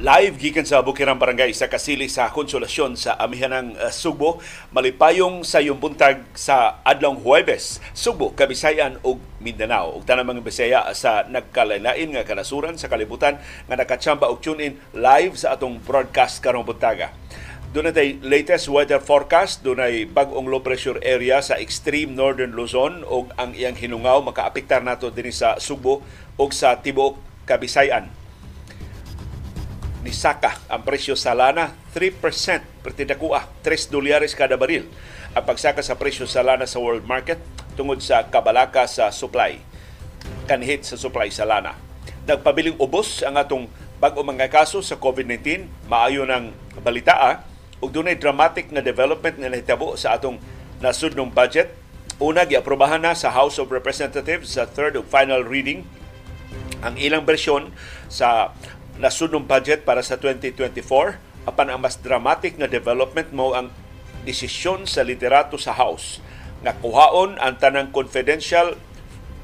Live gikan sa Bukirang Barangay sa kasili sa konsolasyon sa amihanang uh, Subo, malipayong sa yung buntag sa adlong Huwebes, Subo, Kabisayan ug Mindanao. Ug tanang mga Bisaya sa nagkalalain nga kanasuran sa kalibutan nga nakatsamba og tune in live sa atong broadcast karong buntaga. Doon latest weather forecast, doon ay bagong low pressure area sa extreme northern Luzon o ang iyang hinungaw makaapektar nato din sa Subo o sa tibuok Kabisayan ni Saka ang presyo sa lana 3% pertidakua 3 dolyares kada baril. Ang pagsaka sa presyo sa lana sa world market tungod sa kabalaka sa supply kanhit sa supply sa lana. Nagpabiling ubos ang atong bag-o mga kaso sa COVID-19 maayo ng balitaa ug dunay dramatic na development nga nahitabo sa atong nasudnong budget. Una giaprobahan na sa House of Representatives sa third ug final reading ang ilang bersyon sa nasunong budget para sa 2024 apan ang mas dramatic nga development mo ang desisyon sa liderato sa House. Nga kuhaon ang tanang confidential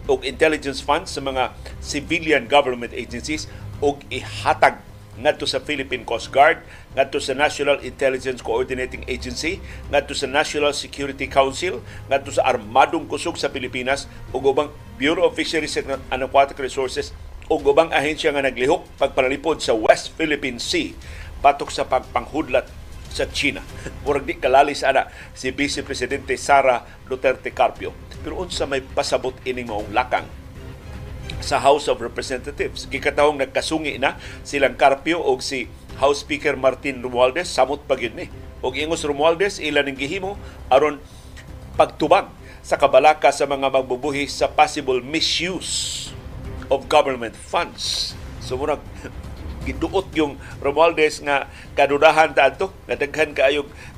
ug intelligence funds sa mga civilian government agencies ug ihatag ngadto sa Philippine Coast Guard, ngadto sa National Intelligence Coordinating Agency, ngadto sa National Security Council, ngadto sa Armadong Kusog sa Pilipinas ug ubang Bureau of Fisheries and Aquatic Resources o ubang ahensya nga naglihok pagpanalipod sa West Philippine Sea patok sa pagpanghudlat sa China. Murag di kalalis ana si Vice Presidente Sara Duterte Carpio. Pero unsa may pasabot ining maong lakang sa House of Representatives. Gikatahong nagkasungi na silang Carpio o si House Speaker Martin Romualdez samot pa ni. Og ingos Romualdez ila ning gihimo aron pagtubag sa kabalaka sa mga magbubuhi sa possible misuse of government funds. So murag giduot yung Romualdez nga kadudahan ta adto nga daghan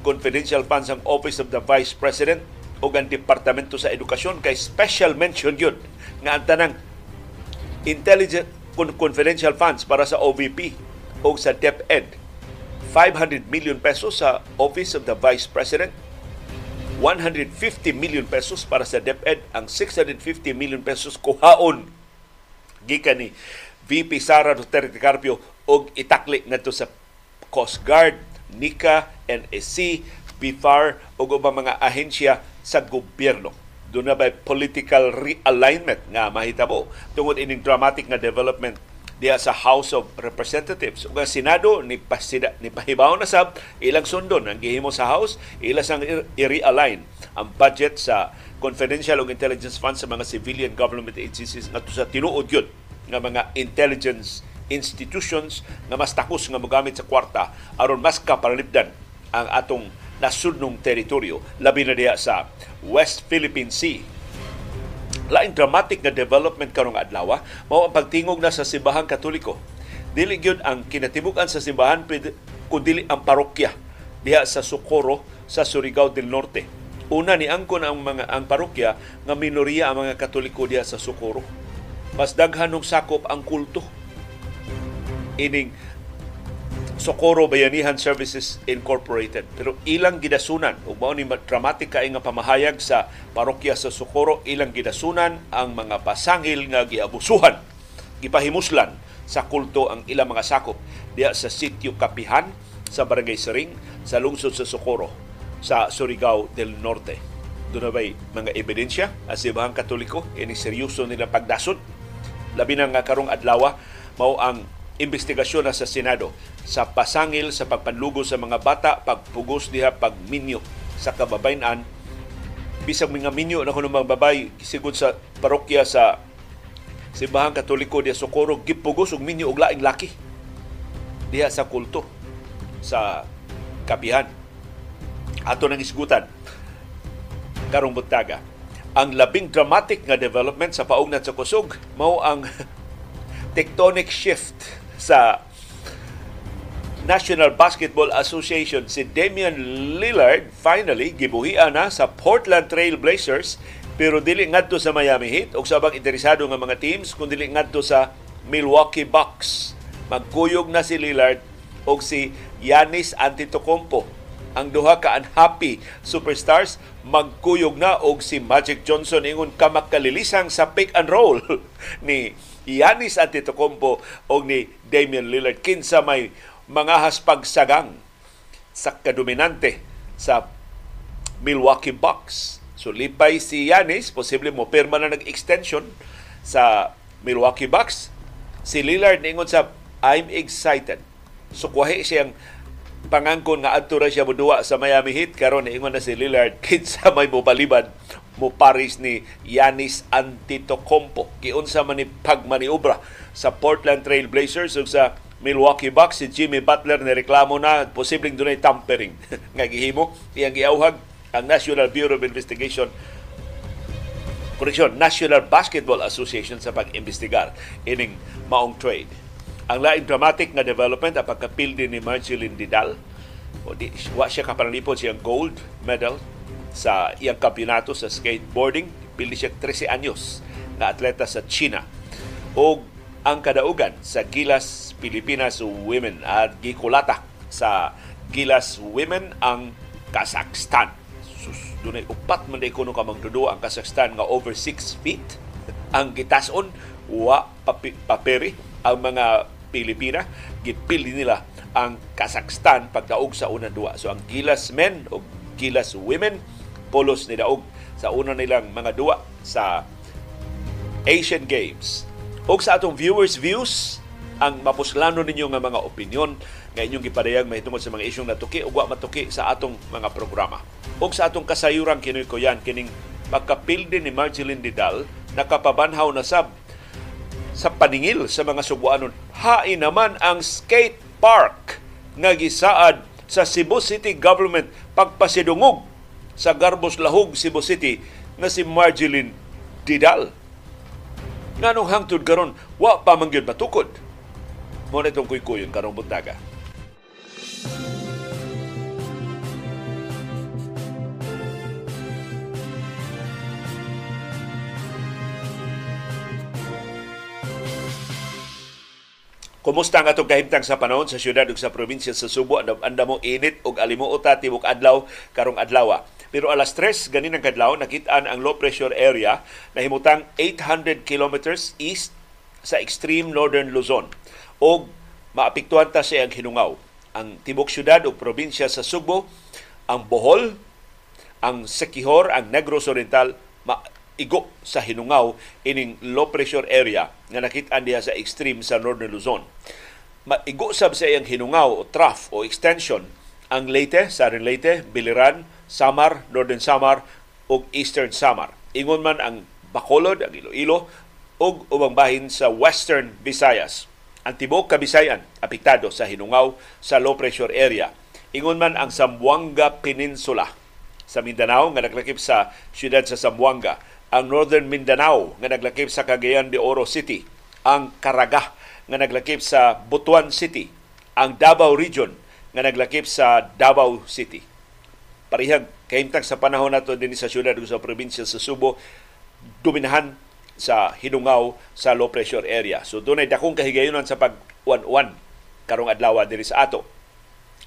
confidential funds ang Office of the Vice President o ang Departamento sa Edukasyon. Kay special mention yun nga ang tanang intelligent confidential funds para sa OVP o sa DepEd 500 million pesos sa Office of the Vice President. 150 million pesos para sa DepEd ang 650 million pesos kuhaon gikan ni VP Sara Duterte Carpio og itakli ngadto sa Coast Guard, NICA, NSC, BIFAR ug ubang mga ahensya sa gobyerno. Doon na ba political realignment nga mahitabo tungod ining dramatic nga development diya sa House of Representatives. Ug ang Senado ni pasida ni pahibaw na sab ilang sundon ang gihimo sa House, ila sang i-realign ang budget sa confidential ug intelligence funds sa mga civilian government agencies ngadto sa tinuod yun nga mga intelligence institutions nga mas takos nga mogamit sa kwarta aron mas kapalalibdan ang atong nasudnong teritoryo labi na diya sa West Philippine Sea. Laing dramatic nga development karong adlaw mao ang pagtingog na sa simbahang katoliko. Dili gyud ang kinatibuk-an sa simbahan kundi ang parokya diha sa Socorro sa Surigao del Norte Una ni angkon ang mga ang parokya nga minoriya ang mga Katoliko diya sa Socorro. Mas daghan og sakop ang kulto. Ining Socorro Bayanihan Services Incorporated. Pero ilang gidasunan, ug mao ni dramatic kay nga pamahayag sa parokya sa Socorro, ilang gidasunan ang mga pasangil nga giabusuhan, gipahimuslan sa kulto ang ilang mga sakop diya sa sitio Kapihan sa Barangay Sering sa lungsod sa Socorro sa Surigao del Norte. Doon na ba'y mga ebidensya as ibang katoliko ini seryoso nila pagdasod. Labi na nga karong adlaw mao ang investigasyon na sa Senado sa pasangil sa pagpanlugo sa mga bata, pagpugos diha pagminyo sa kababayan bisag mga minyo na kuno mga babay sigud sa parokya sa Simbahang Katoliko diya Socorro gipugos og minyo og laing laki diha sa kulto sa kapihan ato nang isgutan karong buntaga. Ang labing dramatic nga development sa paugnat sa kusog mao ang tectonic shift sa National Basketball Association si Damian Lillard finally gibuhian na sa Portland Trail Blazers pero dili ngadto sa Miami Heat o sa bang interesado nga mga teams kundi dili ngadto sa Milwaukee Bucks. Magkuyog na si Lillard o si Yanis Antetokounmpo ang duha ka unhappy superstars magkuyog na og si Magic Johnson ingon kamakalilisang sa pick and roll ni Yanis Antetokounmpo o ni Damian Lillard kinsa may mga haspagsagang sa kadominante sa Milwaukee Bucks. So lipay si Yanis, posible mo perma na nag-extension sa Milwaukee Bucks. Si Lillard ningon sa I'm excited. So kuha siyang pangangkon nga adto ra siya moduwa sa Miami Heat. Karon ingon na si Lillard kinsa may mobaliban mo Paris ni Yanis Antetokounmpo? Giunsa man ni pagmaniobra sa Portland Trail Blazers ug sa Milwaukee Bucks si Jimmy Butler ni reklamo na posibleng dunay tampering. Nga gihimo iyang giawhag ang National Bureau of Investigation Correction, National Basketball Association sa pag-imbestigar ining maong trade. Ang lain dramatic nga development ang pagkapildi ni Marceline Didal. O di, wa siya kapanalipod siyang gold medal sa iyang kampiyonato sa skateboarding. Pildi siya 13 anyos na atleta sa China. O ang kadaugan sa Gilas Pilipinas Women at gikulata sa Gilas Women ang Kazakhstan. Sus, dunay upat man day kuno ka magdudu ang Kazakhstan nga over 6 feet. Ang gitason wa papi, paperi ang mga Pilipina gipili nila ang Kazakhstan pagdaog sa unang duwa. So ang Gilas men o Gilas women polos ni daog sa una nilang mga duwa sa Asian Games o sa atong viewers views ang mapuslano ninyo nga mga opinion nga inyong gipadayag mahitungod sa mga isyong natuki o wa matuki sa atong mga programa. O sa atong kasayuran kinoy ko yan kining pagkapildi ni Marjeline Didal nakapabanhaw na sab sa paningil sa mga Subuanon. Hain naman ang skate park nga gisaad sa Cebu City government pagpasidungog sa Garbos Lahog, Cebu City nga si Marjeline Didal. Nga nung hangtod karon wa pa man gyud matukod. Mo na itong kuykuyon karong buntaga Kumusta ang atong kahimtang sa panahon sa syudad ug sa probinsya sa Subo? Anda mo init ug alimuota tibok adlaw karong adlaw. Pero alas 3 ganin ang kadlaw nakitaan ang low pressure area na himutang 800 kilometers east sa extreme northern Luzon og maapektuhan ta siya ang hinungaw. Ang tibok syudad ug probinsya sa Subo, ang Bohol, ang Sekihor, ang Negros Oriental, igo sa hinungaw ining low pressure area nga nakit-an sa extreme sa Northern Luzon. Maigo sab sa iyang hinungaw o trough o extension ang Leyte, Southern Leyte, Biliran, Samar, Northern Samar ug Eastern Samar. Ingon man ang Bacolod, ang Iloilo ug ubang bahin sa Western Visayas. Ang tibok Kabisayan apektado sa hinungaw sa low pressure area. Ingon man ang Zamboanga Peninsula sa Mindanao nga naglakip sa siyudad sa Zamboanga ang Northern Mindanao nga naglakip sa Cagayan de Oro City, ang Caraga nga naglakip sa Butuan City, ang Davao Region nga naglakip sa Davao City. Parihag kahimtang sa panahon nato din sa syudad sa probinsya sa Subo dominahan sa hinungaw sa low pressure area. So dunay dakong kahigayunan sa pag-uwan-uwan karong adlaw diri sa ato.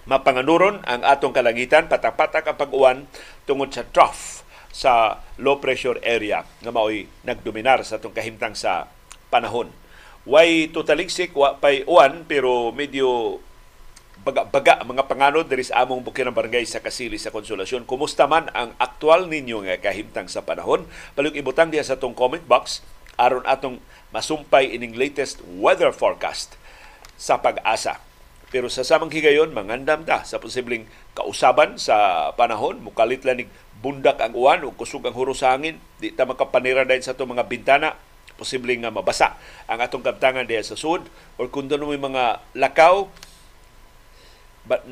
Mapanganuron ang atong kalangitan patak-patak ang pag-uwan tungod sa trough sa low pressure area nga mao'y nagdominar sa itong kahimtang sa panahon. Way tutaligsik, wa pay uwan, pero medyo baga-baga mga panganod diri sa among bukirang barangay sa Kasili sa Konsolasyon. Kumusta man ang aktual ninyo nga kahimtang sa panahon? Palug ibutang diha sa atong comment box aron atong masumpay ining latest weather forecast sa pag-asa. Pero sa samang higayon, mangandam ta sa posibleng kausaban sa panahon, mukalit lanig bundak ang uwan o kusog ang huro sa hangin, di ta makapanira dahil sa itong mga bintana, posible nga mabasa ang atong kabtangan diya sa sud. Or kung doon may mga lakaw, but,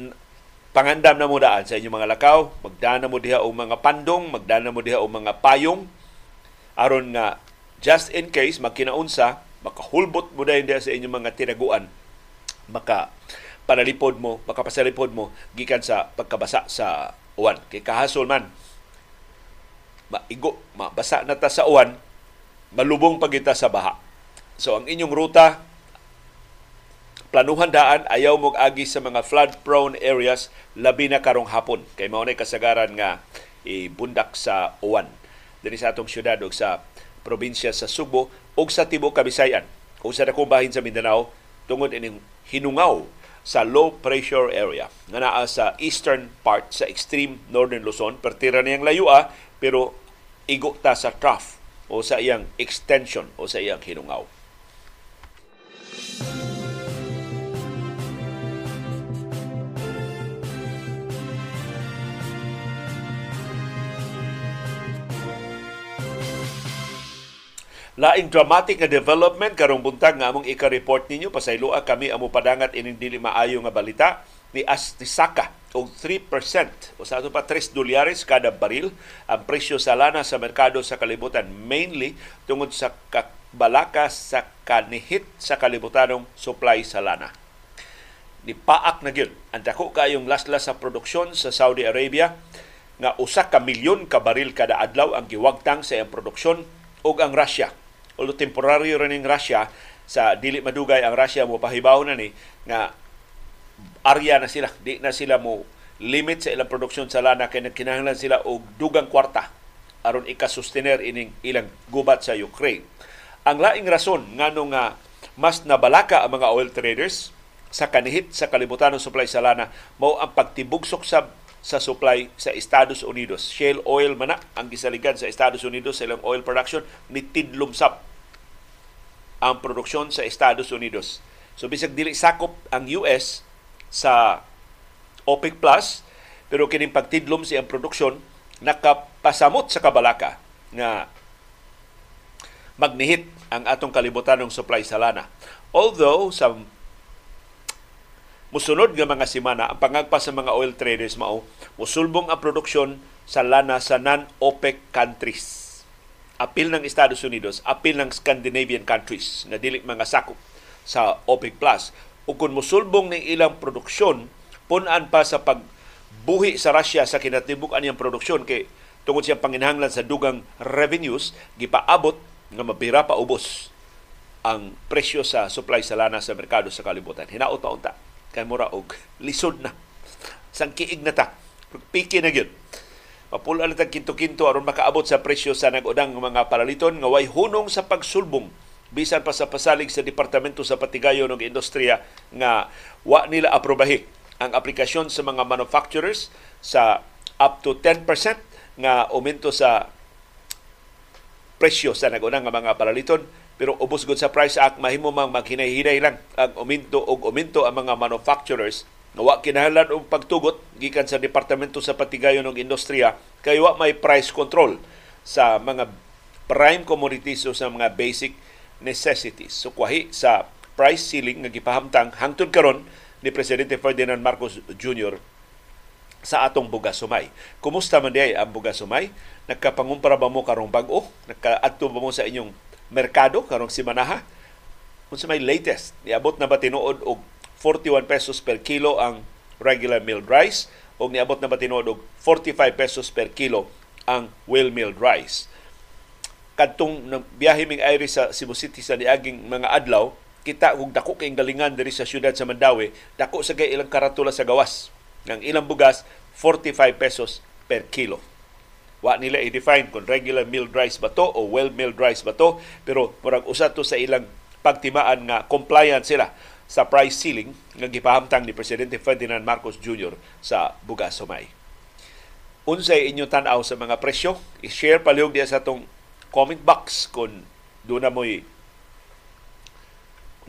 pangandam na mo daan sa inyong mga lakaw, magdaan mo diha o mga pandong, magdaan mo diha o mga payong, aron nga just in case magkinaunsa, makahulbot mo dahil diha sa inyong mga tinaguan, maka panalipod mo, makapasalipod mo gikan sa pagkabasa sa uwan. Kay kahasol man, maigo, mabasa na ta sa uwan, malubong pagita sa baha. So ang inyong ruta, planuhan daan, ayaw mong agi sa mga flood-prone areas, labi na karong hapon. Kay maunay kasagaran nga ibundak sa uwan. Dini sa atong syudad o sa probinsya sa Subo o sa Tibo Kabisayan. o sa dakong bahin sa Mindanao tungod ining hinungaw sa low pressure area nga naa sa eastern part sa extreme northern Luzon pertira niyang layua pero igo ta sa trough o sa iyang extension o sa iyang hinungaw. Laing dramatic nga development karong buntag nga among ika-report ninyo pasayloa kami amo padangat ining dili maayo nga balita ni Astisaka og 3% o sa ato pa 3 dolyares kada baril ang presyo sa lana sa merkado sa kalibutan. Mainly tungod sa balaka sa kanihit sa kalibutanong supply sa lana. Ni paak na gyud. Ang dako kayong laslas sa produksyon sa Saudi Arabia nga usa ka milyon ka baril kada adlaw ang giwagtang sa iyang produksyon ug ang Russia. Ulo temporaryo rin ng Russia sa dili madugay ang Russia mo pahibaw na ni nga arya na sila di na sila mo limit sa ilang produksyon sa lana kay nagkinahanglan sila og dugang kwarta aron ikasustener ining ilang gubat sa Ukraine. Ang laing rason ngano nga mas nabalaka ang mga oil traders sa kanihit sa kalibutan ng supply sa lana mao ang pagtibugsok sa sa supply sa Estados Unidos. Shale oil man ang gisaligan sa Estados Unidos sa ilang oil production ni tidlumsap ang produksyon sa Estados Unidos. So bisag dili sakop ang US sa OPEC Plus pero kining pagtidlom sa ang produksyon nakapasamot sa kabalaka nga magnihit ang atong kalibutan ng supply sa lana. Although sa musunod nga mga semana ang pangagpa sa mga oil traders mao musulbong ang produksyon sa lana sa non-OPEC countries apil ng Estados Unidos, apil ng Scandinavian countries na dili mga sakop sa OPEC Plus. Ug kung musulbong ng ilang produksyon, punan pa sa pagbuhi sa Russia sa kinatibuk-an niyang produksyon kay tungod siyang panginhanglan sa dugang revenues, gipaabot nga mabira pa ubos ang presyo sa supply sa lana sa merkado sa kalibutan. Hinaot pa unta. Kay mura og lisod na. Sang kiig na ta. Piki na gyud Mapulaan tag kinto-kinto aron makaabot sa presyo sa nag-udang mga paraliton nga way hunong sa pagsulbong bisan pa sa pasalig sa Departamento sa Patigayon ng Industriya nga wa nila aprobahi ang aplikasyon sa mga manufacturers sa up to 10% nga aumento sa presyo sa nag-unang nga mga paraliton. Pero ubos gud sa Price Act mahimo mang maghinay-hinay lang ang aumento og aumento ang mga manufacturers. Nawa kinahanglan og pagtugot gikan sa Departamento sa Patigayon ng Industriya. Kay wa may price control sa mga prime commodities o sa mga basic necessities. So kwahi sa price ceiling nga gipahamtang hangtod karon ni Presidente Ferdinand Marcos Jr. sa atong bugas sumay. Kumusta man diay ang bugas sumay? Nagkapangumpara ba mo karong bag-o? Nagkaadto ba mo sa inyong merkado karong simanaha? Kung sa may latest, niabot na ba tinuod og 41 pesos per kilo ang regular milled rice o niabot na ba tinuod og 45 pesos per kilo ang well milled rice. Kadtong biyahe ming ayri sa Cebu City sa niaging mga adlaw, kita kung dako kay galingan diri sa syudad sa Mandawi, dako sa kay ilang karatula sa gawas. Ng ilang bugas 45 pesos per kilo. Wa nila i-define kung regular milled rice ba to o well milled rice ba to, pero murag usa to sa ilang pagtimaan nga compliant sila sa price ceiling nga gipahamtang ni Presidente Ferdinand Marcos Jr. sa Bugas Sumay. Unsay inyo tan-aw sa mga presyo? I-share palihog diya sa atong comment box kung doon na mo'y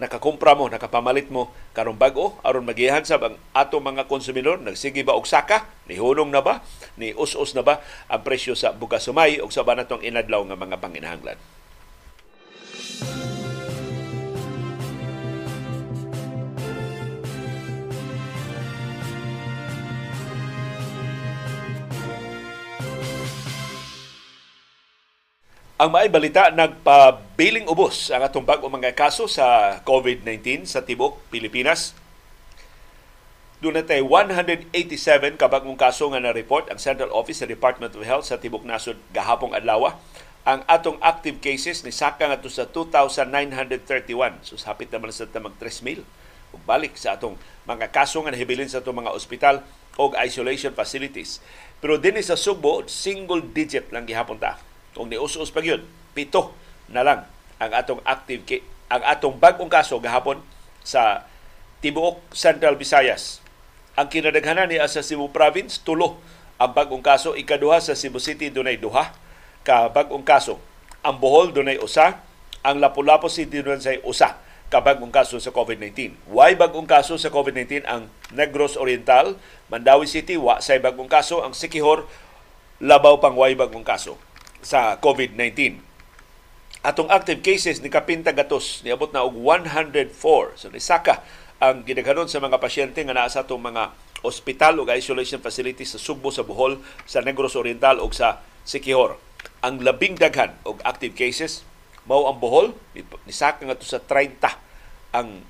nakakumpra mo, nakapamalit mo karong bago aron magihan sa ang ato mga konsumidor nagsige ba og saka? Ni hunong na ba? Ni us-us na ba ang presyo sa bugas sumay? Og sa banatong inadlaw nga mga panginahanglan Ang maay balita, nagpabiling ubos ang atong bag mga kaso sa COVID-19 sa Tibok, Pilipinas. Doon tayo 187 kabagong kaso nga na-report ang Central Office sa Department of Health sa Tibok Nasod gahapong adlaw. Ang atong active cases ni saka nga sa 2,931. So hapit naman sa tamag 3,000. Ug balik sa atong mga kaso nga nahibilin sa atong mga ospital o isolation facilities. Pero din sa Subo, single digit lang gihapon ta kung nius-us pa yun, pito na lang ang atong active ang atong bag-ong kaso gahapon sa tibuok Central Visayas. Ang kinadaghanan ni sa Cebu Province tulo ang bag-ong kaso ikaduha sa Cebu City dunay duha ka bag-ong kaso. Ang Bohol dunay usa, ang Lapu-Lapu City dunay usa ka bag-ong kaso sa COVID-19. Why bag-ong kaso sa COVID-19 ang Negros Oriental, Mandawi City wa say bag-ong kaso, ang Sikihor labaw pang way bag-ong kaso sa COVID-19. Atong active cases ni kapinta gatos niabot na og 104. So nisaka ang gidaghanon sa mga pasyente nga naa sa atong mga ospital o isolation facilities sa Sugbo, sa Bohol, sa Negros Oriental o sa Sikihor. Ang labing daghan og active cases mao ang Bohol nisaka nga sa 30 ang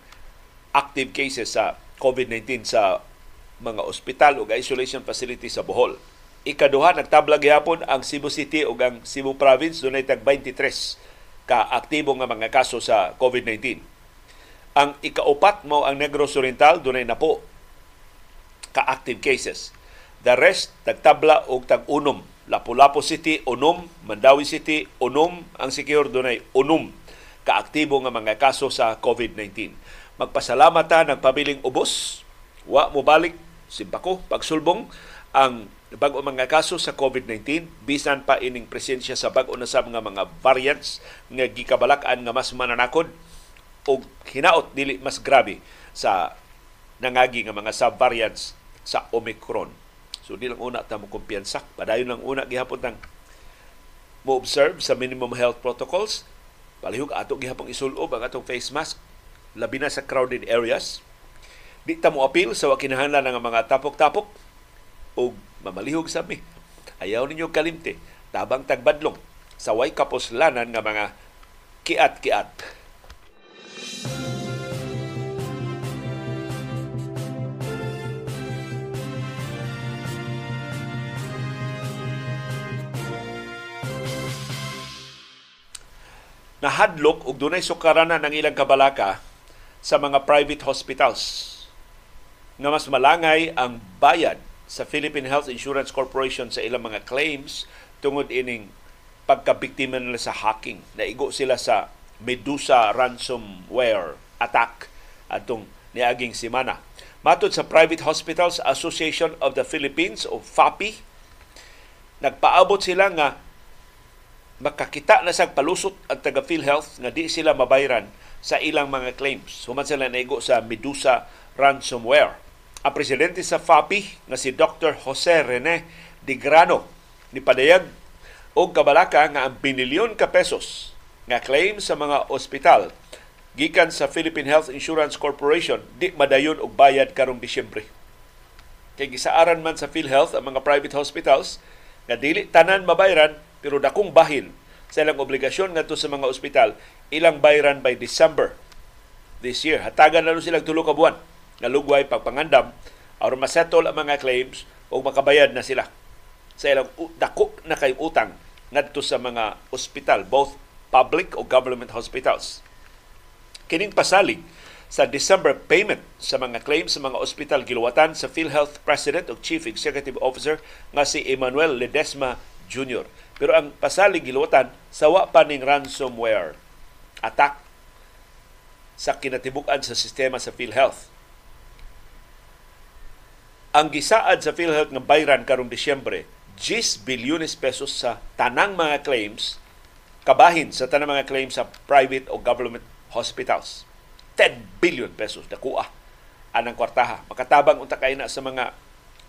active cases sa COVID-19 sa mga ospital o isolation facilities sa Bohol. Ikaduha nagtabla gyapon ang Cebu City ug ang Cebu Province dunay tag 23 ka aktibo nga mga kaso sa COVID-19 ang ikaupat mo ang Negros Oriental, dunay na po ka-active cases. The rest, tagtabla o tag-unom. Lapu-Lapu City, unom. Mandawi City, unom. Ang Sikihor, dunay unom kaaktibo nga mga kaso sa COVID-19. Magpasalamat ta nagpabiling ubos. Wa mo balik simpako pagsulbong ang bago mga kaso sa COVID-19 bisan pa ining presensya sa bag-o na sa mga mga variants nga gikabalak-an nga mas mananakod o hinaot dili mas grabe sa nangagi nga mga subvariants sa Omicron. So di lang una ta mo kumpiyansa. Padayon lang una gihapon tang mo observe sa minimum health protocols. Palihog ato gihapon isulob ang atong face mask labi na sa crowded areas. Di ta mo appeal sa wakinahanglan ng mga tapok-tapok o mamalihog sa mi. Ayaw ninyo kalimte tabang tagbadlong. Sa way kaposlanan nga mga kiat-kiat. Nahadlok og dunay sukaranan ang ilang kabalaka sa mga private hospitals nga mas malangay ang bayad sa Philippine Health Insurance Corporation sa ilang mga claims tungod ining pagkabiktima nila sa hacking. Naigo sila sa Medusa ransomware attack atong niaging simana. Matod sa Private Hospitals Association of the Philippines o FAPI, nagpaabot sila nga makakita na sa palusot ang taga PhilHealth nga di sila mabayran sa ilang mga claims. Human sila naigo sa Medusa ransomware. Ang presidente sa FAPI nga si Dr. Jose Rene de Grano ni padayag og kabalaka nga ang binilyon ka pesos nga claim sa mga ospital gikan sa Philippine Health Insurance Corporation di madayon og bayad karong Disyembre. Kay gisaaran man sa PhilHealth ang mga private hospitals nga dili tanan mabayran pero dakong bahin sa ilang obligasyon ngadto sa mga ospital ilang bayran by December this year. Hatagan na silang tulo ka buwan nga lugway pagpangandam aron masettle ang mga claims o makabayad na sila sa ilang dako na kay utang ngadto sa mga ospital both public o government hospitals. Kining pasalig sa December payment sa mga claims sa mga ospital giluwatan sa PhilHealth President o Chief Executive Officer nga si Emmanuel Ledesma Jr. Pero ang pasalig giluwatan sawa pa ning ransomware attack sa kinatibuk-an sa sistema sa PhilHealth. Ang gisaad sa PhilHealth nga bayran karong Disyembre 10 bilyones pesos sa tanang mga claims kabahin sa tanang mga claims sa private o government hospitals. 10 billion pesos nakuha anang kwartaha. Makatabang unta kay na sa mga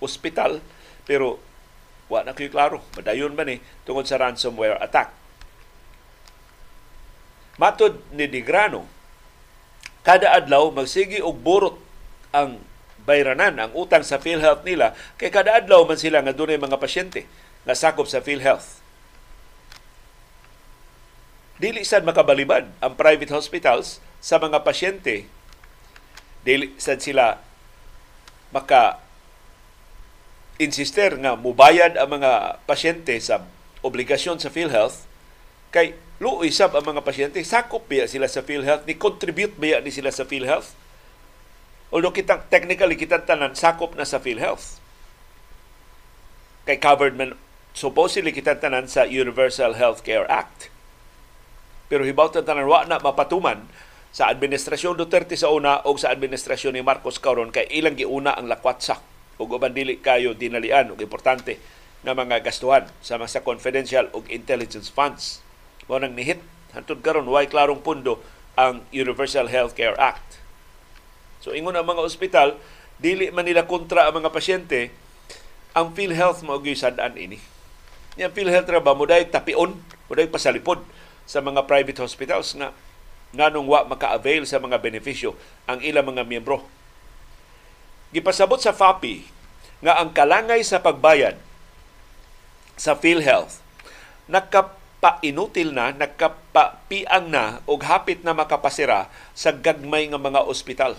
ospital pero Wa na kayo klaro. Madayon ba ni tungod sa ransomware attack. Matod ni Digrano, kada adlaw magsigi og burot ang bayranan ang utang sa PhilHealth nila kay kada adlaw man sila nga dunay mga pasyente nga sakop sa PhilHealth. Dili sad makabalibad ang private hospitals sa mga pasyente. Dili sad sila maka insister nga mubayad ang mga pasyente sa obligasyon sa PhilHealth kay luoy sab ang mga pasyente sakop biya sila sa PhilHealth ni contribute biya ni sila sa PhilHealth although kita technically kita tanan sakop na sa PhilHealth kay covered man supposedly kita tanan sa Universal Healthcare Act pero hibaw tanan wa na mapatuman sa administrasyon Duterte sa una o sa administrasyon ni Marcos karon kay ilang giuna ang lakwatsa ug uban dili kayo dinalian ug importante nga mga gastuhan sama sa confidential ug intelligence funds. Mo nang nihit hantud karon way klarong pundo ang Universal Healthcare Act. So ingon ang mga ospital dili man nila kontra ang mga pasyente ang PhilHealth mo sad-an ini. Yang PhilHealth ra ba mo tapion, mo pasalipod sa mga private hospitals nga nganong wa maka-avail sa mga benepisyo ang ilang mga miyembro. Gipasabot sa FAPI nga ang kalangay sa pagbayad sa PhilHealth nakapainutil na, nakapapiang na o hapit na makapasira sa gagmay nga mga ospital.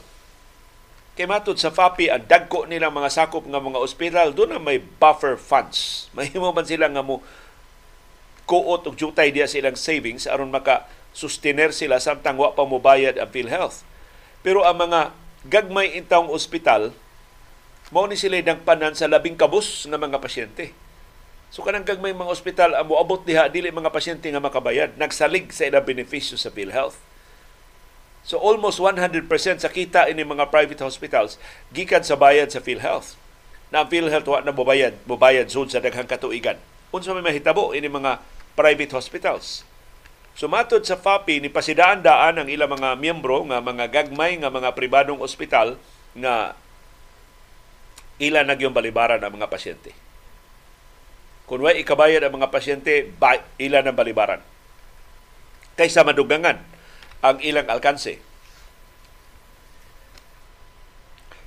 Kay matod sa FAPI, ang dagko nilang mga sakop nga mga ospital, doon na may buffer funds. Mahimo man sila nga mo kuot og jutay diya silang savings aron maka sustener sila samtang wa pa mobayad ang PhilHealth. Pero ang mga gagmay intawong ospital, mao ni sila panan sa labing kabus nga mga pasyente. So kanang gagmay mga ospital ang moabot diha dili mga pasyente nga makabayad, nagsalig sa ilang benepisyo sa PhilHealth. So almost 100% sa kita ini mga private hospitals gikan sa bayad sa PhilHealth. Na ang PhilHealth wa na mobayad, mobayad zone sa daghang katuigan. Unsa may mahitabo ini mga private hospitals. Sumatod sa FAPI ni pasidaan-daan ang ilang mga miyembro nga mga gagmay nga mga pribadong ospital nga ila nagyong balibaran ang mga pasyente. Kung way ikabayad ang mga pasyente, ila ng balibaran. Kaysa madugangan ang ilang alkanse.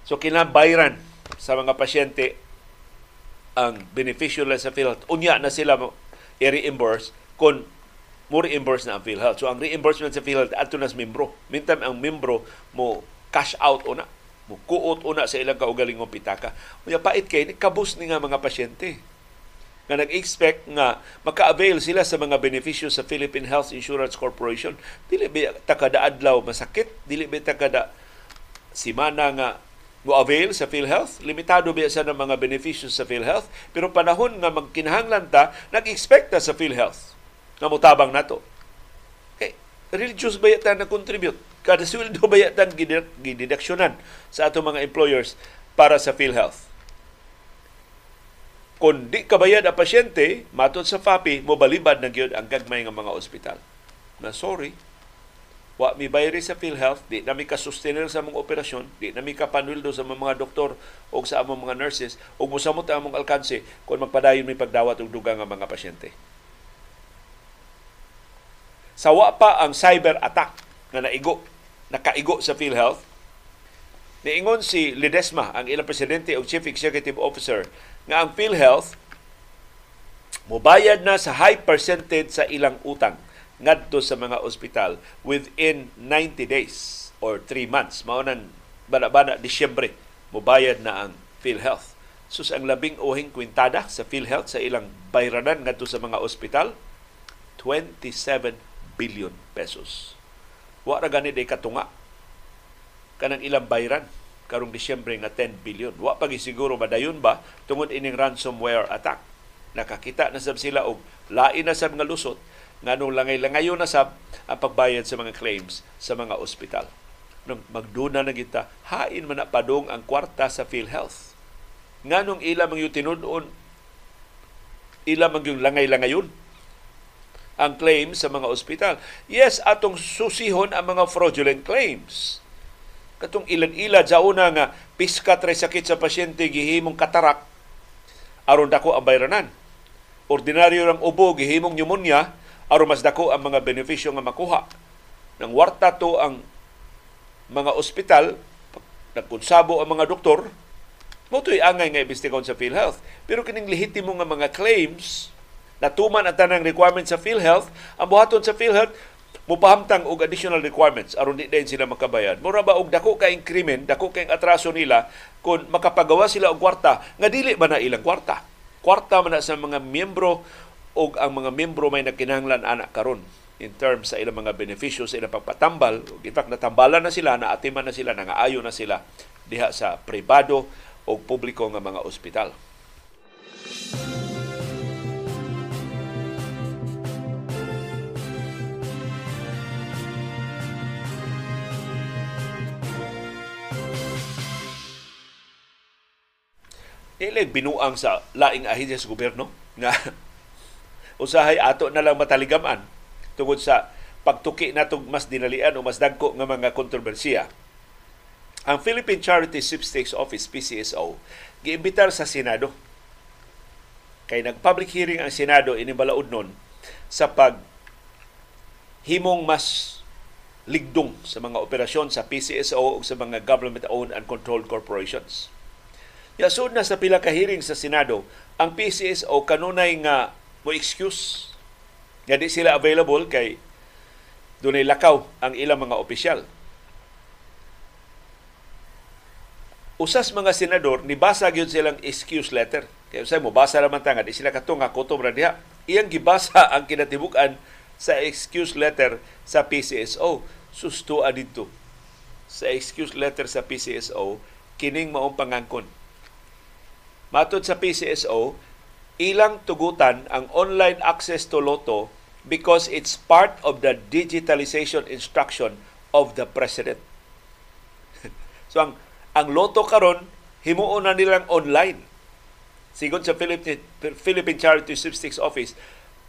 So kinabayran sa mga pasyente ang beneficyo sa PhilHealth. Unya na sila i-reimburse kung mo reimburse na ang PhilHealth. So ang reimbursement sa PhilHealth ato nas membro. Mintam ang membro mo cash out una, mo kuot una sa ilang kaugalingong pitaka. Unya pait kay kabus ni nga mga pasyente nga nag-expect nga maka-avail sila sa mga benepisyo sa Philippine Health Insurance Corporation dili ba ta adlaw masakit dili ba ta kada simana nga mo avail sa PhilHealth limitado ba sa mga benepisyo sa PhilHealth pero panahon nga magkinahanglan ta nag-expect ta sa PhilHealth nga mutabang nato. Kay religious ba yata na contribute? Kada sweldo ba yata gididaksyonan sa ato mga employers para sa PhilHealth? Kung di kabayad ang pasyente, matod sa FAPI, mobalibad na gyud ang gagmay nga mga ospital. Na sorry, wa mi bayri sa PhilHealth, di na mi ka-sustainer sa mga operasyon, di na mi kapanwildo sa mga doktor o sa among mga nurses, o musamot ang among alkanse kung magpadayon mi pagdawat og dugang nga mga pasyente. Sawa pa ang cyber attack na naigo, nakaigo sa PhilHealth. Niingon si Ledesma, ang ilang presidente o chief executive officer, nga ang PhilHealth mobayad na sa high percentage sa ilang utang ngadto sa mga ospital within 90 days or 3 months. Mao nang bana-bana Disyembre mobayad na ang PhilHealth. Sus ang labing uhing kwintada sa PhilHealth sa ilang bayranan ngadto sa mga ospital 27 billion pesos. Wa ra gani day katunga kanang ilang bayran karong Disyembre nga 10 billion. Wa pa siguro madayon ba tungod ining ransomware attack. Nakakita na sab sila og lain na sab nga lusot nganong langay-langayo na sab ang pagbayad sa mga claims sa mga ospital. Nung magduna na kita, hain man padong ang kwarta sa PhilHealth. Nganong ila mang yung tinudoon, ila mang yung langay-langayon ang claims sa mga ospital. Yes, atong susihon ang mga fraudulent claims. Katong ilan-ila sa una nga piskat ray sakit sa pasyente gihimong katarak aron dako ang bayranan. Ordinaryo lang ubo gihimong pneumonia aron mas dako ang mga benepisyo nga makuha. Nang warta to ang mga ospital, nagkunsabo ang mga doktor, mo angay nga imbestigahan sa PhilHealth. Pero kining lehitimo nga mga claims natuman ang tanang requirements sa PhilHealth, ang buhaton sa PhilHealth, mupahamtang og additional requirements aron di din sila makabayad. Mura ba og dako kay krimen, dako kay atraso nila kung makapagawa sila og kwarta nga dili ba na ilang kwarta. Kwarta man na sa mga miyembro og ang mga miyembro may nakinahanglan anak karon in terms sa ilang mga benepisyo sa ilang pagpatambal. In fact, natambalan na sila, naatiman na sila, nangaayo na sila diha sa pribado o publiko nga mga ospital. Dili binuang sa laing ahensya sa gobyerno nga usahay ato na lang mataligaman tungod sa pagtuki natong mas dinalian o mas dagko nga mga kontrobersiya. Ang Philippine Charity Sweepstakes Office PCSO giimbitar sa Senado kay nag-public hearing ang Senado inibalaod nun sa pag himong mas ligdong sa mga operasyon sa PCSO o sa mga government-owned and controlled corporations. Yasud na sa pila ka hearing sa Senado, ang PCSO kanunay nga mo excuse nga di sila available kay dunay lakaw ang ilang mga opisyal. Usas mga senador nibasa gyud silang excuse letter. Kay usay mo basa naman ta nga di sila katunga kutom ra diha. Iyang gibasa ang kinatibuk-an sa excuse letter sa PCSO. Susto adito sa excuse letter sa PCSO kining maong pangangkon. Matod sa PCSO, ilang tugutan ang online access to Lotto because it's part of the digitalization instruction of the president. so ang ang Lotto karon himuon na nilang online. Sigon sa Philippine, Philippine Charity Sweepstakes Office,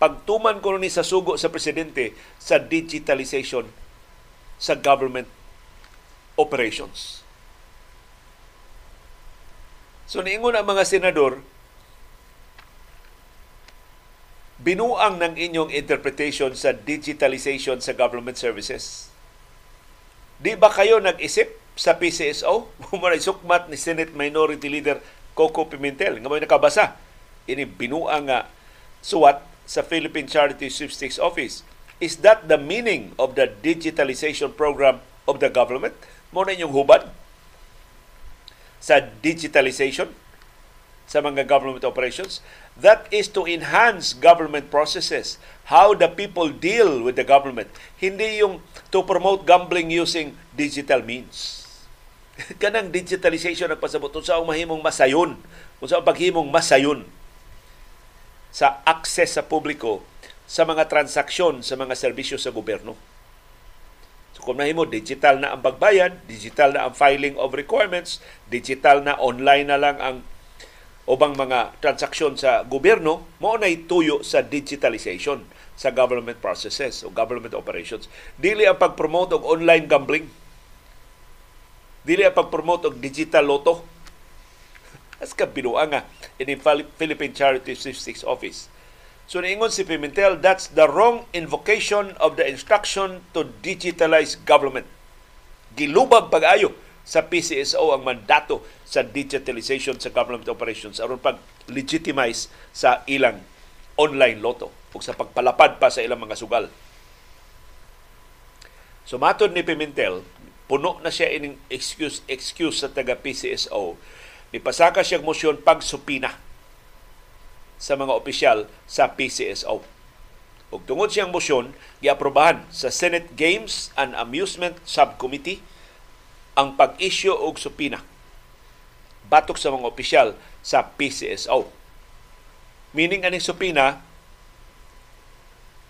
pagtuman ko ni sa sugo sa presidente sa digitalization sa government operations. So niingon ang mga senador, binuang ng inyong interpretation sa digitalization sa government services. Di ba kayo nag-isip sa PCSO? Mumaray sukmat ni Senate Minority Leader Coco Pimentel nga may nakabasa ini binuang nga suwat sa Philippine Charity Sweepstakes Office. Is that the meaning of the digitalization program of the government? Mo na inyong hubad sa digitalization sa mga government operations. That is to enhance government processes, how the people deal with the government. Hindi yung to promote gambling using digital means. Kanang digitalization ang pasabot sa mahimong masayon, kung sa paghimong masayon sa access sa publiko sa mga transaksyon sa mga serbisyo sa gobyerno. Kung nahimo digital na ang pagbayad, digital na ang filing of requirements, digital na online na lang ang ubang mga transaksyon sa gobyerno, mo na tuyo sa digitalization sa government processes o government operations. Dili ang pag-promote og online gambling. Dili ang pag-promote og digital lotto As ka nga in the Philippine Charity Statistics Office. So niingon si Pimentel, that's the wrong invocation of the instruction to digitalize government. Gilubag pag-ayo sa PCSO ang mandato sa digitalization sa government operations aron pag legitimize sa ilang online loto o sa pagpalapad pa sa ilang mga sugal. So matod ni Pimentel, puno na siya ining excuse excuse sa taga PCSO Ipasaka siyang motion pagsupina sa mga opisyal sa PCSO. Ug tungod siyang motion, giaprobahan sa Senate Games and Amusement Subcommittee ang pag-issue og supina batok sa mga opisyal sa PCSO. Meaning aning supina,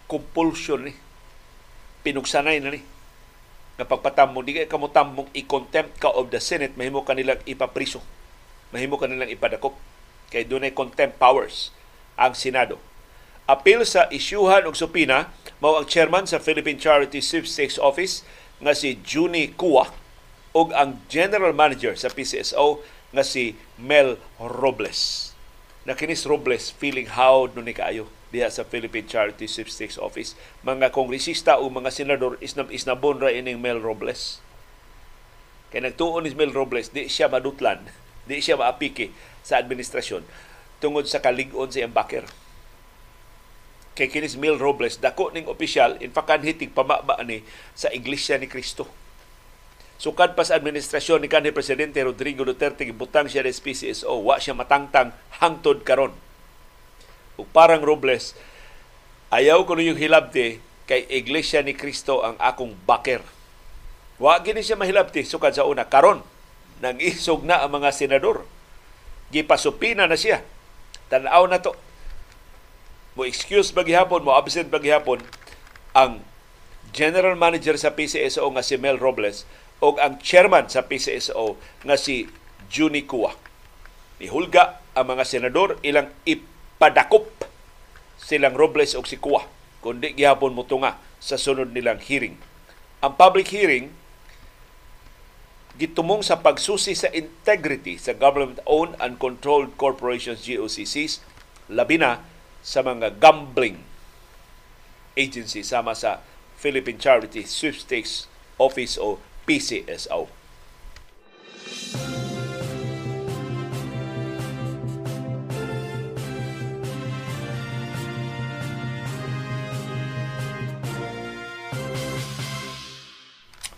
compulsion ni. Pinugsanay na ni. Nga pagpatammo, di kay kamutambong i-contempt ka of the Senate, mahimo kanilang ipapriso mahimo kanilang ipadakop kay dunay contempt powers ang Senado. Apil sa isyuhan og supina mao ang chairman sa Philippine Charity Sweepstakes Office nga si Juni Kua ug ang general manager sa PCSO nga si Mel Robles. Na kinis Robles feeling how no ni kaayo diha sa Philippine Charity Sweepstakes Office. Mga kongresista o mga senador isnab isnabon ra ining Mel Robles. Kay nagtuon ni Mel Robles, di siya madutlan Di siya maapiki sa administrasyon tungod sa kalig-on sa Embaker. Kay kinis Mil Robles, dako ning opisyal, in fact, kanhitig pamaba ni sa Iglesia ni Cristo. Sukad pa sa administrasyon ni kanhi Presidente Rodrigo Duterte, gibutang siya sa PCSO, wa siya matangtang hangtod karon. Ug parang Robles, ayaw ko yung hilabti kay Iglesia ni Cristo ang akong baker. Wa gini siya mahilabti sukad sa una karon nang isog na ang mga senador. Gipasupina na siya. Tanaw na to. Mo excuse bagihapon, mo absent bagihapon ang General Manager sa PCSO nga si Mel Robles o ang chairman sa PCSO nga si Juni Kua. Hulga ang mga senador ilang ipadakop silang Robles o si Kuwa kundi gihapon mo tunga sa sunod nilang hearing. Ang public hearing gitumong sa pagsusi sa integrity sa government-owned and controlled corporations GOCCs labi na sa mga gambling agency sama sa Philippine Charity Sweepstakes Office o PCSO.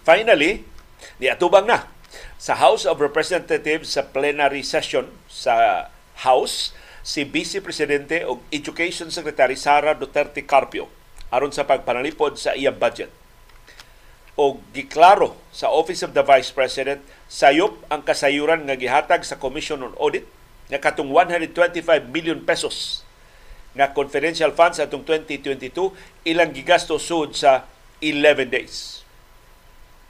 Finally, niatubang na sa House of Representatives sa plenary session sa House si Vice Presidente o Education Secretary Sara Duterte Carpio aron sa pagpanalipod sa iyang budget. O giklaro sa Office of the Vice President sayop ang kasayuran nga gihatag sa Commission on Audit nga katong 125 million pesos nga confidential funds atong 2022 ilang gigasto sud sa 11 days.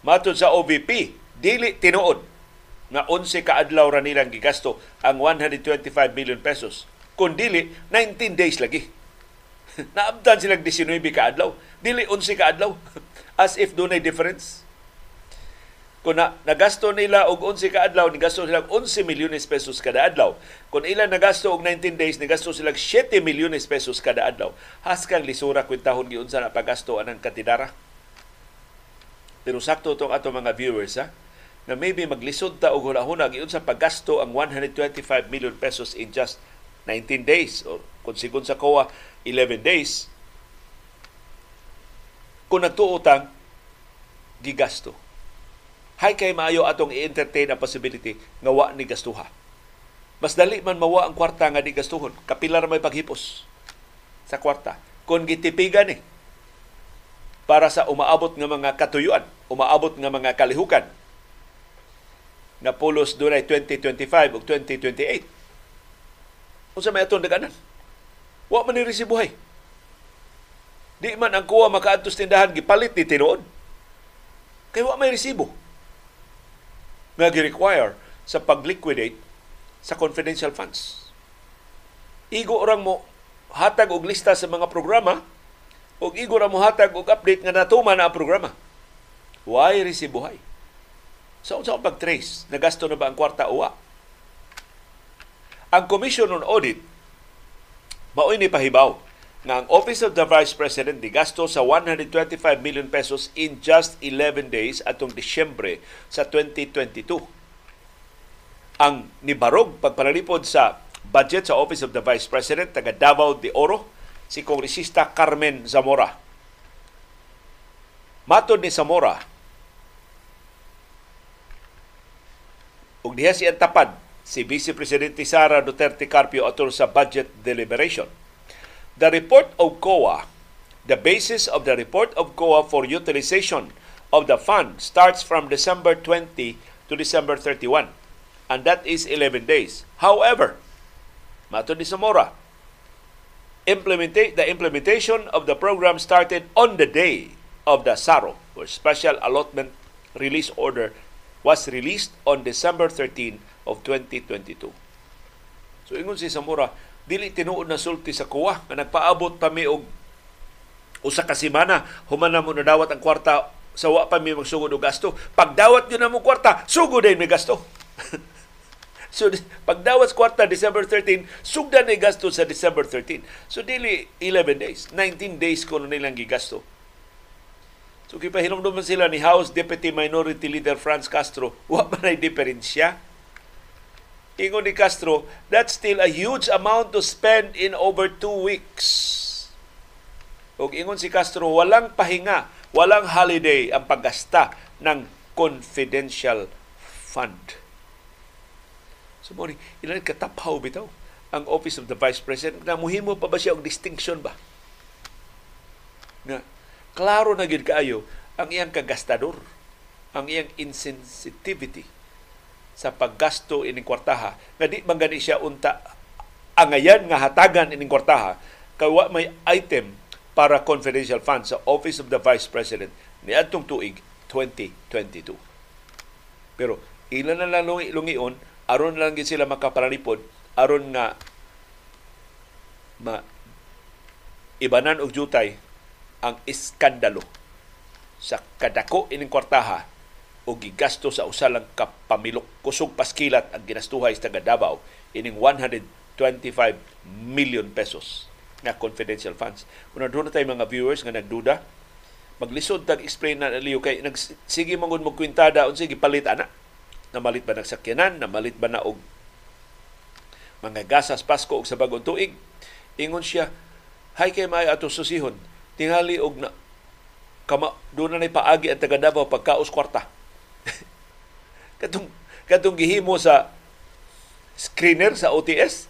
Matod sa OVP, dili tinuod na 11 ka adlaw ra nilang gigasto ang 125 million pesos. Kung dili, 19 days lagi. Naabdan silang 19 ka adlaw. Dili 11 ka adlaw. As if doon ay difference. Kung na, nagasto nila og 11 ka adlaw, nagasto sila 11 milyones pesos kada adlaw. Kung ilan nagasto og 19 days, nagasto sila 7 milyones pesos kada adlaw. Haskang lisura kwentahon giunsa na pagasto anang katidara. Pero sakto itong ato mga viewers ha, na maybe maglisod ta og hulahuna giun sa paggasto ang 125 million pesos in just 19 days or kung sigon sa COA 11 days. Kung nagtuutang gigasto. Hay kay maayo atong i-entertain ang possibility nga wa ni gastuha. Mas dali man mawa ang kwarta nga di gastuhon kapilar may paghipos sa kwarta. Kung gitipigan ni eh, para sa umaabot nga mga katuyuan, umaabot nga mga kalihukan na pulos dunay 2025 ug 2028. Unsa may atong daganan? Wa man ni resibuhay. Di man ang kuha makaadtos tindahan gipalit ni tinuod. Kay wa may resibo. Nga gi-require sa pag-liquidate sa confidential funds. Igo orang mo hatag og lista sa mga programa ug igo ra mohatag og update nga natuman na ang programa. Why resibuhay? So, unsa so, pag-trace? Nagasto na ba ang kwarta uwa? Ang Commission on Audit maoy ni pahibaw nga ang Office of the Vice President di gasto sa 125 million pesos in just 11 days atong Disyembre sa 2022. Ang nibarog pagpanalipod sa budget sa Office of the Vice President taga Davao de Oro si Kongresista Carmen Zamora. Matod ni Zamora, ug diha siya tapad si Vice Presidente Sara Duterte Carpio atol sa budget deliberation. The report of COA, the basis of the report of COA for utilization of the fund starts from December 20 to December 31 and that is 11 days. However, matod ni Zamora, implementa- the implementation of the program started on the day of the SARO, or Special Allotment Release Order, was released on December 13 of 2022. So ingon si Samura, dili tinuod na sulti sa kuwa nga nagpaabot pa mi og usa ka semana human na mo nadawat ang kwarta sa wa pa mi magsugod og gasto. Pagdawat gyud na mo kwarta, sugod din mi gasto. So, pagdawas kwarta, December 13, sugdan ni gasto sa December 13. So, dili 11 days. 19 days ko na nilang gigasto. So, kipahinom naman sila ni House Deputy Minority Leader Franz Castro, wa man ay diferensya. Ingon ni Castro, that's still a huge amount to spend in over two weeks. O ingon si Castro, walang pahinga, walang holiday ang paggasta ng confidential fund. So mo ilan katapaw bitaw ang Office of the Vice President na muhimo pa ba siya og distinction ba? Na klaro na gid kaayo ang iyang kagastador, ang iyang insensitivity sa paggasto ining kwartaha nga di man gani siya unta angayan nga hatagan ining kwartaha kay may item para confidential funds sa Office of the Vice President ni adtong tuig 2022. Pero ilan na lang lungi-lungion aron lang gid sila makapalalipod aron nga ma ibanan og jutay ang iskandalo sa kadako ining kwartaha o gigasto sa usa lang ka pamilok kusog paskilat ang ginastuhay sa taga Davao ining 125 million pesos nga confidential funds. Kung doon na tayo mga viewers nga nagduda, maglisod tag explain na liyo kay nag sige mangud mo kwintada unsa gipalit ana. Namalit ba nagsakyanan, namalit ba na og mga gasas Pasko og sa bagong tuig. Ingon siya, hay kay may ato susihon, tingali og na kama doon na paagi ang taga Davao pagkaos kwarta. katong katong gihimo sa screener sa OTS,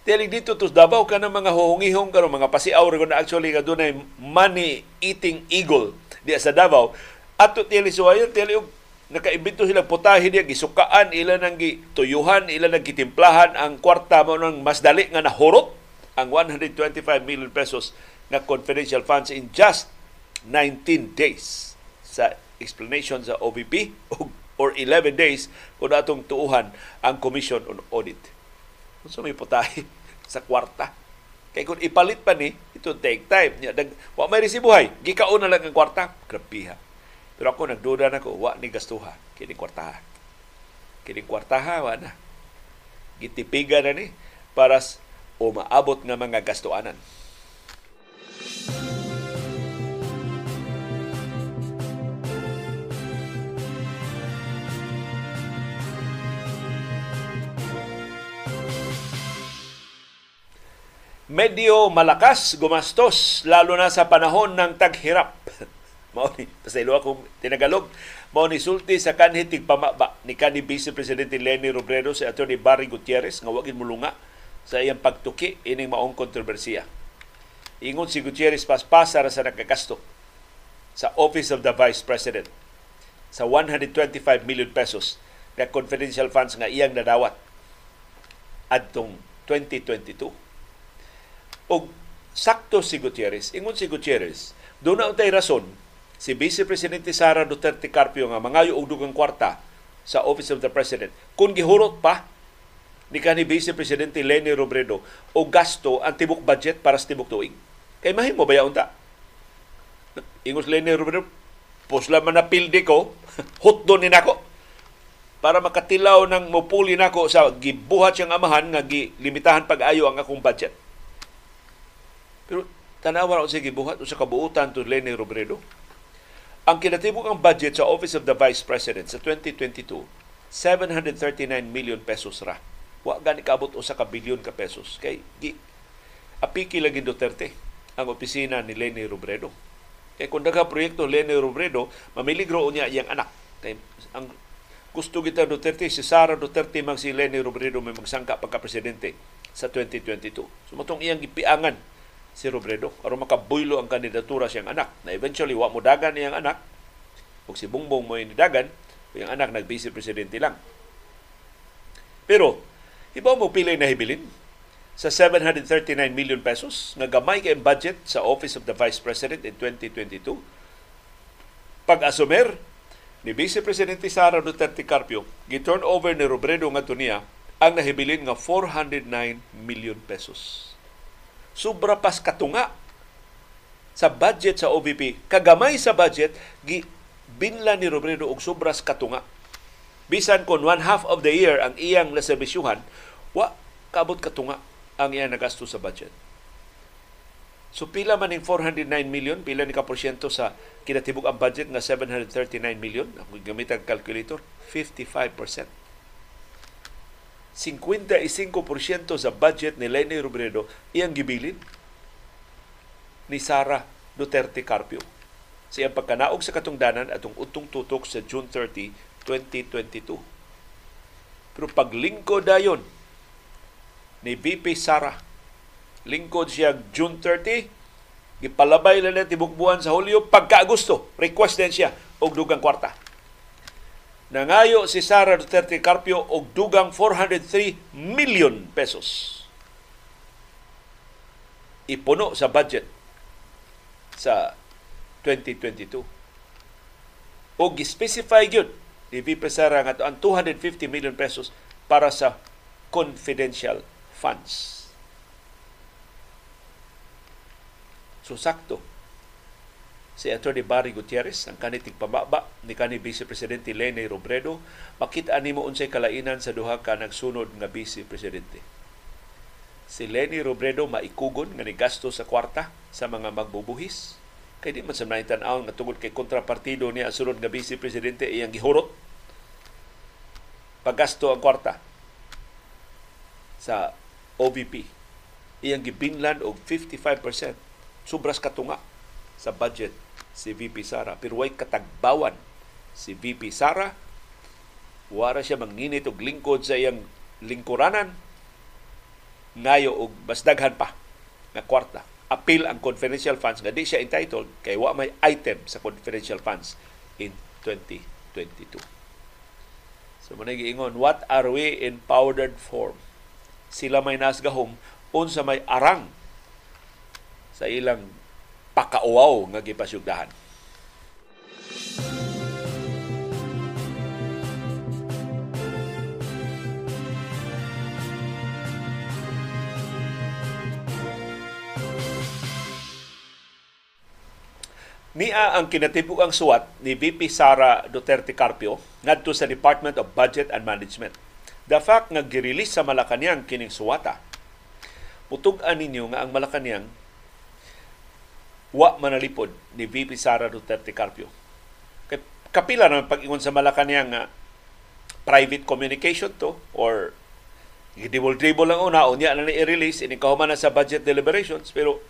Tili dito to Davao ka ng mga huhungihong karon mga pasiaw ro na actually nga dunay money eating eagle di sa Davao ato tili suwayon tili og nakaimbento sila putahe diya gisukaan ila nang gituyuhan ila nang gitimplahan ang kwarta mo nang mas dali nga nahurot ang 125 million pesos na confidential funds in just 19 days sa explanation sa OVP or 11 days kung atong tuuhan ang Commission on Audit. Unsa may putahe sa kwarta. Kay kung ipalit pa ni, ito take time. Wa may resibuhay. Gikaon na lang ang kwarta. Grabiha. Pero ako nagduda na ko, wa ni gastuha. Kini kwartaha. Kini kwartaha, wa na. Gitipiga na ni para o maabot nga mga gastuanan. medyo malakas gumastos lalo na sa panahon ng taghirap. mao ni pasaylo akong tinagalog mao ni sulti sa kanhi tigpamaba ni kanhi Vice Presidente Lenny Robredo sa Attorney Barry Gutierrez nga wagin mulunga sa iyang pagtuki ining maong kontrobersiya. Ingon si Gutierrez paspasa sa nakagasto sa Office of the Vice President sa 125 million pesos na confidential funds nga iyang nadawat adtong 2022 og sakto si Gutierrez. Ingon si Gutierrez, doon na untay rason si Vice Presidente Sara Duterte Carpio nga mangayo og dugang kwarta sa Office of the President. Kung gihurot pa ni kanhi Vice Presidente Leni Robredo o gasto ang tibok budget para sa tibok tuig. Kay mahimo ba yaon ta? Ingos Leni Robredo, pusla man na pildi ko, hutdo ni nako para makatilaw ng mupuli nako sa gibuhat siyang amahan nga gilimitahan pag-ayo ang akong budget pero tanawa ra sige buhat sa kabuutan to Lenny Robredo. Ang kinatibok ang budget sa Office of the Vice President sa 2022, 739 million pesos ra. Wa gani kabot usa ka bilyon ka pesos kay gi apiki lagi Duterte ang opisina ni Lenny Robredo. Kay kung daga proyekto Lenny Robredo, mamiligro niya iyang anak. Kay ang gusto kita Duterte, si Sara Duterte mag si Lenny Robredo may magsangka pagka-presidente sa 2022. So matong iyang gipiangan si Robredo. Aron makabuylo ang kandidatura siyang anak. Na eventually wa mo dagan niyang anak. Ug si Bongbong mo dagan yung anak nag vice presidente lang. Pero ibaw mo pili na hibilin. Sa 739 million pesos nga gamay kay budget sa Office of the Vice President in 2022 pag-asumer ni Vice Presidente Sara Duterte Carpio gi-turn over ni Robredo nga niya ang nahibilin nga 409 million pesos sobra pas katunga sa budget sa OVP. Kagamay sa budget, gi binla ni Robredo og sobras katunga. Bisan kon one half of the year ang iyang naserbisyuhan, wa kabot katunga ang iyang nagasto sa budget. So pila man ning 409 million, pila ni ka porsyento sa kinatibuk ang budget nga 739 million, ang gamit ang calculator, 55%. 55% sa budget ni Lenny Robredo iyang gibilin ni Sara Duterte Carpio. Sa iyang pagkanaog sa katungdanan atong utong tutok sa June 30, 2022. Pero paglingkod dayon ni VP Sara, lingkod siya June 30, gipalabay lang na tibok buwan sa Hulyo, pagka-Agosto, request din siya og dugang kwarta nangayo si Sara Duterte Carpio og dugang 403 million pesos. Ipuno sa budget sa 2022. O gi-specify gyud ni VP Sara nga ang 250 million pesos para sa confidential funds. So sakto si Attorney Barry Gutierrez ang kanitig pababa ni kani Vice Presidente Lene Robredo makita nimo unsay kalainan sa duha ka nagsunod nga Vice Presidente. Si Leni Robredo maikugon nga ni gasto sa kwarta sa mga magbubuhis. Kay di man sa nahitan-aon nga tungod kay kontrapartido niya sunod nga Vice Presidente iyang gihurot. Paggasto ang kwarta sa OVP iyang gibinlan og 55% sobras katunga sa budget si VP Sara. Pero way katagbawan si VP Sara. Wara siya mangninit og lingkod sa iyang lingkuranan. Ngayo og mas daghan pa nga kwarta. Appeal ang confidential funds nga di siya entitled kay wa may item sa confidential funds in 2022. So mo giingon, what are we in powdered form? Sila may nasgahom unsa may arang sa ilang pakauaw nga gipasyugdahan. Niya ang kinatibugang suwat ni VP Sara Duterte Carpio ngadto sa Department of Budget and Management. The fact nga girelease sa Malacañang kining suwata, putug-an ninyo nga ang Malacañang wa manalipod ni VP Sara Duterte Carpio. Kapila na pag-ingon sa Malacanang nga private communication to or gidibol-dribble lang una unya na ni-release ini kahuman na sa budget deliberations pero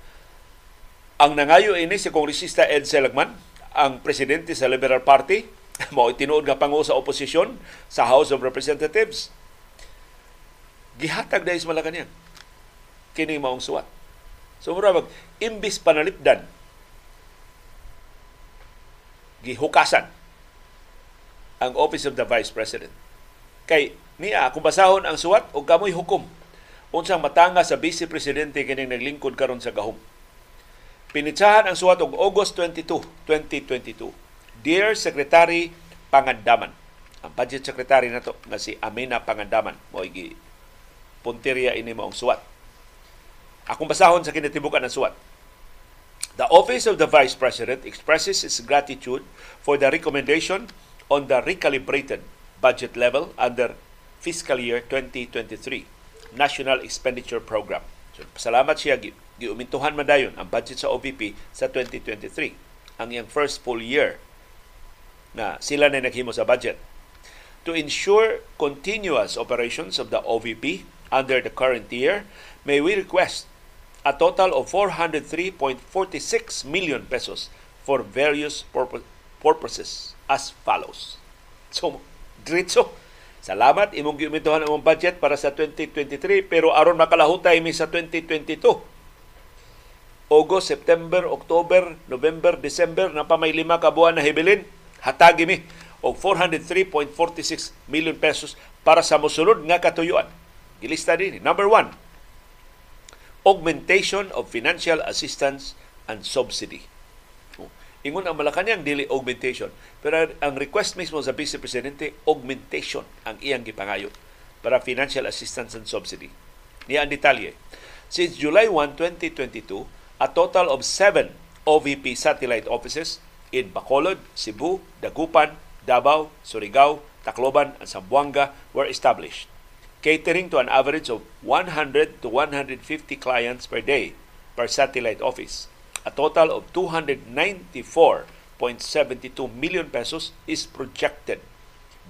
ang nangayo ini si Kongresista Ed Selagman, ang presidente sa Liberal Party, mao tinuod nga pangu sa oposisyon sa House of Representatives. Gihatag dahil sa Malacanang. Kini maong suwat. So mura imbis panalipdan gihukasan ang Office of the Vice President. Kay niya kung basahon ang suwat o kamoy hukom unsang matanga sa Vice Presidente kining naglingkod karon sa gahom. Pinitsahan ang suwat og August 22, 2022. Dear Secretary Pangandaman, ang budget secretary nato nga si Amina Pangandaman mo gi punteriya ini maong suwat Akong basahon sa kinatibukan ng suwat. The Office of the Vice President expresses its gratitude for the recommendation on the recalibrated budget level under fiscal year 2023 National Expenditure Program. So, salamat siya giumintuhan man dayon ang budget sa OVP sa 2023 ang iyang first full year na sila na naghimo sa budget to ensure continuous operations of the OVP under the current year may we request a total of 403.46 million pesos for various purposes as follows. So, diretso, salamat imong giumituhan ang budget para sa 2023 pero aron makalahutay mi sa 2022. August, September, October, November, December na pa may lima ka na hibilin, hatagi mi og 403.46 million pesos para sa mosunod nga katuyuan. Gilista din. Number one, augmentation of financial assistance and subsidy. Ingon ang Malacanang dili augmentation. Pero ang request mismo sa Vice Presidente, augmentation ang iyang gipangayo para financial assistance and subsidy. Niya ang detalye. Since July 1, 2022, a total of seven OVP satellite offices in Bacolod, Cebu, Dagupan, Davao, Surigao, Tacloban, and Zamboanga were established catering to an average of 100 to 150 clients per day per satellite office. A total of 294.72 million pesos is projected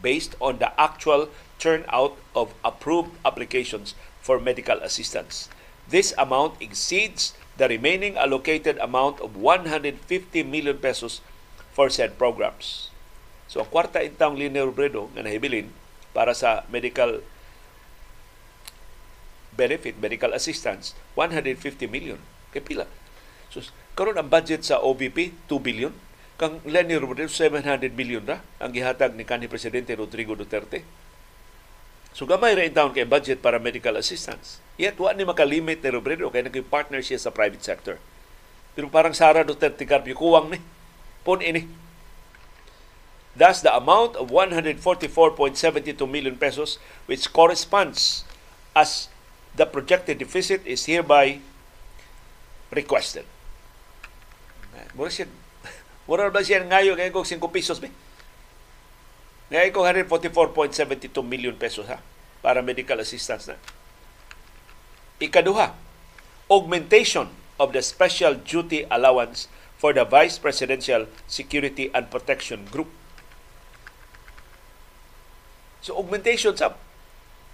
based on the actual turnout of approved applications for medical assistance. This amount exceeds the remaining allocated amount of 150 million pesos for said programs. So ang kwarta intang linear bredo nga nahibilin para sa medical benefit, medical assistance, 150 million. Kay pila? So, karon ang budget sa OVP, 2 billion. Kang Lenny Robredo, 700 million ra ang gihatag ni kanhi Presidente Rodrigo Duterte. So gamay ra in town kay budget para medical assistance. Yet wa ni makalimit ni Robredo kay naging-partner siya sa private sector. Pero parang Sara Duterte Carpio kuwang ni. Pon ini. Thus, the amount of 144.72 million pesos which corresponds as the projected deficit is hereby requested. Mura siya, mura ba siya ngayon ngayon kong 5 pesos ba? Ngayon kong 144.72 million pesos ha para medical assistance na. Ikaduha, augmentation of the special duty allowance for the Vice Presidential Security and Protection Group. So augmentation sa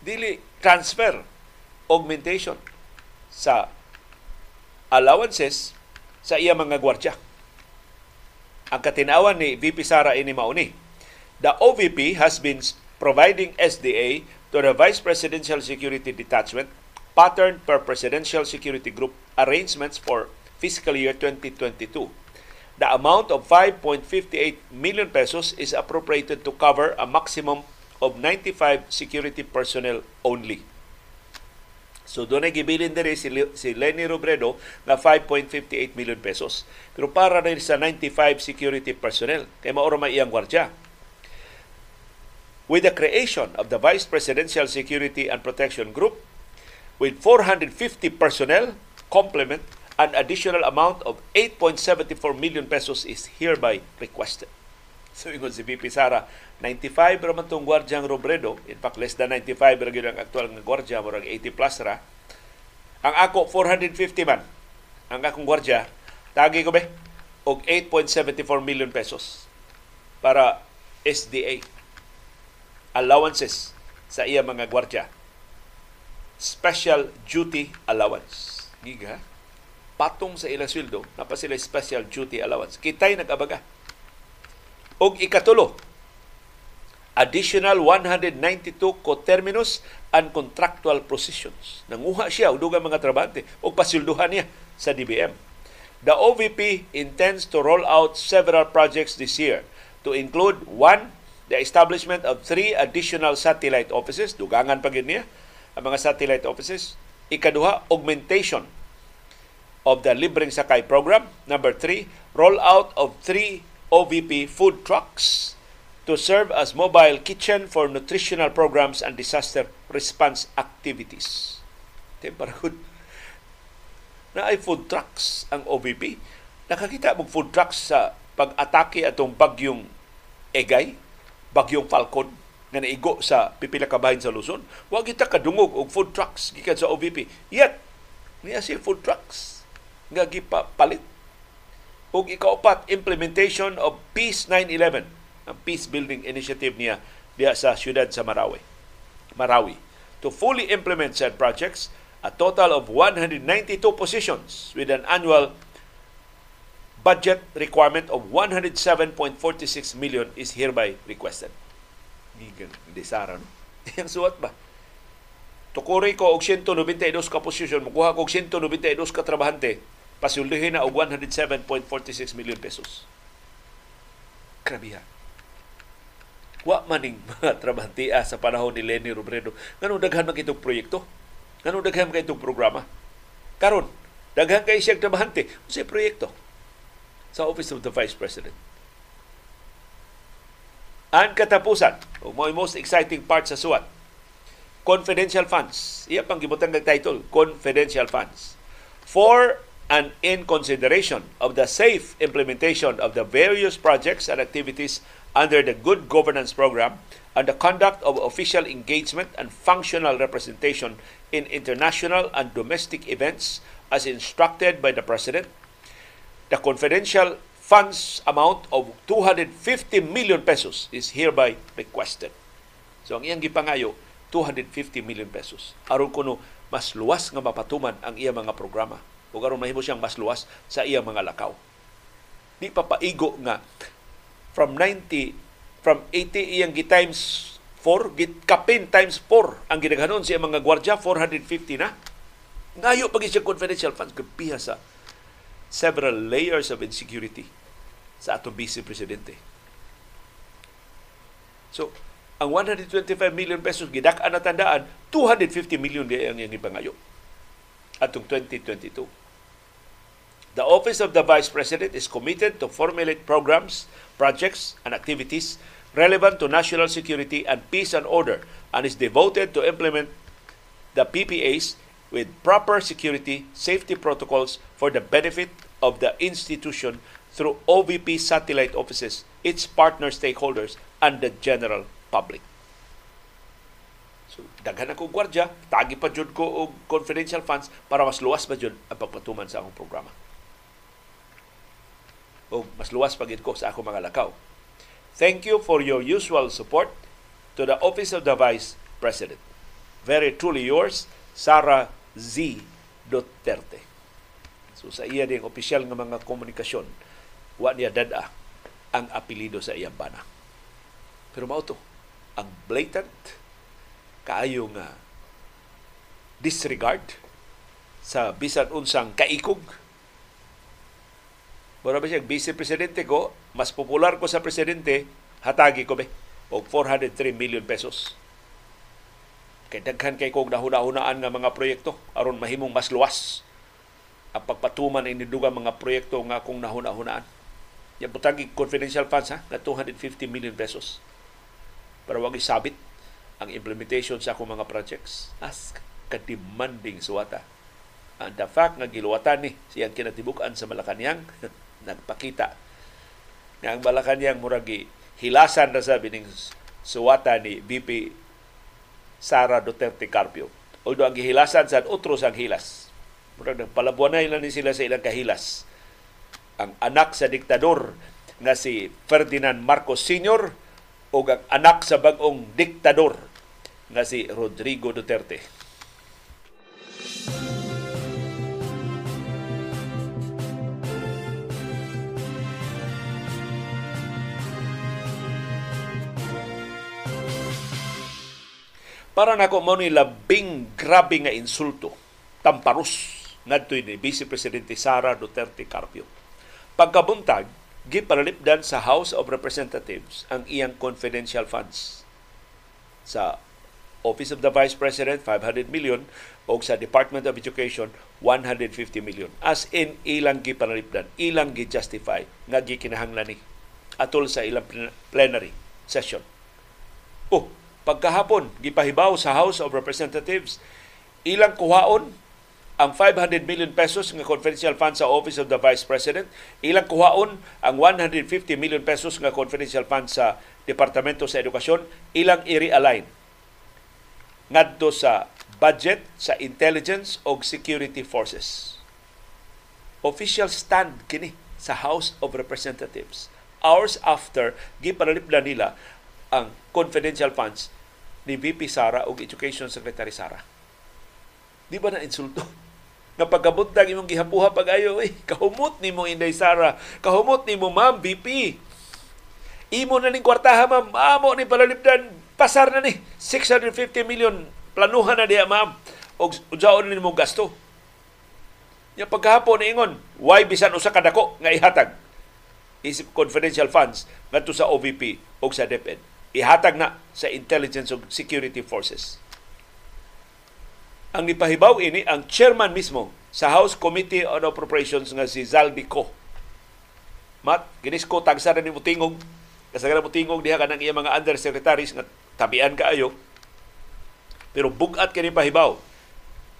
dili transfer augmentation sa allowances sa iya mga gwardya. Ang katinawan ni VP Sara ini mauni. The OVP has been providing SDA to the Vice Presidential Security Detachment pattern per Presidential Security Group arrangements for fiscal year 2022. The amount of 5.58 million pesos is appropriated to cover a maximum of 95 security personnel only. So doon ay gibilin diri si, si Lenny Robredo na 5.58 million pesos. Pero para na sa 95 security personnel, kay maoro may iyang gwardya. With the creation of the Vice Presidential Security and Protection Group, with 450 personnel, complement, an additional amount of 8.74 million pesos is hereby requested. So ingon si VP Sara, 95 ra man tong gwardyang Robredo, in fact less than 95 ra ang aktual nga gwardya, murag 80 plus ra. Ang ako 450 man. Ang akong gwardya, tagi ko ba og 8.74 million pesos para SDA allowances sa iya mga gwardya. Special duty allowance. Giga, patong sa ilang sweldo, napa sila special duty allowance. Kitay nag-abaga Og ikatulo, additional 192 coterminous and contractual positions. Nanguha siya og dugang mga trabante o pasilduhan niya sa DBM. The OVP intends to roll out several projects this year to include one, the establishment of three additional satellite offices, dugangan pa niya ang mga satellite offices. Ikaduha, augmentation of the Libreng Sakay program. Number three, roll out of three OVP food trucks to serve as mobile kitchen for nutritional programs and disaster response activities. Temparahod. Na ay food trucks ang OVP. Nakakita mo food trucks sa pag-atake atong bagyong Egay, bagyong Falcon, nga naigo sa pipila ka bahin sa Luzon. Huwag kita kadungog og food trucks gikan sa OVP. Yet, niya si food trucks nga gipapalit ug ikaupat implementation of Peace 911 ang peace building initiative niya diya sa siyudad sa Marawi Marawi to fully implement said projects a total of 192 positions with an annual budget requirement of 107.46 million is hereby requested. Gigan, di sara, no? Yang suwat ba? Tukuri ko og 192 ka posisyon, mukuha ko og 192 ka trabahante, pasulduhin na og 107.46 million pesos. Grabe ha. Wa maning mga trabahantia sa panahon ni Lenny Robredo. Ganun daghan man itong proyekto. Ganun daghan man itong programa. Karon, daghan kay siyang trabahante. Sa proyekto sa Office of the Vice President. Ang katapusan, o most exciting part sa suwat, confidential funds. Iya pang gibutang title, confidential funds. For and in consideration of the safe implementation of the various projects and activities under the Good Governance Program and the conduct of official engagement and functional representation in international and domestic events as instructed by the President, the confidential funds amount of 250 million pesos is hereby requested. So ang iyang gipangayo, 250 million pesos. Aron kuno mas luwas nga mapatuman ang iyang mga programa o karon mahimo siyang mas luwas sa iyang mga lakaw. Di pa paigo nga from 90 from 80 iyang gi times 4 git kapin times 4 ang gidaghanon sa mga gwardiya 450 na. Ngayo pag siya confidential funds gabiha sa several layers of insecurity sa atong vice presidente. So, ang 125 million pesos gidak-an na tandaan, 250 million di ang iyang ipangayo atong 2022. The Office of the Vice President is committed to formulate programs, projects, and activities relevant to national security and peace and order and is devoted to implement the PPAs with proper security safety protocols for the benefit of the institution through OVP satellite offices, its partner stakeholders, and the general public. So, daghan ako gwardya, tagi pa jud ko confidential funds para mas luwas pa jud ang pagpatuman sa akong programa. O mas luwas pa gid ko sa akong mga lakaw. Thank you for your usual support to the Office of the Vice President. Very truly yours, Sara Z. Duterte. So sa iya ding opisyal nga mga komunikasyon, wa niya dada ang apelido sa iyang bana. Pero mao to, ang blatant kaayo nga disregard sa bisan unsang kaikog. Mura ba siya, vice presidente ko, mas popular ko sa presidente, hatagi ko be, og 403 million pesos. Kay daghan kay kog nahuna-hunaan nga mga proyekto aron mahimong mas luwas ang pagpatuman ini dugang mga proyekto nga kung nahuna-hunaan. Yan butagi confidential funds ha, na 250 million pesos para wag isabit ang implementation sa akong mga projects. As kademanding suwata. And the fact nga giluwatan ni siyang kinatibukan sa Malacanang nagpakita nga ang Malacanang muragi hilasan na sa bining suwata ni BP Sara Duterte Carpio. Although ang gihilasan sa otros ang hilas. Murag nagpalabuanay lang ni sila sa ilang kahilas. Ang anak sa diktador nga si Ferdinand Marcos Sr. o ang anak sa bagong diktador nga si Rodrigo Duterte. Para nako mo ni labing grabe nga insulto, tamparus ngadto ni Vice Presidente Sara Duterte Carpio. Pagkabuntag, gipanalipdan sa House of Representatives ang iyang confidential funds sa Office of the Vice President 500 million o sa Department of Education 150 million. As in ilang gipanalipdan, ilang gi-justify nga gikinahanglan ni atol sa ilang plenary session. Oh, pagkahapon gipahibaw sa House of Representatives ilang kuhaon ang 500 million pesos nga confidential fund sa Office of the Vice President, ilang kuhaon ang 150 million pesos nga confidential fund sa Departamento sa Edukasyon, ilang i-realign ngadto sa budget sa intelligence o security forces. Official stand kini sa House of Representatives. Hours after gipanalipdan nila ang confidential funds ni VP Sara o Education Secretary Sara. Di ba na insulto? Nga pagkabuntag imong gihapuha pag-ayo, eh, kahumot ni mo Inday Sara, kahumot ni mo Ma'am VP. Imo na ning kwartaha ma'am, amo ni palalipdan, pasar na ni. 650 million. Planuhan na diya ma'am. Og udsaon ni mo gasto. Ya pagkahapon ingon, why bisan usa ka dako nga ihatag? Isip confidential funds ngadto sa OVP o sa DepEd ihatag na sa intelligence of security forces. Ang nipahibaw ini ang chairman mismo sa House Committee on Appropriations nga si Zaldico. Mat, ginis ko tagsa na ni Mutingog. Kasagaran Mutingog diha ka ng iya mga undersecretaries nga tabian kaayo. Pero bugat kini pahibaw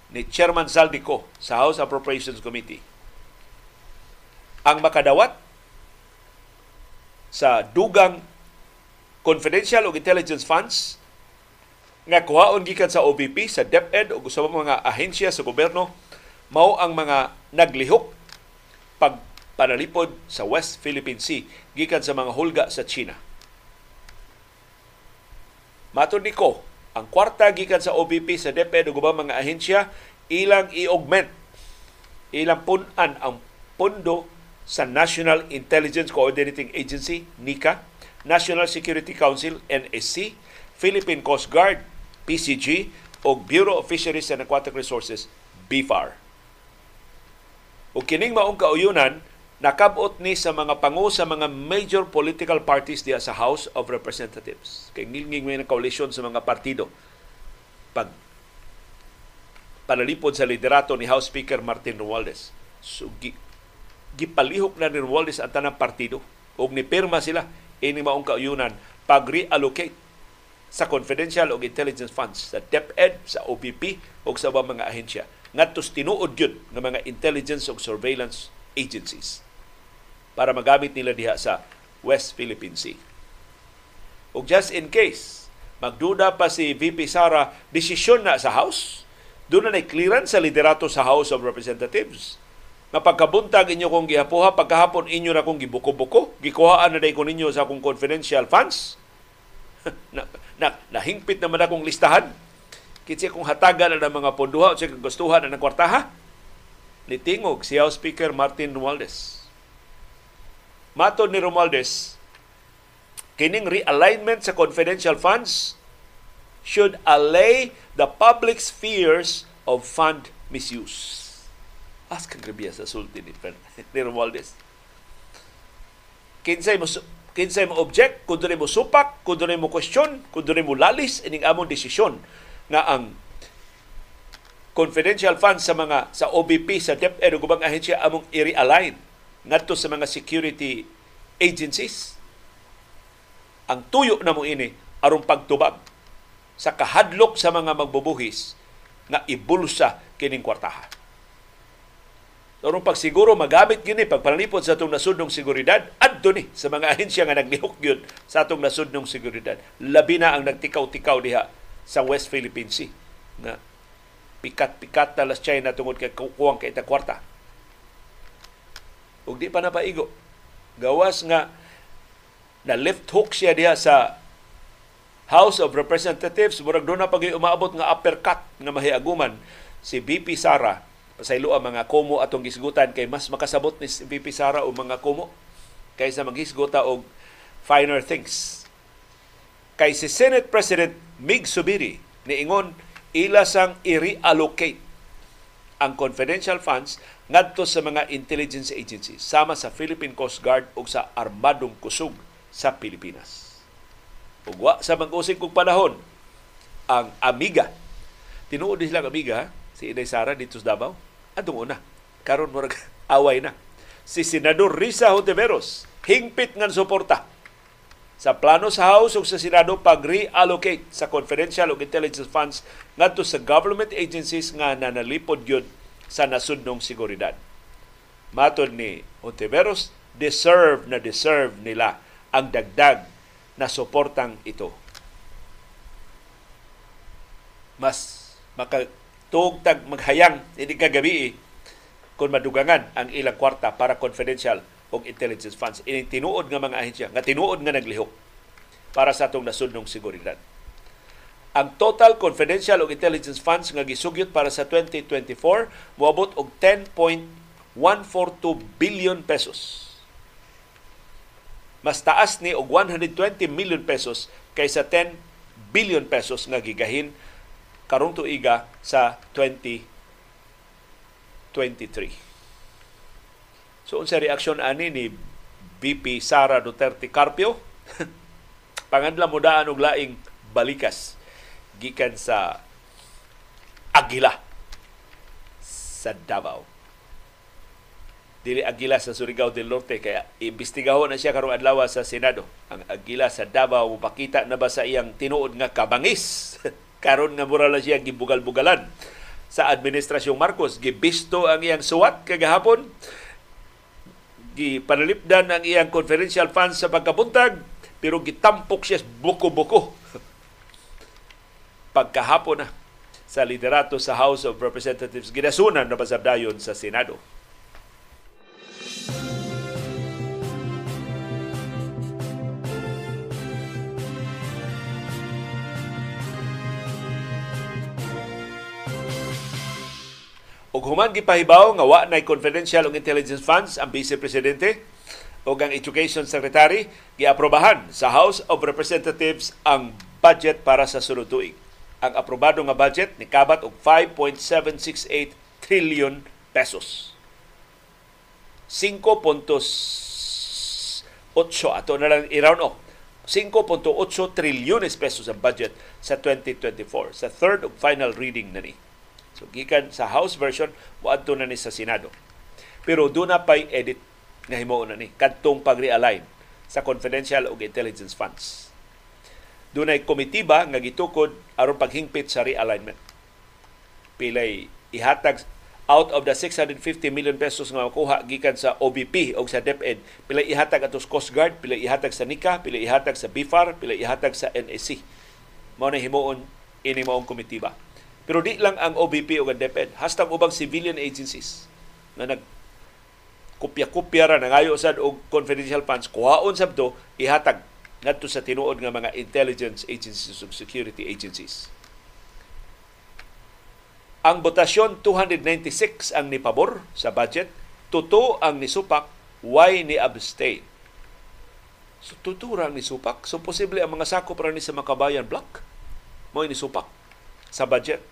ni Chairman Zaldico sa House Appropriations Committee. Ang makadawat sa dugang confidential o intelligence funds nga kuhaon gikan sa OVP, sa DepEd o sa mga ahensya sa gobyerno mao ang mga naglihok pag panalipod sa West Philippine Sea gikan sa mga hulga sa China. Matod ni ko, ang kwarta gikan sa OVP sa DepEd o mga ahensya ilang i-augment ilang punan ang pondo sa National Intelligence Coordinating Agency, NICA, National Security Council, NSC, Philippine Coast Guard, PCG, o Bureau of Fisheries and Aquatic Resources, BFAR. O kining maong kauyunan, nakabot ni sa mga pangu sa mga major political parties diya sa House of Representatives. Kay ngilnging may coalition sa mga partido. Pag panalipod sa liderato ni House Speaker Martin Romualdez. So, gipalihok na ni Romualdez ang tanang partido. O ni pirma sila ini maong kauyunan pag-reallocate sa confidential o intelligence funds sa DepEd, sa OPP o sa mga ahensya ngadtos tinuod gyud ng mga intelligence ug surveillance agencies para magamit nila diha sa West Philippine Sea. Ug just in case magduda pa si VP Sara desisyon na sa House, doon na clearance sa liderato sa House of Representatives. Mapagkabuntag inyo kong gihapuha, pagkahapon inyo na kong gibuko-buko, gikuhaan na day ko ninyo sa akong confidential funds. na, na, nahingpit naman akong listahan Kitsi kung hatagan na ng mga ponduha o siya gustuhan na ng kwartaha, nitingog si House Speaker Martin Romualdez. Matod ni Romualdez, kining realignment sa confidential funds should allay the public's fears of fund misuse. As kang grabiya sa sulti ni, ni Romualdez. Kinsay mo kinsay mo object, kung mo supak, kung mo question, kung mo lalis, ining among desisyon nga ang confidential funds sa mga sa OBP sa DepEd ug ubang ahensya among i-realign ngadto sa mga security agencies. Ang tuyo na mo ini aron pagtubag sa kahadlok sa mga magbubuhis nga ibulsa kining kwartaha. Aron pagsiguro magamit gini pagpanalipod sa atong nasudnong seguridad adto ni sa mga ahensya nga naglihok gyud sa atong nasudnong seguridad. Labi na ang nagtikaw-tikaw diha sa West Philippine Sea na pikat-pikat na las China tungod kay kuwang kay kwarta. Ug di pa na paigo. Gawas nga na left hook siya diha sa House of Representatives murag doon na pag umaabot nga uppercut nga mahiaguman si BP Sara pasaylo ang mga komo atong gisgutan kay mas makasabot ni VP Sara o mga komo kaysa maghisgota og finer things. Kay si Senate President Mig Subiri niingon ila sang i-reallocate ang confidential funds ngadto sa mga intelligence agencies sama sa Philippine Coast Guard ug sa Armadong Kusog sa Pilipinas. Ug sa mag-usig kog panahon ang amiga tinuod sila amiga si Inay Sara dito sa Davao adtong una karon murag away na si Senador Risa Hontiveros hingpit ngan suporta sa plano sa House ug sa Senado pag-reallocate sa confidential ug intelligence funds ngadto sa government agencies nga nanalipod yun sa nasudnong seguridad. Matod ni Ontiveros, deserve na deserve nila ang dagdag na suportang ito. Mas makatugtag maghayang hindi kagabi kung madugangan ang ilang kwarta para confidential og intelligence funds ining tinuod nga mga ahensya nga tinuod nga naglihok para sa atong nasudnong seguridad. Ang total confidential og intelligence funds nga gisugyot para sa 2024 moabot og 10.142 billion pesos. Mas taas ni og 120 million pesos kaysa 10 billion pesos nga gigahin karong tuiga sa 2023. So unsa reaksyon ani ni VP Sara Duterte Carpio? Pangadla mo daan og laing balikas gikan sa Agila sa Davao. Dili Agila sa Surigao del Norte kaya imbestigahon na siya karong adlaw sa Senado. Ang Agila sa Davao mupakita na ba sa iyang tinuod nga kabangis karon nga mura lang siya gibugal-bugalan. Sa administrasyong Marcos gibisto ang iyang suwat kagahapon. Gipanalipdan ang iyang confidential funds sa pagkabuntag pero gitampok siya buko-buko. Pagkahapon na sa liderato sa House of Representatives ginasunan na basabdayon sa Senado. Ug human gipahibaw nga wa nay confidential ug intelligence funds ang Vice Presidente ug ang Education Secretary giaprobahan sa House of Representatives ang budget para sa sunod tuig. Ang aprobado nga budget ni kabat og 5.768 trillion pesos. 5.8 ato na lang i-round off 5.8 trilyones pesos ang budget sa 2024 sa third ug final reading na ni. So gikan sa House version waadto na ni sa Senado. Pero do na pay edit nga himuon na ni kadtong pag-realign sa confidential ug intelligence funds. Dunay komitiba nga gitukod aron paghingpit sa realignment. Pilay ihatag out of the 650 million pesos nga makuha gikan sa OBP o sa DepEd, pila ihatag atos Coast Guard, pila ihatag sa NICA, pila ihatag sa BIFAR, pila ihatag sa NSC. Mao na himuon ini maong komitiba. Pero di lang ang OBP o ang DepEd, hastang ubang civilian agencies na nag kopya-kopya ra nangayo sad og confidential funds kuhaon sabto ihatag ngadto sa tinuod nga mga intelligence agencies ug security agencies. Ang botasyon 296 ang nipabor sa budget, tuto ang nisupak, why ni abstain. So tutura ang nisupak, so posible ang mga sakop ra ni sa Makabayan Block mo ni supak sa budget.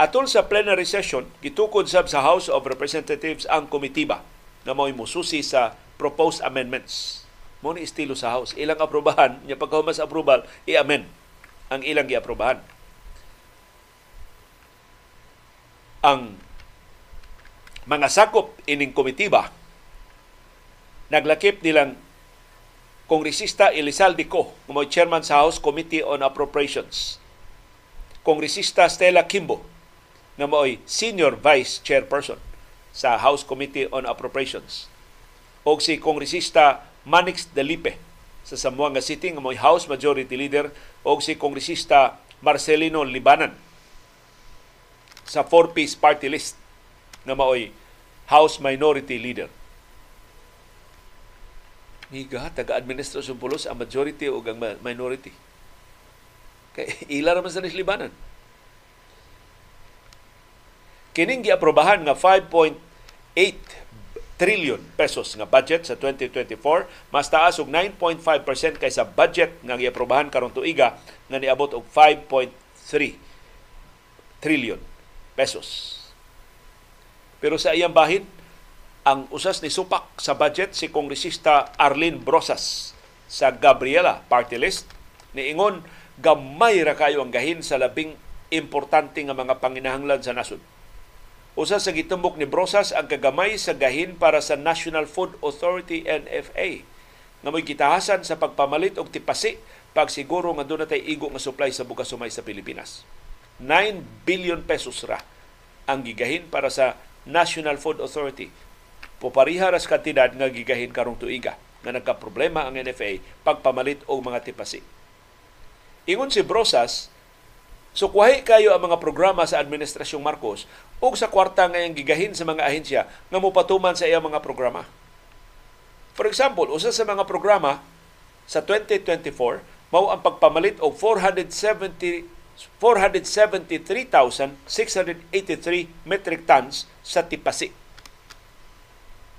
Atol sa plenary session, gitukod sab sa House of Representatives ang komitiba na mo'y mususi sa proposed amendments. Mo ni estilo sa House. Ilang aprobahan, niya pagkahumas approval, i-amend ang ilang giaprobahan. Ang mga sakop ining komitiba naglakip nilang Kongresista Elizalde Co, mo chairman sa House Committee on Appropriations. Kongresista Stella Kimbo, na mo'y senior vice chairperson sa House Committee on Appropriations. O si Kongresista Manix Delipe sa Zamboanga City nga mo'y House Majority Leader o si Kongresista Marcelino Libanan sa four-piece party list nga maoy House Minority Leader. Miga, taga-administrasyon pulos ang majority o ang minority. Kay ila raman sa Libanan Kining giaprobahan nga 5.8 trillion pesos nga budget sa 2024 mas taas og 9.5% kaysa budget nga giaprobahan karong tuiga nga niabot og 5.3 trillion pesos. Pero sa iyang bahin, ang usas ni supak sa budget si Kongresista Arlene Brosas sa Gabriela Party List niingon gamay ra kayo ang gahin sa labing importante nga mga panginahanglan sa nasod Usa sa gitumbok ni Brosas ang kagamay sa gahin para sa National Food Authority NFA nga may kitahasan sa pagpamalit og tipasi pagsiguro nga doon tay igo nga supply sa bugas sumay sa Pilipinas. 9 billion pesos ra ang gigahin para sa National Food Authority. Popariha ras kantidad nga gigahin karong tuiga nga nagka-problema ang NFA pagpamalit og mga tipasi. Ingon si Brosas, Sukwahi kayo ang mga programa sa Administrasyong Marcos ug sa kwarta ngayong gigahin sa mga ahensya nga mopatuman sa iyang mga programa. For example, usa sa mga programa sa 2024 mao ang pagpamalit og 470 473,683 metric tons sa tipasi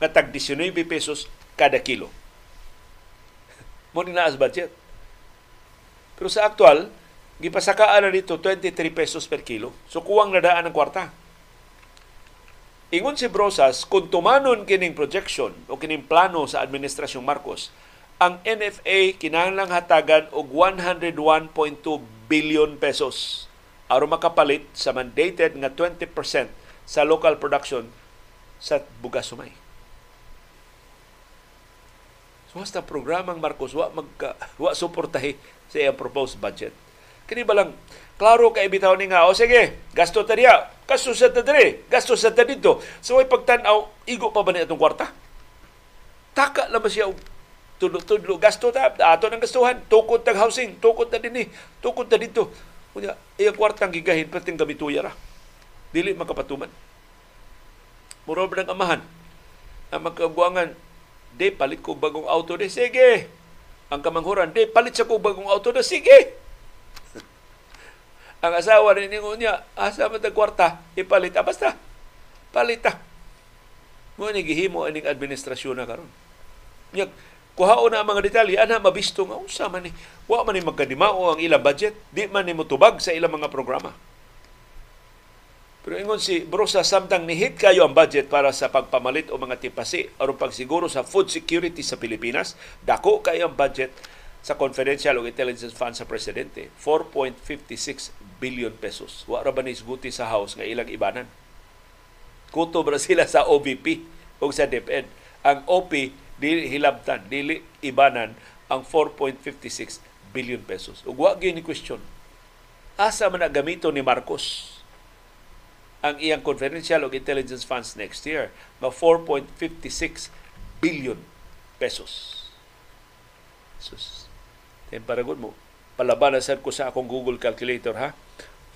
nga tag 19 pesos kada kilo. Mo na as budget. Pero sa aktual, gipasakaan na dito 23 pesos per kilo. So kuwang nadaan ang kwarta. Ingon si Brosas, kung tumanon kining projection o kining plano sa Administrasyong Marcos, ang NFA kinahanglang hatagan og 101.2 billion pesos aron makapalit sa mandated nga 20% sa local production sa bugas sumay. So hasta programang Marcos wa magka wa suportahi sa iyang proposed budget Kini ba lang, klaro kay bitaw ni nga, o sige, gasto ta diya, gasto sa ta dire, gasto sa ta dito. So ay pagtanaw, igo pa ba ni atong kwarta? Taka lang ba siya tudlo-tudlo, gasto ta, ato ng gastuhan, tukod tag housing, tukod ta dinhi, tukod ta dito. Kunya, iyang kwartang gigahin, pating gamituya ra. Dili makapatuman. Muro ba ng amahan? Ang magkabuangan, de, palit ko bagong auto de, sige. Ang kamanghuran, de, palit sa ko bagong auto de, sige ang asawa ni ningon niya, asa man kwarta, ipalit. Ah, basta, palita. Mo ni gihimo aning administrasyon na karon. Nya kuhao na ang mga detalye ana mabisto nga unsa man ni wa man ni magkadimao ang ilang budget, di man ni motubag sa ilang mga programa. Pero ingon si Brosa samtang nihit kayo ang budget para sa pagpamalit o mga tipasi aron pagsiguro sa food security sa Pilipinas, dako kayo ang budget sa confidential o intelligence fund sa presidente 4.56 billion pesos. Wa ra ba ni sa House nga ilang ibanan. Kuto ba sila sa OBP o sa DepEd. Ang OP dili hilabtan, dili ibanan ang 4.56 billion pesos. Ug wa gyud ni question. Asa man gamito ni Marcos ang iyang confidential ug intelligence funds next year nga 4.56 billion pesos. Sus. Then paragod mo, palaban na ko sa akong Google calculator ha.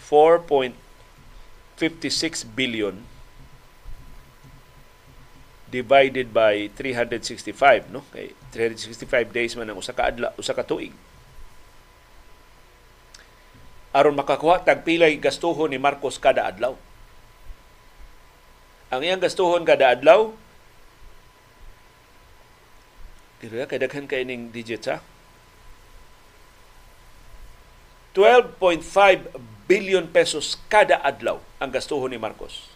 4.56 billion divided by 365 no? Kay 365 days man ang usa ka adlaw usa ka tuig. Aron makakuha tag pilay gastuhon ni Marcos kada adlaw. Ang iyang gastuhon kada adlaw Dito kay daghan kay ning digits ha 12.5 billion pesos kada adlaw ang gastuhon ni Marcos.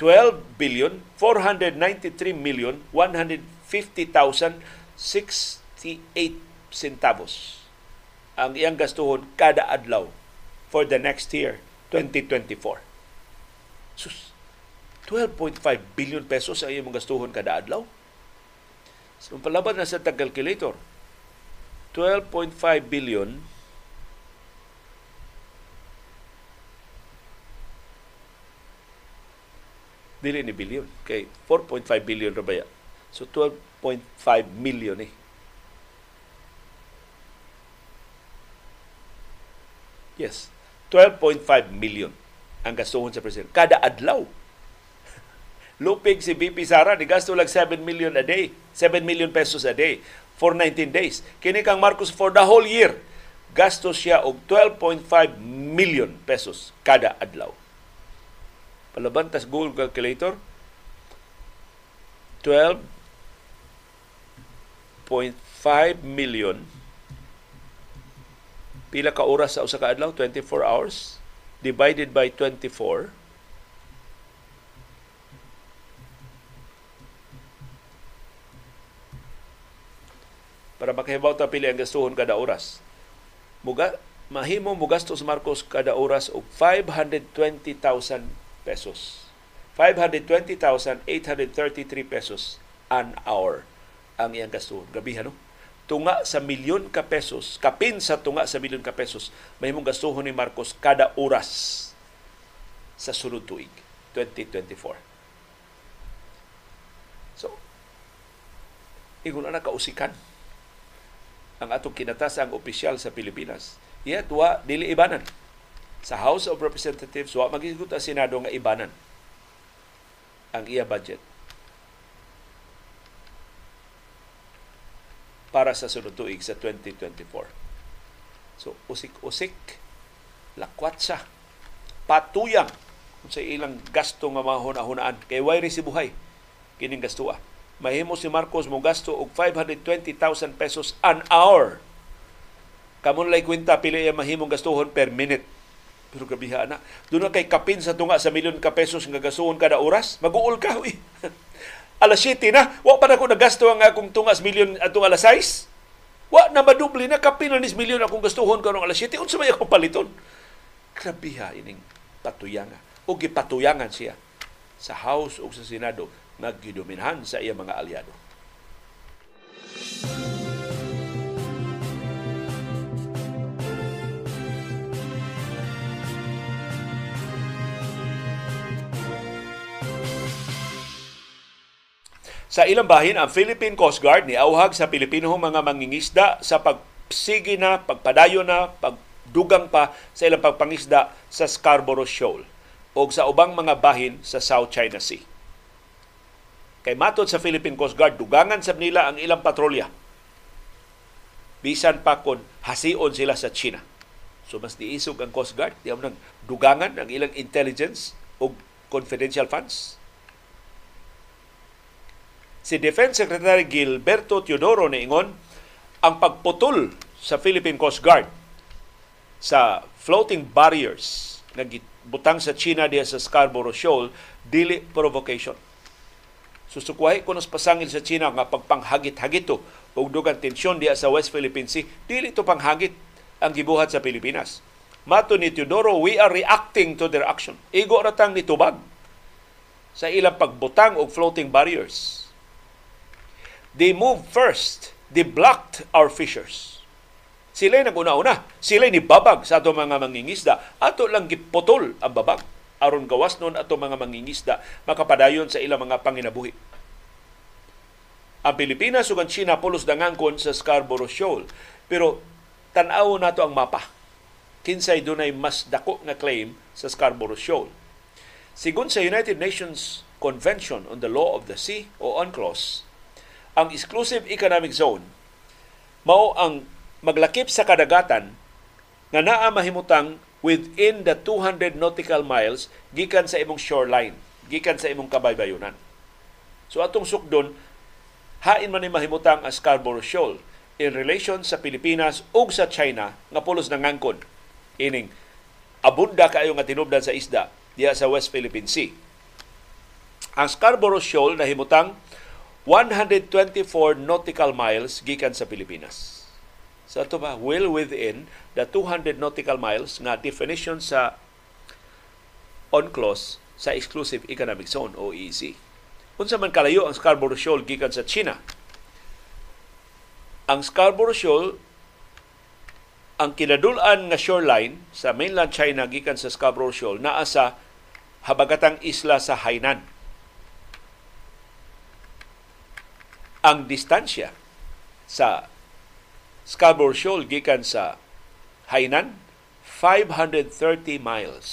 12 billion 493 million 150,068 centavos ang iyang gastuhon kada adlaw for the next year 2024. Sus, 12.5 billion pesos ang iyang gastuhon kada adlaw. So, palaban na sa tag-calculator, 12.5 billion dili ni billion kay 4.5 billion ra baya so 12.5 million eh. Yes. 12.5 million ang gastuhon sa presidente kada adlaw. Lupig si VP Sara ni gasto lang 7 million a day. 7 million pesos a day for 19 days. Kini kang Marcos for the whole year gasto siya og 12.5 million pesos kada adlaw Palaban tas Google calculator. 12.5 million. Pila ka oras sa usa ka adlaw? 24 hours? Divided by 24 para makahibaw ta pili ang gastuhon kada oras. Muga mahimo mo gastos Marcos kada oras og 520,000 pesos. 520,833 pesos an hour ang iyang gasto. Gabi no? Tunga sa milyon ka pesos, kapin sa tunga sa milyon ka pesos, mahimong gastuhon ni Marcos kada oras sa sunod tuig, 2024. So, igun na kausikan ang atong kinatasang opisyal sa Pilipinas. Yet, wa, dili ibanan sa House of Representatives wa magigot ang Senado nga ibanan ang iya budget para sa sunod tuig sa 2024. So usik-usik lakwat sa patuyang sa ilang gasto nga mahuna-hunaan kay way si buhay kining gastoa. Mahimo si Marcos mo gasto og 520,000 pesos an hour. Kamon lay kwenta pila iya mahimong gastuhon per minute pero gabiha na. Doon na kay kapin sa tunga sa milyon ka pesos nga gasuon kada oras. Mag-uol ka. Uy. alas 7 na. Wa pa na ko nagasto ang akong tunga sa milyon atong alas 6. Wa na madubli na kapin na milyon akong gastuhon karong alas 7. Unsa may akong paliton? Grabiha ining patuyanga. O gipatuyangan siya sa House o sa Senado naggidominhan sa iya mga aliado. Música Sa ilang bahin, ang Philippine Coast Guard ni auhag sa Pilipino mga mangingisda sa pagsigi na, pagpadayo na, pagdugang pa sa ilang pagpangisda sa Scarborough Shoal o sa ubang mga bahin sa South China Sea. Kay matod sa Philippine Coast Guard, dugangan sa nila ang ilang patrolya. Bisan pa kon hasiod sila sa China. So mas diisog ang Coast Guard, di nang dugangan ang ilang intelligence o confidential funds Si Defense Secretary Gilberto Teodoro niingon ang pagputol sa Philippine Coast Guard sa floating barriers na butang sa China diya sa Scarborough Shoal dili provocation. Susukwahi ko nos pasangil sa China nga pagpanghagit-hagito og dugang tensyon diya sa West Philippine Sea, dili to panghagit ang gibuhat sa Pilipinas. Mato ni Teodoro, we are reacting to their action. Igo ratang nitubag sa ilang pagbutang og floating barriers They moved first. They blocked our fishers. Sila naguna-una. Sila ni babag sa ato mga mangingisda. Ato lang giputol ang babag. aron gawas nun ato mga mangingisda makapadayon sa ilang mga panginabuhi. Ang Pilipinas ug ang China pulos dangangkon sa Scarborough Shoal. Pero tan-aw nato ang mapa. Kinsay dunay mas dako nga claim sa Scarborough Shoal. Sigon sa United Nations Convention on the Law of the Sea o UNCLOS, ang exclusive economic zone mao ang maglakip sa kadagatan nga naa mahimutang within the 200 nautical miles gikan sa imong shoreline, gikan sa imong kabaybayonan. So atong sukdon hain man ni mahimutang ang Scarborough Shoal in relation sa Pilipinas ug sa China nga pulos nangangkon ining abunda kaayo nga tinubdan sa isda diya sa West Philippine Sea. Ang Scarborough Shoal nahimutang 124 nautical miles gikan sa Pilipinas. Sa so, ito ba, well within the 200 nautical miles nga definition sa UNCLOS sa Exclusive Economic Zone o EEZ. Unsa man kalayo ang Scarborough Shoal gikan sa China. Ang Scarborough Shoal ang kinadulan nga shoreline sa mainland China gikan sa Scarborough Shoal naa sa habagatang isla sa Hainan. Ang distansya sa Scarborough Shoal gikan sa Hainan 530 miles.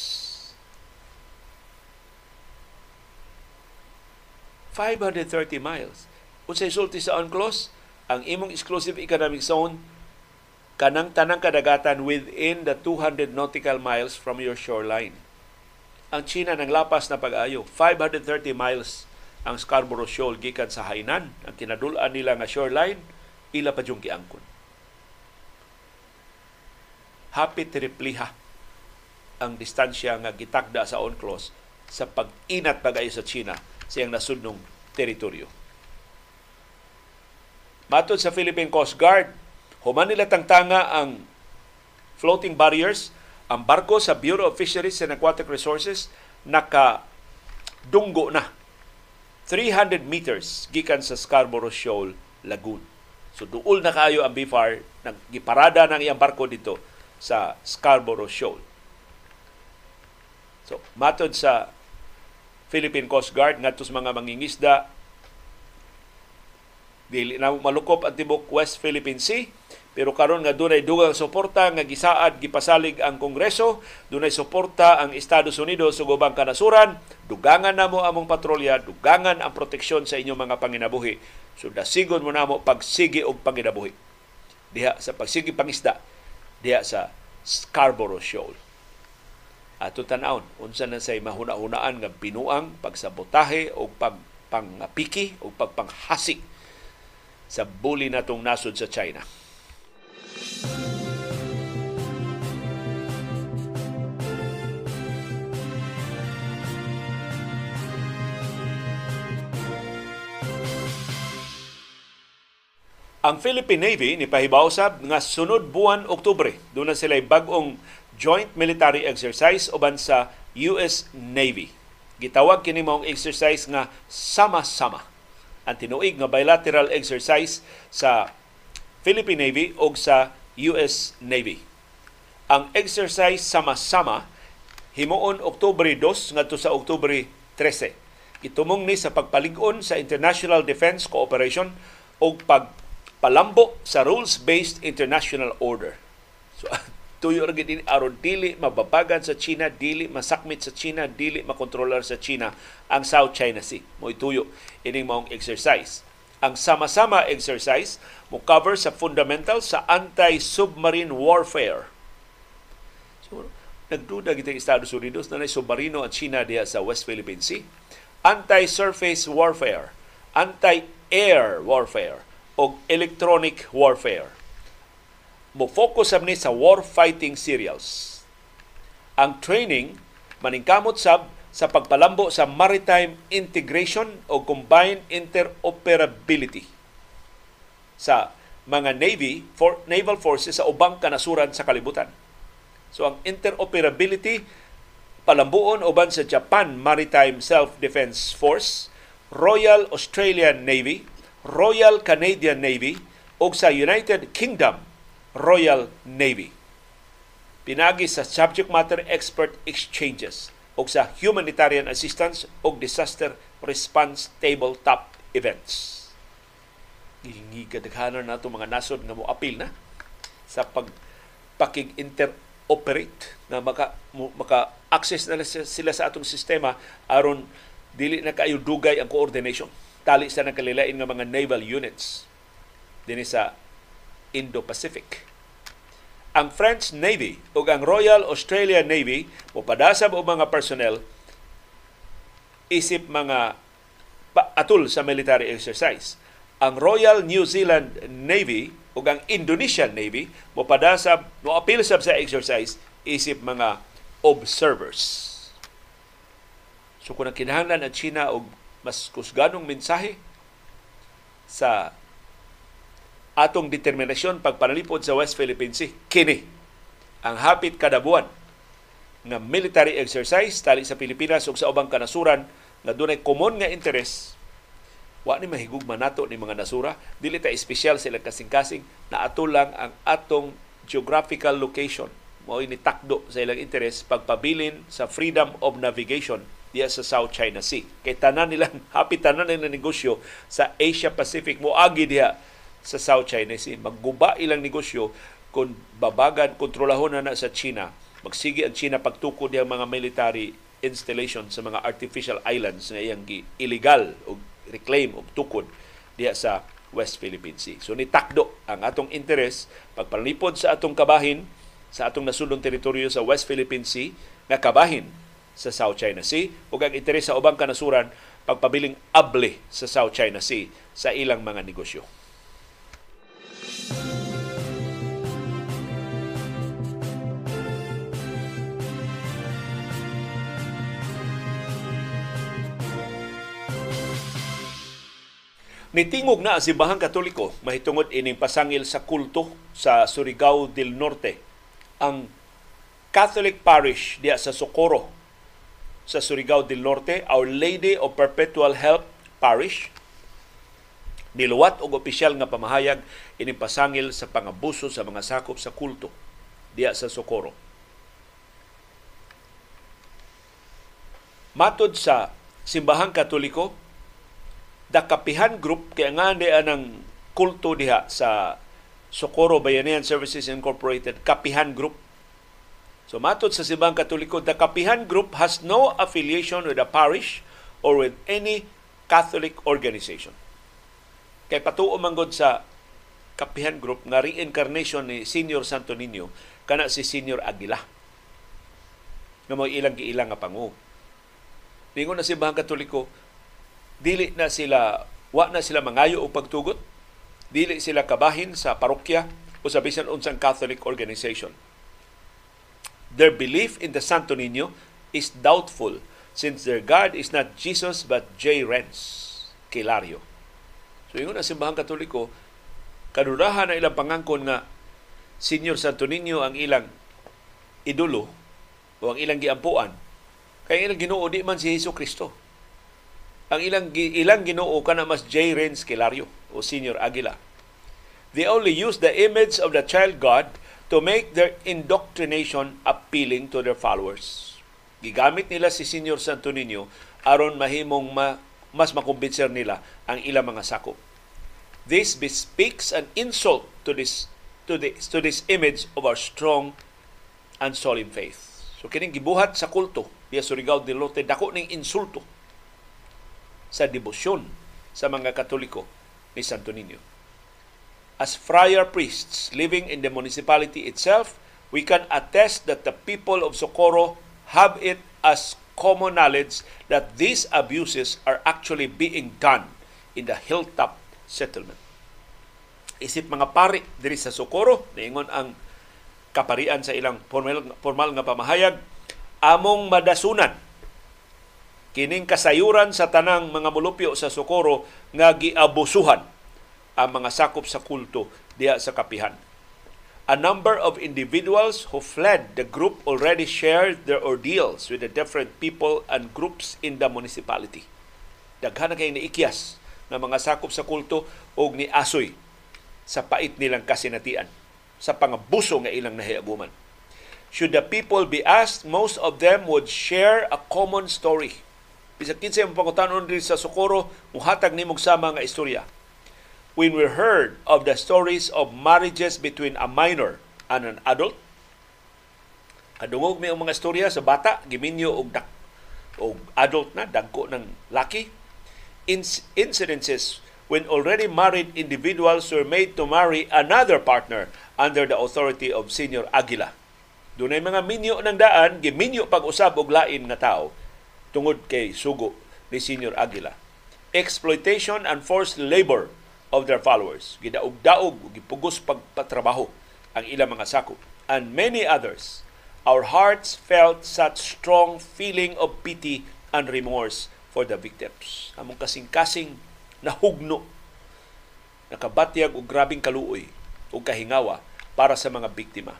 530 miles. Unsay sulti sa UNCLOS, ang imong exclusive economic zone kanang tanang kadagatan within the 200 nautical miles from your shoreline. Ang China nang lapas na pag-ayo, 530 miles ang Scarborough Shoal gikan sa Hainan. Ang kinadulan nila nga shoreline, ila pa yung kiangkon hapit tripliha ang distansya nga gitakda sa UNCLOS sa pag-inat pagayo sa China sa iyang nasudnong teritoryo. Matod sa Philippine Coast Guard, human nila tangtanga ang floating barriers, ang barko sa Bureau of Fisheries and Aquatic Resources naka dunggo na 300 meters gikan sa Scarborough Shoal Lagoon. So duol na kayo ang BFAR, naggiparada ng iyang barko dito sa Scarborough Shoal. So, matod sa Philippine Coast Guard ngadto sa mga mangingisda dili na malukop ang tibok West Philippine Sea pero karon nga dunay dugang suporta nga gisaad gipasalig ang Kongreso, dunay suporta ang Estados Unidos sa ubang kanasuran, dugangan namo among patrolya, dugangan ang proteksyon sa inyong mga panginabuhi. So dasigon mo namo pagsigi og panginabuhi. Diha sa pagsigi pangisda diya sa Scarborough Shoal. Ato tanawon unsa na say mahuna-hunaan nga binuang pagsabotahe o pag pangpiki o pagpanghasik sa buli natong nasod sa China. Ang Philippine Navy ni pahibawsab nga sunod buwan Oktubre doon na sila bag-ong joint military exercise uban sa US Navy. Gitawag kini mong exercise nga sama-sama. Ang tinuig nga bilateral exercise sa Philippine Navy o sa US Navy. Ang exercise sama-sama himuon Oktubre 2 ngadto sa Oktubre 13. Itumong ni sa pagpalig-on sa International Defense Cooperation o pag palambo sa rules-based international order. So, tuyo ra gid aron dili mababagan sa China, dili masakmit sa China, dili makontrolar sa China ang South China Sea. Mo tuyo ining maong exercise. Ang sama-sama exercise mo cover sa fundamentals sa anti-submarine warfare. So, nagduda gitang Estados Unidos na nay submarino ang China diya sa West Philippine Sea. Anti-surface warfare, anti-air warfare, o electronic warfare. Mo-focus ni sa war fighting serials. Ang training maningkamot sab sa pagpalambo sa maritime integration o combined interoperability sa mga navy for naval forces sa ubang kanasuran sa kalibutan. So ang interoperability palambuon uban sa Japan Maritime Self-Defense Force, Royal Australian Navy, Royal Canadian Navy o sa United Kingdom Royal Navy. Pinagi sa subject matter expert exchanges o sa humanitarian assistance o disaster response tabletop events. Gilingi kadaghanan nato mga nasod nga mo apil na sa pag pakig interoperate na maka maka access na sila sa atong sistema aron dili na kayo dugay ang coordination tali sa nakalilain nga mga naval units dinhi sa Indo-Pacific. Ang French Navy ug ang Royal Australian Navy mopadasab og mga personnel isip mga atul sa military exercise. Ang Royal New Zealand Navy ug ang Indonesian Navy mopadasab mo appeal sab sa exercise isip mga observers. So kung kinahanglan ang China og mas kusganong mensahe sa atong determinasyon pagpanalipod sa West Philippine Sea. Kini ang hapit kada buwan nga military exercise tali sa Pilipinas ug sa ubang kanasuran nga dunay common nga interes wa ni mahigugma nato ni mga nasura. Dili ta espesyal sila kasing-kasing. Na ato lang ang atong geographical location. Mao ni takdo sa ilang interes pagpabilin sa freedom of navigation diya sa South China Sea. Kay tanan nila, happy tanan nila negosyo sa Asia Pacific mo agi diha sa South China Sea. Magguba ilang negosyo kung babagan, kontrolahon na na sa China. Magsige ang China pagtukod ang mga military installation sa mga artificial islands na iyang illegal o reclaim o tukod diya sa West Philippine Sea. So ni takdo ang atong interes pagpalipod sa atong kabahin sa atong nasulong teritoryo sa West Philippine Sea nga kabahin sa South China Sea ug ang interes sa ubang kanasuran pagpabiling able sa South China Sea sa ilang mga negosyo. Nitingog na si Bahang Katoliko mahitungod ining pasangil sa kulto sa Surigao del Norte. Ang Catholic Parish diya sa Socorro sa Surigao del Norte, Our Lady of Perpetual Help Parish niluwat og opisyal nga pamahayag ini pasangil sa pangabuso sa mga sakop sa kulto diya sa Socorro. Matod sa simbahang katoliko, the Kapihan Group kay nga ang kulto diha sa Socorro Bayanihan Services Incorporated, Kapihan Group. So matod sa simbahang katoliko, the Kapihan Group has no affiliation with a parish or with any Catholic organization. Kay patuo manggod sa Kapihan Group nga reincarnation ni Senior Santo Niño kana si Senior Aguila. Nga mo ilang giilang nga pangu. Ningon na si Bahang Katoliko, dili na sila wa na sila mangayo og pagtugot, dili sila kabahin sa parokya o sa bisan unsang Catholic organization. Their belief in the Santo Niño is doubtful since their God is not Jesus but J. Renz Kilario. So ingon ang simbahang katoliko, kadurahan na ilang pangangkon nga Senior Santo Niño ang ilang idolo o ang ilang giampuan. Kaya ilang ginoo di man si Hesus Kristo. Ang ilang ilang ginoo kana mas J. Renz Kilario o Senior Aguila. They only use the image of the child God to make their indoctrination appealing to their followers. Gigamit nila si Senior Santo Niño aron mahimong ma mas makumbinser nila ang ilang mga sakop. This bespeaks an insult to this to this, to this image of our strong and solemn faith. So kining gibuhat sa kulto diya Surigao del Norte dako ning insulto sa debosyon sa mga Katoliko ni Santo Niño. As friar priests living in the municipality itself, we can attest that the people of Socorro have it as common knowledge that these abuses are actually being done in the hilltop settlement. Isip mga pari diri sa Socorro, niingon ang kaparian sa ilang formal, formal nga pamahayag, among madasunan kining kasayuran sa tanang mga mulupyo sa Socorro nga giabusuhan ang mga sakop sa kulto diya sa kapihan a number of individuals who fled the group already shared their ordeals with the different people and groups in the municipality. Daghan kay niikyas ng mga sakop sa kulto o ni asoy sa pait nilang kasinatian sa pangabuso nga ilang nahiaguman. Should the people be asked, most of them would share a common story. Bisa kinsa yung pangutanon rin sa Socorro, muhatag ni sama nga istorya. When we heard of the stories of marriages between a minor and an adult, kadungog may mga istorya sa bata, giminyo og dak o adult na, dagko ng laki. incidences when already married individuals were made to marry another partner under the authority of Senior Aguila. Doon ay mga minyo ng daan, giminyo pag-usab og lain nga tao tungod kay sugo ni Senior Aguila. Exploitation and forced labor of their followers. Gidaog-daog, gipugos pagpatrabaho ang ilang mga sakop. And many others. Our hearts felt such strong feeling of pity and remorse for the victims. Among kasing-kasing nahugno, nakabatyag og grabing kaluoy o kahingawa para sa mga biktima.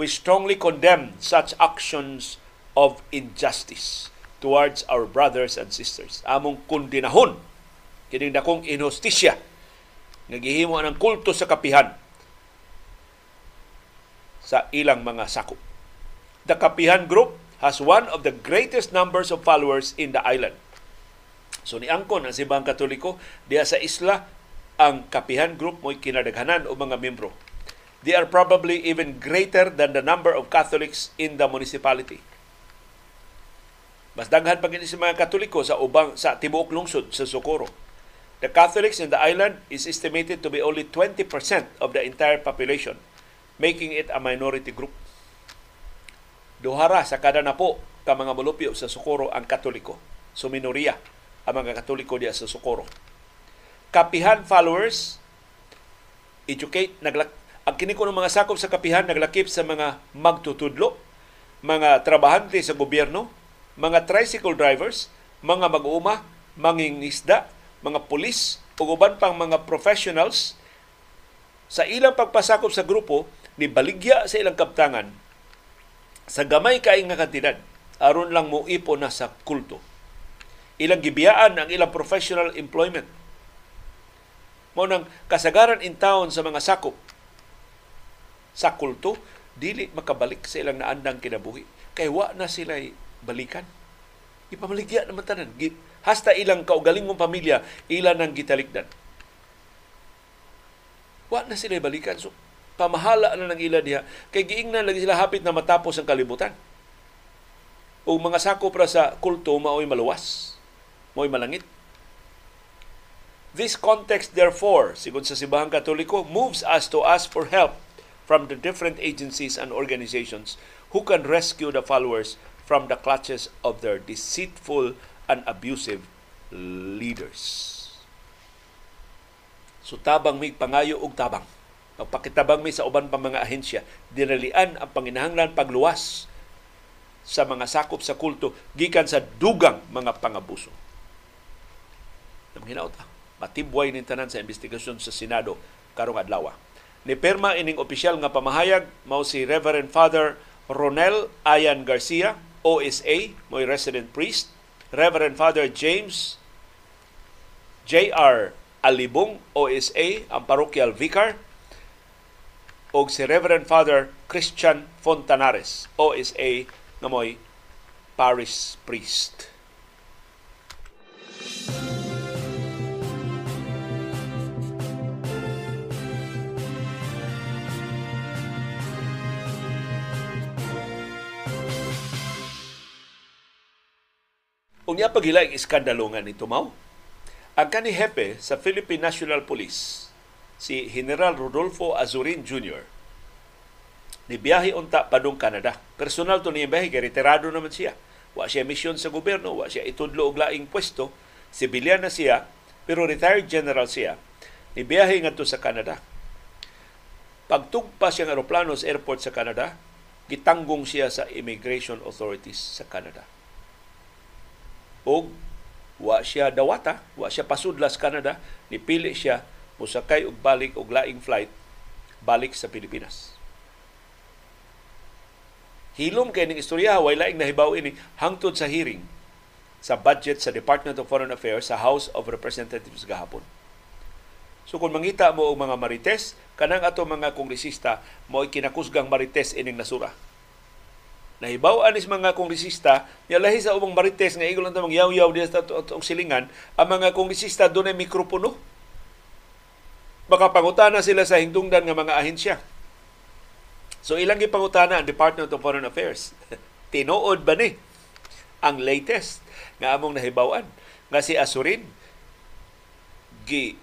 We strongly condemn such actions of injustice towards our brothers and sisters. Among kundinahon kining dakong inhustisya nga gihimo ng kulto sa kapihan sa ilang mga sakop. The Kapihan Group has one of the greatest numbers of followers in the island. So ni Angkon ang Simbahang Katoliko diya sa isla ang Kapihan Group mo'y kinadaghanan o mga membro. They are probably even greater than the number of Catholics in the municipality. Mas daghan pa sa mga Katoliko sa ubang sa tibuok lungsod sa Socorro. The Catholics in the island is estimated to be only 20% of the entire population, making it a minority group. Duhara sa kada napo ka mga mulupyo sa Socorro ang Katoliko. So minoriya ang mga Katoliko diya sa Socorro. Kapihan followers, educate, naglak ang kiniko ng mga sakop sa kapihan naglakip sa mga magtutudlo, mga trabahante sa gobyerno, mga tricycle drivers, mga mag-uuma, mangingisda, mga pulis, ug uban pang mga professionals sa ilang pagpasakop sa grupo ni baligya sa ilang kaptangan sa gamay kay nga kantidad aron lang mo ipo na sa kulto ilang gibiyaan ang ilang professional employment. Mo nang kasagaran in town sa mga sakop sa kulto, dili makabalik sa ilang naandang kinabuhi. Kay wa na sila balikan. Ipamaligya naman tanan. Hasta ilang kaugalingong pamilya, ilan ang gitalikdan. Wa na sila balikan. So, pamahala na ng ila diha. Kay giingnan lagi sila hapit na matapos ang kalibutan. O mga sakop ra sa kulto mao'y maluwas mo'y malangit. This context, therefore, sigon sa Sibahang Katoliko, moves us to ask for help from the different agencies and organizations who can rescue the followers from the clutches of their deceitful and abusive leaders. So tabang may pangayo og tabang. Pagpakitabang may sa uban pa mga ahensya, dinalian ang panginahanglan pagluwas sa mga sakop sa kulto gikan sa dugang mga pangabuso ng hinaot matibway ning tanan sa investigasyon sa Senado karong adlaw. Ni perma ining opisyal nga pamahayag mao si Reverend Father Ronel Ayan Garcia, OSA, mo'y resident priest, Reverend Father James J.R. Alibong, OSA, ang parochial vicar, o si Reverend Father Christian Fontanares, OSA, nga mo'y parish priest. Unya paghila ang iskandalo nga ni Tumaw. Ang kani hepe sa Philippine National Police, si General Rodolfo Azurin Jr., ni biyahe unta padung Canada. Personal to niya biyahe, retirado naman siya. Wa siya misyon sa gobyerno, wa siya itudlo og laing pwesto. Sibilyan na siya, pero retired general siya. Ni biyahe ngadto sa Canada. Pagtugpa siya ng aeroplano sa airport sa Canada, gitanggong siya sa immigration authorities sa Canada og wa siya dawata, wa siya pasudlas Canada, nipili siya musakay og balik og laing flight balik sa Pilipinas. Hilom kay ning istorya way laing nahibaw ini hangtod sa hearing sa budget sa Department of Foreign Affairs sa House of Representatives gahapon. So kung mangita mo og mga marites, kanang ato mga kongresista mo kinakusgang marites ining nasura. Nahibaw anis mga kongresista lahi sa ubang marites nga igol ta yaw-yaw diya sa atong silingan ang mga kongresista dunay mikropono. Makapangutana sila sa hingtungdan nga mga ahensya. So ilang gipangutana ang Department of Foreign Affairs? Tinuod ba ni ang latest nga among nahibawan? Nga si Asurin gi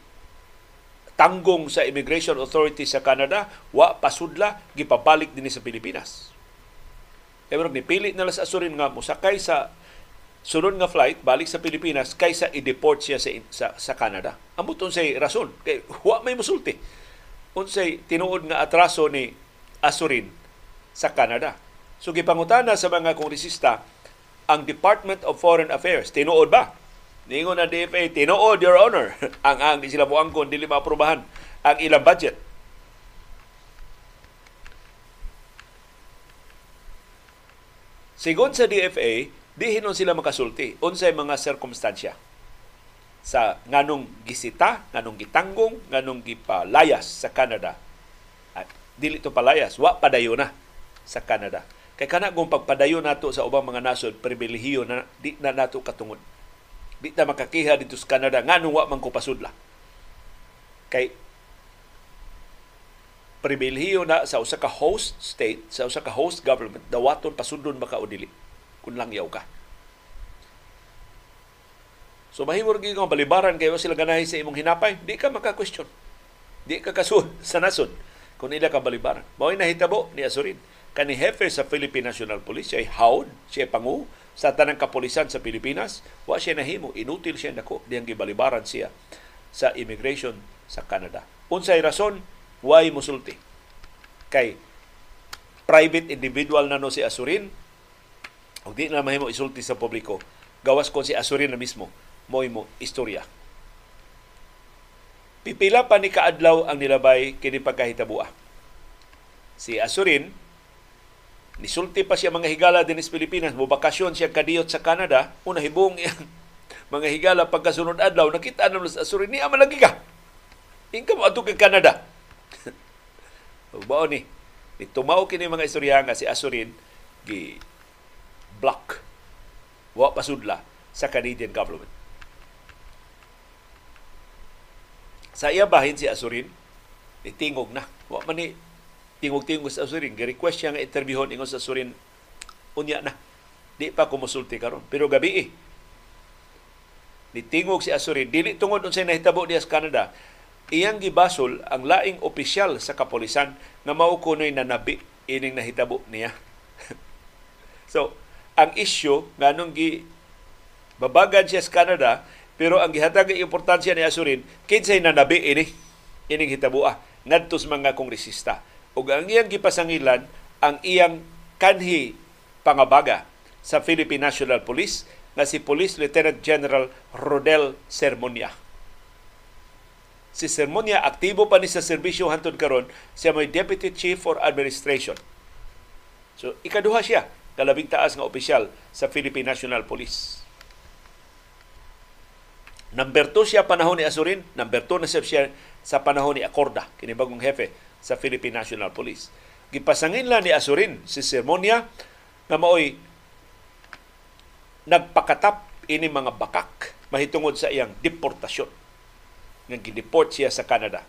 tanggong sa Immigration Authority sa Canada wa pasudla gipabalik dinhi sa Pilipinas kaya ni pili na sa asurin nga musakay sa sunod nga flight balik sa Pilipinas kaysa i-deport siya sa, sa, sa Canada. Amot unsay rason kay wa may musulti. Unsay tinuod nga atraso ni asurin sa Canada. So gipangutana sa mga kongresista ang Department of Foreign Affairs tinuod ba? Ningon na DFA tinuod your honor ang ang di sila moangkon dili maaprobahan ang ilang budget Sigon sa DFA, di hinon sila makasulti unsay mga sirkumstansya sa nganong gisita, nganong gitanggong, nganong gipalayas sa Canada. At dili to palayas, wa padayo na sa Canada. Kay kana kung pagpadayo nato sa ubang mga nasod, pribilehiyo na di na nato katungod. Di na makakiha dito sa Canada nganong wa man ko pasudla. Kay pribilehiyo na sa usa ka host state, sa usa ka host government, dawaton pasundon maka dili kun lang yaw ka. So mahimong gyud nga balibaran kayo sila ganahi sa imong hinapay, di ka maka-question. Di ka kasud sa nasod kung ila ka balibaran. Mao nahitabo ni Asurin kani hefe sa Philippine National Police siya HAUD, siya pangu sa tanang kapulisan sa Pilipinas, wa siya nahimo, inutil siya nako diyang gibalibaran siya sa immigration sa Canada. Unsay rason Why musulti? Kay private individual na no si Asurin, o di na mahimo isulti sa publiko, gawas ko si Asurin na mismo, mo mo istorya. Pipila pa ni kaadlaw ang nilabay kini pagkahitabua. Si Asurin, nisulti pa siya mga higala din sa Pilipinas, mubakasyon siya kadiyot sa Canada, una hibong mga higala pagkasunod adlaw, nakita na sa Asurin, ni amalagi ka. Ingka mo ato kay Canada Bao ni, ni tumaw kini mga istorya nga si Asurin gi block wa pasudla sa Canadian government. Sa iya bahin si Asurin, ni tingog na. Wa man ni tingog-tingog sa Asurin. Gi-request siya nga interviewon ingon sa Asurin, unya na. Di pa kumusulti karon Pero gabi eh, ni tingog si Asurin, dili tungod unsay nahitabo diya sa Canada, iyang gibasol ang laing opisyal sa kapolisan nga mao kunoy nanabi ining nahitabo niya. so, ang issue nganong gi babagan siya sa Canada pero ang gihatag nga importansya ni Asurin kinsay nanabi ini ining hitabua ngadto sa mga kongresista. Ug ang iyang gipasangilan ang iyang kanhi pangabaga sa Philippine National Police nga si Police Lieutenant General Rodel Sermonia si Sermonia aktibo pa ni sa serbisyo hantod karon siya may Deputy Chief for Administration. So ikaduha siya kalabing taas nga opisyal sa Philippine National Police. Number 2 siya panahon ni Asurin, number 2 na siya sa panahon ni Acorda, kini bagong hepe sa Philippine National Police. Gipasangin lang ni Asurin si Sermonia nga maoy nagpakatap ini mga bakak mahitungod sa iyang deportasyon nga gideport siya sa Canada.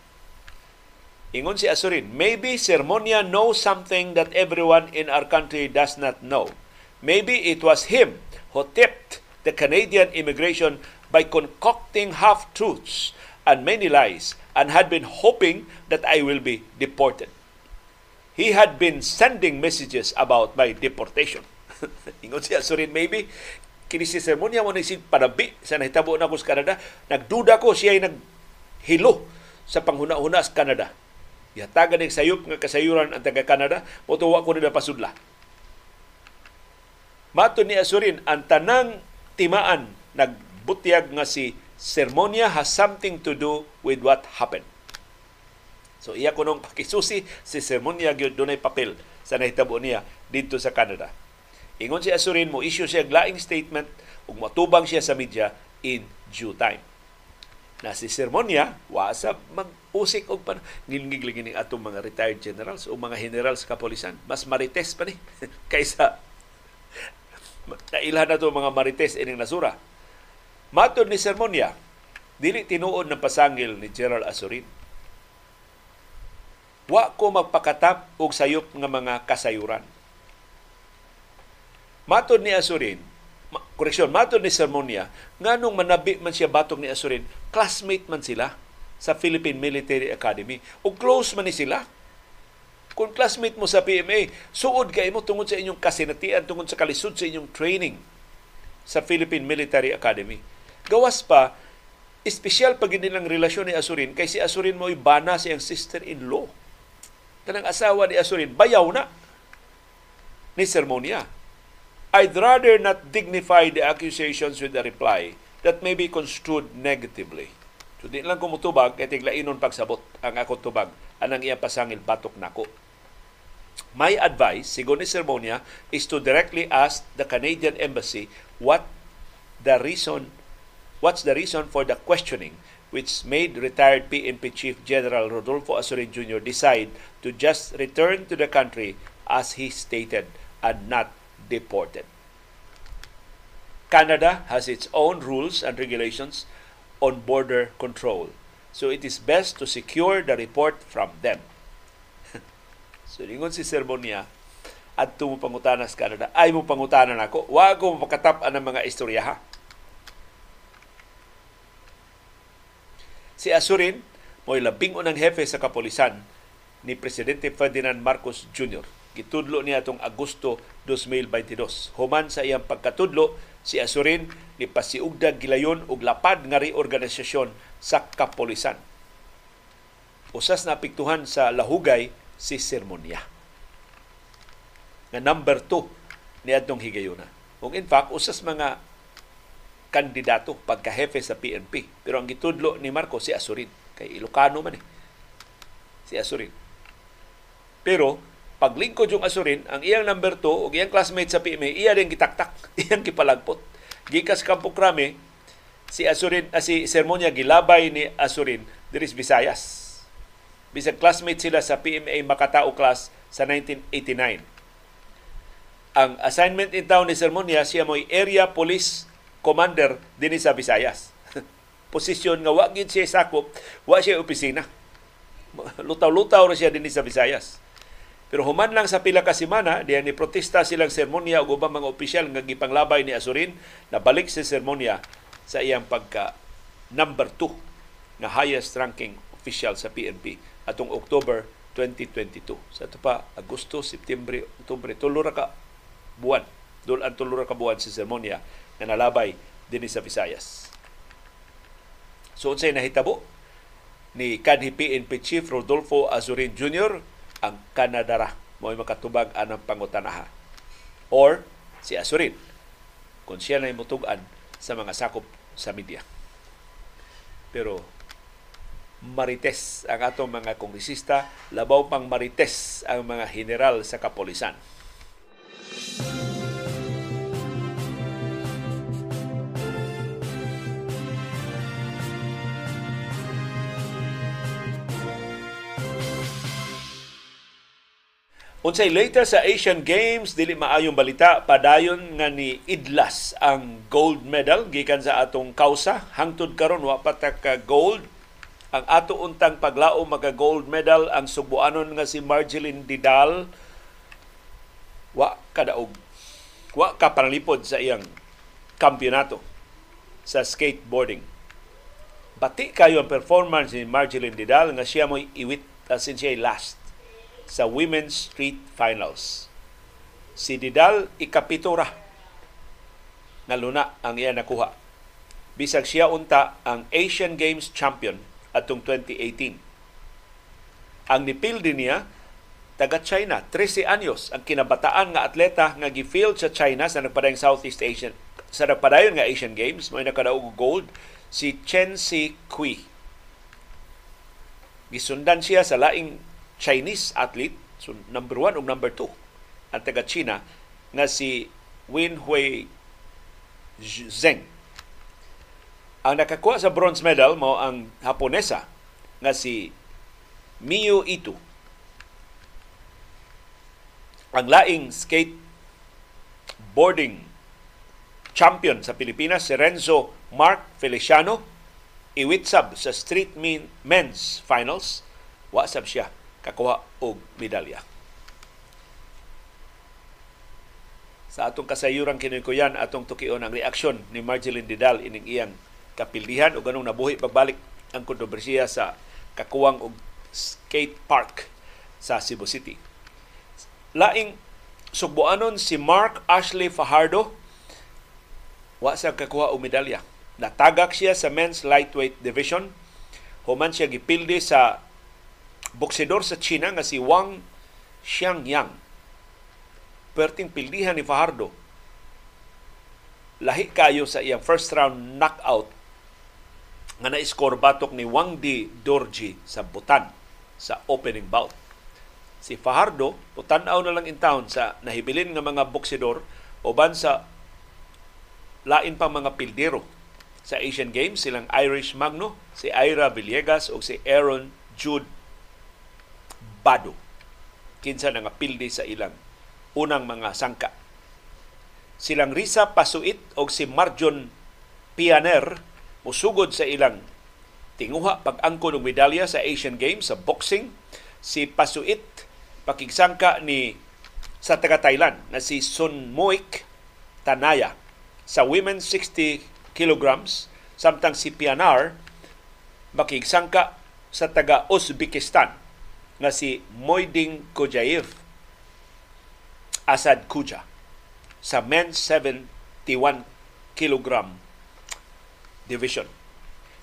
Ingon si Asurin, maybe Sermonia knows something that everyone in our country does not know. Maybe it was him who tipped the Canadian immigration by concocting half-truths and many lies and had been hoping that I will be deported. He had been sending messages about my deportation. Ingon si Asurin, maybe kini si Sermonia mo nagsig panabi sa nahitabo na ko sa Canada. Nagduda ko siya ay nag hilo sa panghuna-huna sa Canada. Ihatagan ng sayop nga kasayuran ang taga-Canada, motuwa ko nila pasudla. Mato ni Asurin, ang tanang timaan nagbutyag nga si Sermonia has something to do with what happened. So iya ko nung pakisusi si Sermonia gyud dunay papel sa nahitabo niya dito sa Canada. Ingon si Asurin mo issue siya laing statement ug matubang siya sa media in due time na si Sermonia wa mag-usik og pan ngilngig lagi atong mga retired generals o mga generals sa kapolisan mas marites pa ni kaysa Nailhan na to mga marites ining nasura. Matod ni Sermonia, dili tinuod ng pasangil ni Gerald Azurin. Wa ko magpakatap og sayop nga mga kasayuran. Matod ni Azurin, ma, koreksyon, matod ni Sermonia, nganong manabi man siya batong ni Azurin, classmate man sila sa Philippine Military Academy. O close man ni sila kung classmate mo sa PMA, suod kay mo tungod sa inyong kasinatian, tungod sa kalisod sa inyong training sa Philippine Military Academy. Gawas pa, espesyal pag nilang relasyon ni Asurin, kay si Asurin mo bana siyang sister-in-law. Kanang asawa ni Asurin, bayaw na ni Sermonia. I'd rather not dignify the accusations with a reply that may be construed negatively. So di lang kumutubag, kay tiglainon pagsabot ang ako tubag, anang iya pasangil batok nako. My advice, sigon ni Sermonia, is to directly ask the Canadian Embassy what the reason what's the reason for the questioning which made retired PNP Chief General Rodolfo Azurin Jr. decide to just return to the country as he stated and not deported. Canada has its own rules and regulations on border control, so it is best to secure the report from them. So lingon si Sermonia at mo pangutana sa Canada, ay mo pangutana nako, wa ko mapakatap ang mga istorya ha. Si Asurin, mo'y labing unang hepe sa kapolisan ni Presidente Ferdinand Marcos Jr. Gitudlo niya itong Agosto 2022. Human sa iyang pagkatudlo, si Asurin ni pasiugdag gilayon og lapad nga reorganisasyon sa kapolisan. Usas na apektuhan sa lahugay si Sermonia. Nga number two ni Adtong Higayuna. Kung in fact, usas mga kandidato pagkahefe sa PNP. Pero ang gitudlo ni Marcos si Asurin. Kay Ilocano man eh. Si Asurin. Pero, paglingkod yung Asurin, ang iyang number 2 o iyang classmate sa PMA, iya din gitaktak, iyang kipalagpot. Gikas Kampo Krame, si Asurin, ah, si Sermonia gilabay ni Asurin diris Visayas Bisag classmate sila sa PMA Makatao class sa 1989. Ang assignment in town ni Sermonia, siya mo'y area police commander din sa Visayas. Posisyon nga wa gid siya sakop, wa siya opisina. Lutaw-lutaw ra siya din sa Visayas. Pero human lang sa pila ka semana, diyan ni protesta silang sermonya ug ubang mga opisyal nga gipanglabay ni Asurin na balik sa sermonya sa iyang pagka number 2 na highest ranking official sa PNP atong October 2022. Sa ito pa, Agosto, September, Oktubre, tulo ka buwan. Doon ang tulo ka buwan sa sermonya na nalabay din sa Visayas. So, unsay nahitabo ni kanhi PNP Chief Rodolfo Azurin Jr. ang Kanadara mo makatubag anang pangutanaha. Or si Azurin kung siya na imutugan sa mga sakop sa media. Pero marites ang atong mga kongresista, labaw pang marites ang mga general sa kapolisan. Unsay later sa Asian Games dili maayong balita padayon nga ni idlas ang gold medal gikan sa atong kausa. Hangtod karon wa pa ka gold. Ang ato untang paglao maga gold medal ang subuanon nga si Marjeline Didal wa kadaog wa ka panalipod sa iyang kampeonato sa skateboarding. Bati kayo ang performance ni Marjeline Didal nga siya mo'y iwit as in siya last sa Women's Street Finals. Si Didal ikapitura na luna ang iya nakuha. Bisag siya unta ang Asian Games champion atong 2018. Ang nipildi niya taga China, 13 anyos ang kinabataan nga atleta nga gifield sa China sa nagpadayong Southeast Asian sa nagpadayon nga Asian Games may nakadaog gold si Chen Si Kui. Gisundan siya sa laing Chinese athlete, so number one o number two, ang taga China, nga si Win Hui Zheng. Ang nakakuha sa bronze medal mo ang Haponesa nga si Miyu Ito. Ang laing skate boarding champion sa Pilipinas si Renzo Mark Feliciano iwitsab sa street men's finals. Wa sab siya kakuha og medalya. Sa atong kasayuran kinikuyan atong tukion ang reaksyon ni Marjeline Didal ining iyang kapildihan o ganong nabuhi pagbalik ang kontrobersiya sa kakuwang og skate park sa Cebu City. Laing sugboanon si Mark Ashley Fajardo wa sa kakuha og medalya. Natagak siya sa men's lightweight division. Human siya gipildi sa boksidor sa China nga si Wang Xiangyang. Perting pildihan ni Fajardo. Lahi kayo sa iyang first round knockout nga na-score batok ni Wang Di Dorji sa Butan sa opening bout. Si Fajardo, putanaw na lang in town sa nahibilin nga mga boksidor uban sa lain pa mga pildero. Sa Asian Games silang Irish Magno, si Ira Villegas o si Aaron Jude Bado. Kinsa nga pildi sa ilang unang mga sangka. Silang Risa Pasuit o si Marjon Pianer musugod sa ilang tinguha pag-angkon ng medalya sa Asian Games sa boxing. Si Pasuit pakigsangka ni sa taga Thailand na si Sun Moik Tanaya sa women's 60 kilograms samtang si Pianar makigsangka sa taga Uzbekistan na si Moiding Kojayev Asad Kuja sa men's 71 kilogram division.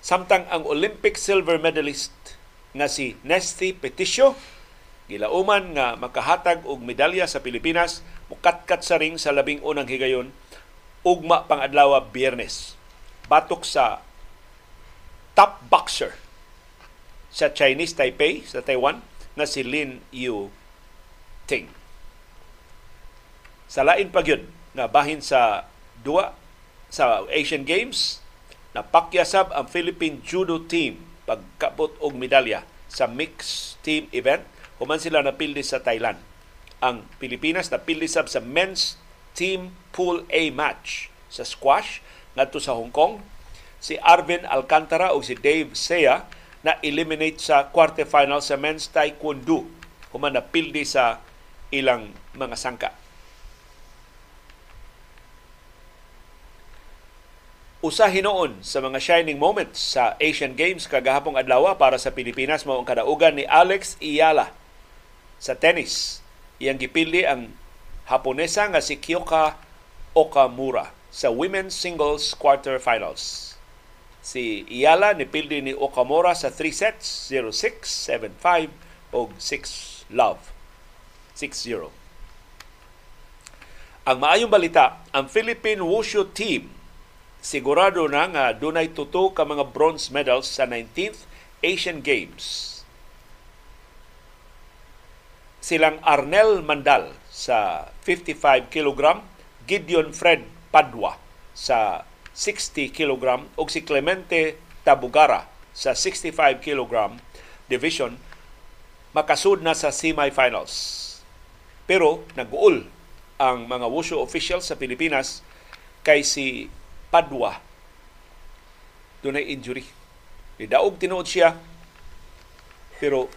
Samtang ang Olympic silver medalist nga si Nesty Peticio gilauman nga makahatag og medalya sa Pilipinas mukatkat sa ring sa labing unang higayon ugma pang adlaw Biyernes batok sa top boxer sa Chinese Taipei sa Taiwan na si Lin Yu Ting. Sa lain pa gyud na bahin sa duwa sa Asian Games napakyasab ang Philippine Judo Team pagkabot og medalya sa mixed team event human sila napildi sa Thailand. Ang Pilipinas napildi sab sa men's team pool A match sa squash ngadto sa Hong Kong. Si Arvin Alcantara o si Dave Sea na eliminate sa quarterfinal sa men's taekwondo human napildi sa ilang mga sangka. usa hinoon sa mga shining moments sa Asian Games kagahapong adlaw para sa Pilipinas mao ang kadaugan ni Alex Iyala sa tennis. Iyang gipili ang Haponesa nga si Kyoka Okamura sa women's singles quarterfinals. Si Iyala nipildi ni Okamura sa 3 sets, 0-6, 7-5 o 6 love. 6-0. Ang maayong balita, ang Philippine Wushu team sigurado na nga dunay tuto ka mga bronze medals sa 19th Asian Games. Silang Arnel Mandal sa 55 kg, Gideon Fred Padua sa 60 kg ug si Clemente Tabugara sa 65 kg division makasud na sa semifinals. Pero nag-uol ang mga wushu officials sa Pilipinas kay si Padua dunay injury. Nidaog tinuod siya pero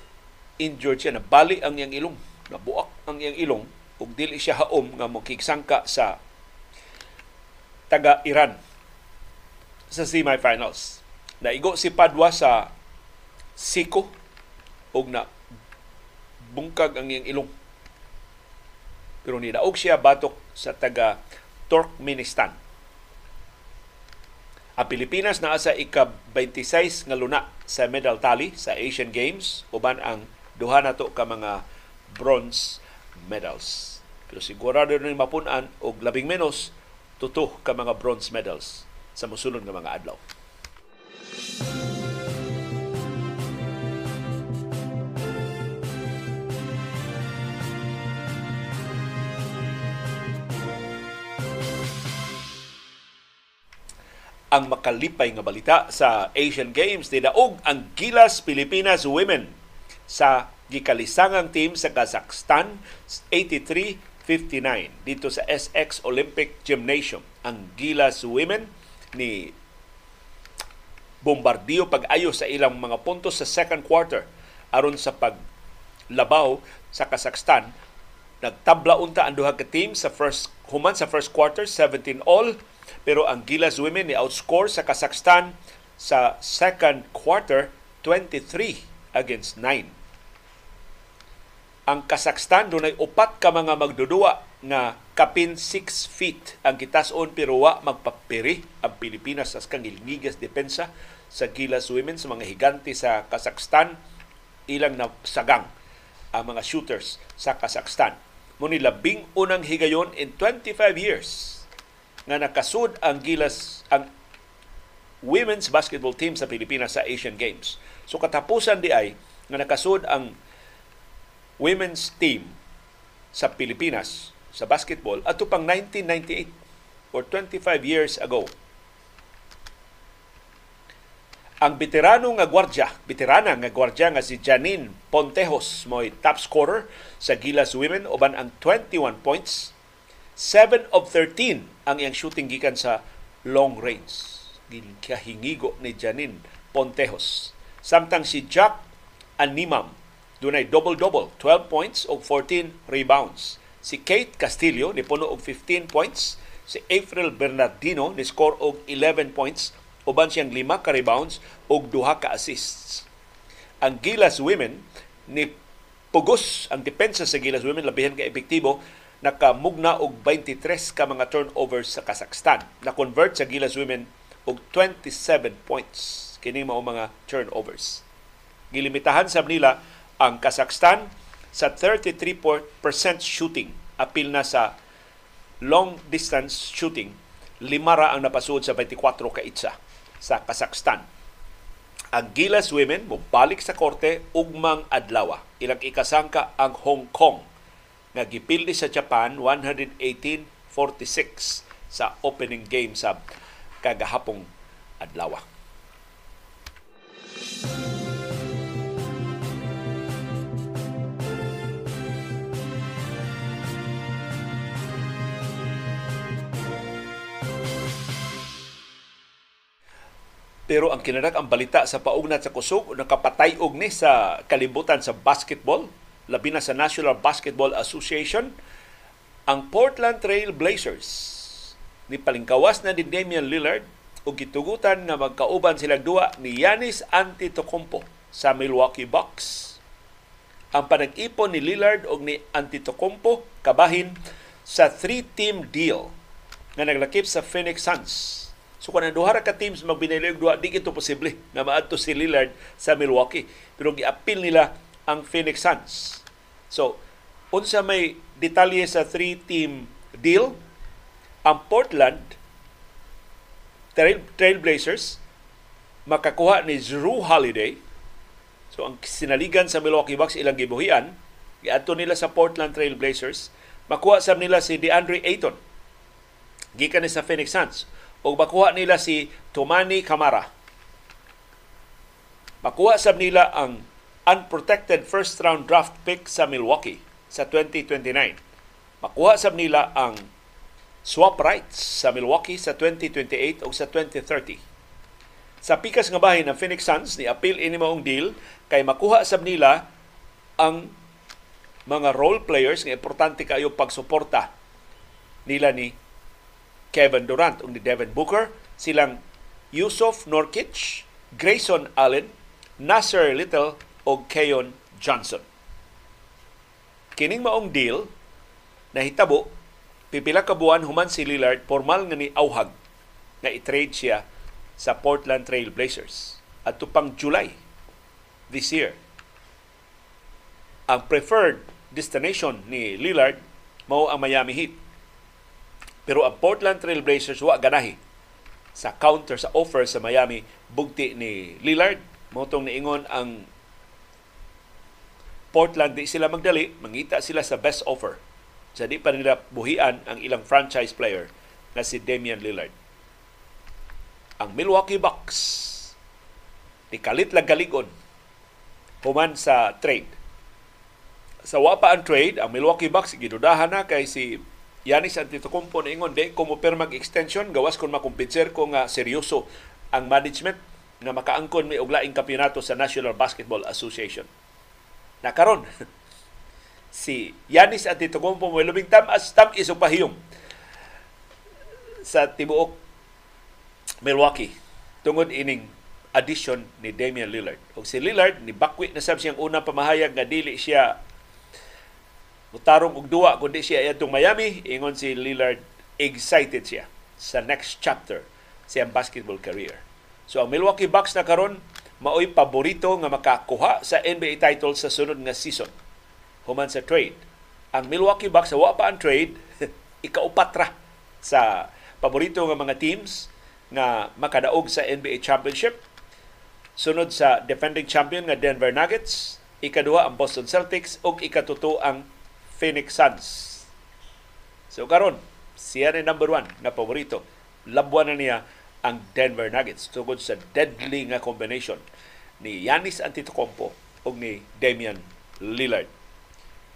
injured siya nabali ang iyang ilong nabuak ang iyang ilong ug dili siya haom nga mokigsangka sa taga Iran sa semifinals. Naigo si Padua sa Siko ug na bungkag ang iyang ilong. Pero nidaog siya batok sa taga Turkmenistan ang Pilipinas naa sa ika-26 nga luna sa medal tally sa Asian Games uban ang duha nato ka mga bronze medals. Pero sigurado ni mapunan og labing menos tuto ka mga bronze medals sa mosunod nga mga adlaw. ang makalipay nga balita sa Asian Games nidaog ang Gilas Pilipinas Women sa gikalisangang team sa Kazakhstan 83-59 59 dito sa SX Olympic Gymnasium. Ang Gilas Women ni bombardiyo pag-ayo sa ilang mga puntos sa second quarter aron sa paglabaw sa Kazakhstan. Nagtabla unta ang duha ka team sa first human sa first quarter 17 all pero ang Gilas Women ni outscore sa Kazakhstan sa second quarter 23 against 9 ang Kazakhstan dunay upat ka mga magdudua nga kapin 6 feet ang kitason pero wa magpapiri ang Pilipinas sa kangilngigas depensa sa Gilas Women sa mga higante sa Kazakhstan ilang na sagang ang mga shooters sa Kazakhstan. Muni labing unang higayon in 25 years nga nakasud ang Gilas ang women's basketball team sa Pilipinas sa Asian Games. So katapusan di ay nga nakasud ang women's team sa Pilipinas sa basketball ato pang 1998 or 25 years ago. Ang veterano nga gwardya, veterana nga gwardya nga si Janine Pontejos mo'y top scorer sa Gilas Women uban ang 21 points. 7 of 13 ang iyang shooting gikan sa long range. Kahingigo ni Janine Pontejos. Samtang si Jack Animam Dunay double-double, 12 points o 14 rebounds. Si Kate Castillo ni puno og 15 points, si April Bernardino ni score og 11 points, uban siyang lima ka rebounds og duha ka assists. Ang Gilas Women ni pugos ang depensa sa Gilas Women labihan ka epektibo nakamugna og 23 ka mga turnovers sa Kazakhstan. Na-convert sa Gilas Women og 27 points kini mao mga turnovers. Gilimitahan sa nila ang Kazakhstan sa 33% shooting. Apil na sa long distance shooting. Lima ra ang napasud sa 24 ka itsa sa Kazakhstan. Ang Gilas Women mubalik sa korte ugmang adlaw. Ilang ikasangka ang Hong Kong nga gipildi sa Japan 118-46 sa opening game sa kagahapong adlaw. Pero ang kinadak ang balita sa paugnat sa kusog nakapatay og ni sa kalibutan sa basketball, labi na sa National Basketball Association, ang Portland Trail Blazers ni palingkawas na ni Damian Lillard ug gitugutan nga magkauban sila duwa ni Yanis Antetokounmpo sa Milwaukee Bucks. Ang panag-ipon ni Lillard ug ni Antetokounmpo kabahin sa three-team deal nga naglakip sa Phoenix Suns So kung duha ka teams magbinaylo duha, di ito posible na maadto si Lillard sa Milwaukee. Pero giapil nila ang Phoenix Suns. So, unsa may detalye sa three-team deal, ang Portland Trail, Trailblazers makakuha ni Drew Holiday. So, ang sinaligan sa Milwaukee Bucks ilang gibuhian, giadto nila sa Portland Trail Blazers. Makuha sa nila si DeAndre Ayton. Gikan ni sa Phoenix Suns o makuha nila si Tumani Kamara. Makuha sab nila ang unprotected first round draft pick sa Milwaukee sa 2029. Makuha sab nila ang swap rights sa Milwaukee sa 2028 o sa 2030. Sa pikas nga bahin ng Phoenix Suns ni appeal ini maong deal kay makuha sab nila ang mga role players nga importante kayo pagsuporta nila ni Kevin Durant ug ni Devin Booker, silang Yusuf Nurkic, Grayson Allen, Nasser Little o Keon Johnson. Kining maong deal na hitabo pipila ka buwan human si Lillard formal nga ni auhag nga i-trade siya sa Portland Trail Blazers at pang July this year. Ang preferred destination ni Lillard mao ang Miami Heat pero ang Portland Trail Blazers wa ganahi sa counter sa offer sa Miami. Bugti ni Lillard motong niingon ang Portland di sila magdali mangita sila sa best offer. Sa di pa nila buhian ang ilang franchise player na si Damian Lillard. Ang Milwaukee Bucks ni kalit lang kaligon human sa trade. Sa wapa ang trade, ang Milwaukee Bucks gidudahan na kay si Yanis Antetokounmpo na ingon di ko mo mag extension gawas kon makumpetser ko nga seryoso ang management nga makaangkon mi og laing kampeonato sa National Basketball Association. Nakaron si Yanis Antetokounmpo mo lubing tam as tam isog pahiyom sa tibuok Milwaukee tungod ining addition ni Damian Lillard. Og si Lillard ni bakwi na sab siyang unang pamahayag nga dili siya mutarong og duwa kundi siya adtong Miami ingon si Lillard excited siya sa next chapter sa basketball career. So ang Milwaukee Bucks na karon maoy paborito nga makakuha sa NBA title sa sunod nga season. Human sa trade. Ang Milwaukee Bucks wa pa ang trade, ikaupat ra sa paborito nga mga teams nga makadaog sa NBA championship. Sunod sa defending champion nga Denver Nuggets, ikaduha ang Boston Celtics ug ikatuto ang Phoenix Suns. So karon, siya ni number one na paborito. Labuan na niya ang Denver Nuggets tungod sa deadly nga combination ni Yanis Antetokounmpo ug ni Damian Lillard.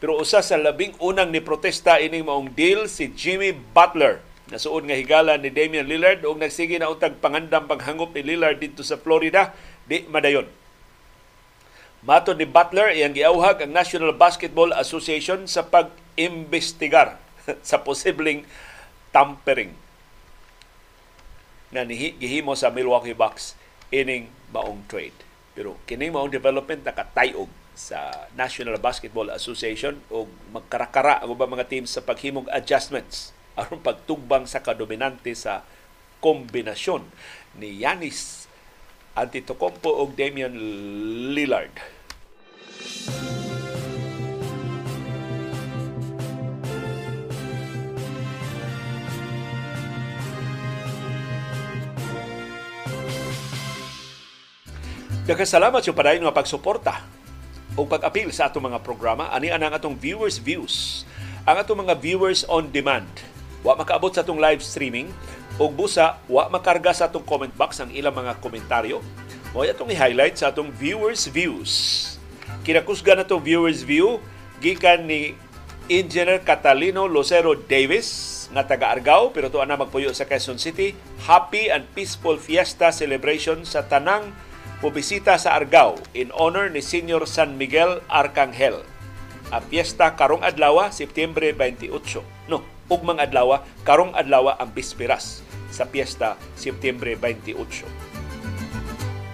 Pero usa sa labing unang ni protesta ining maong deal si Jimmy Butler. Nasuod nga higala ni Damian Lillard ug nagsige na untag pangandam panghangop ni Lillard dito sa Florida, di madayon. Mato ni Butler, iyang giauhag ang National Basketball Association sa pag-imbestigar sa posibleng tampering na gihimo sa Milwaukee Bucks ining maong trade. Pero kining maong development nakatayog sa National Basketball Association o magkarakara ang ubang mga teams sa paghimong adjustments aron pagtugbang sa kadominante sa kombinasyon ni Yanis Antetokounmpo o Damian Lillard. Nagkasalamat yung padayon nga pagsuporta o pag-apil sa atong mga programa. Ani ang atong viewers views. Ang atong mga viewers on demand. Wa makaabot sa atong live streaming o busa wa makarga sa atong comment box ang ilang mga komentaryo. Mo atong i-highlight sa atong viewers views. Kinakusga na itong viewers view gikan ni Engineer Catalino Lucero Davis nga taga Argao pero tuwa na magpuyo sa Quezon City. Happy and peaceful fiesta celebration sa tanang pobisita sa Argao in honor ni Senior San Miguel Arcangel. Ang piyesta karong adlaw, Setyembre 28. No, ugmang adlaw, karong adlaw ang bisperas sa piyesta Setyembre 28.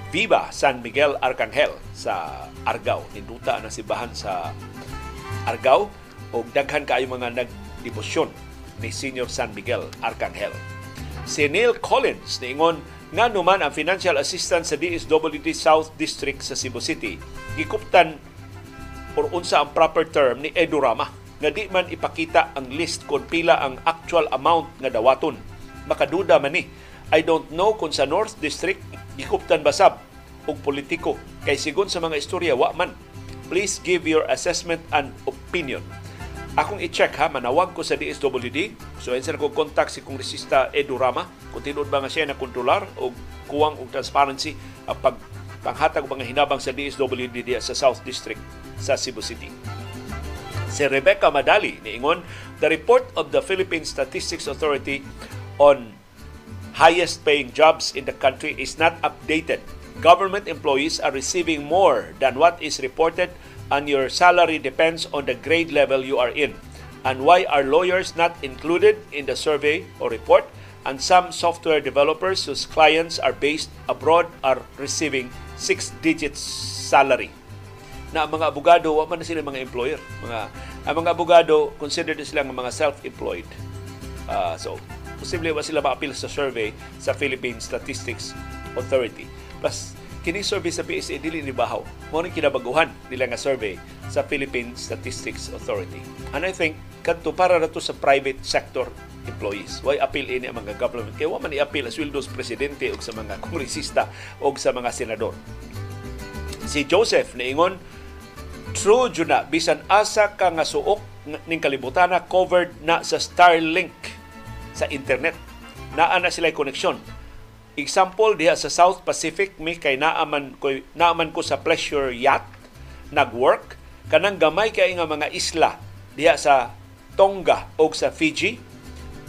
Viva San Miguel Arcangel sa Argao. Ninduta na sibahan sa Argao o daghan kaayo mga nagdebosyon ni Senior San Miguel Arcangel. Si Neil Collins niingon nga numan ang financial assistance sa DSWD South District sa Cebu City gikuptan or unsa ang proper term ni Edurama nga di man ipakita ang list kung pila ang actual amount nga dawaton makaduda man ni I don't know kung sa North District gikuptan basab og politiko? Kay sigon sa mga istorya wa man. Please give your assessment and opinion. Akong i-check ha, manawag ko sa DSWD. So, insa ko contact si Kongresista Edu Rama. Kung tinuod ba nga siya na kontrolar o kuwang og transparency ang pag panghatag mga hinabang sa DSWD sa South District sa Cebu City. Si Rebecca Madali niingon, the report of the Philippine Statistics Authority on highest paying jobs in the country is not updated. Government employees are receiving more than what is reported and your salary depends on the grade level you are in. And why are lawyers not included in the survey or report? And some software developers whose clients are based abroad are receiving six-digit salary. Na mga abogado, wa man sila mga employer. Mga, ang mga abogado, considered sila mga self-employed. Uh, so, posible ba sila ma-appeal sa survey sa Philippine Statistics Authority. Plus, kini survey sa PSA dili ni bahaw. Mao ni kinabaguhan nila nga survey sa Philippine Statistics Authority. And I think kadto para na to sa private sector employees. Why appeal ini ang mga government? Kaya wa man i-appeal as sweldos presidente o sa mga kongresista o sa mga senador. Si Joseph niingon, true jud bisan asa ka nga suok ning kalibutan na covered na sa Starlink sa internet. Naa na sila koneksyon Example diha sa South Pacific mi kay naaman ko naaman ko sa pleasure yacht nagwork kanang gamay kay nga mga isla diha sa Tonga o sa Fiji,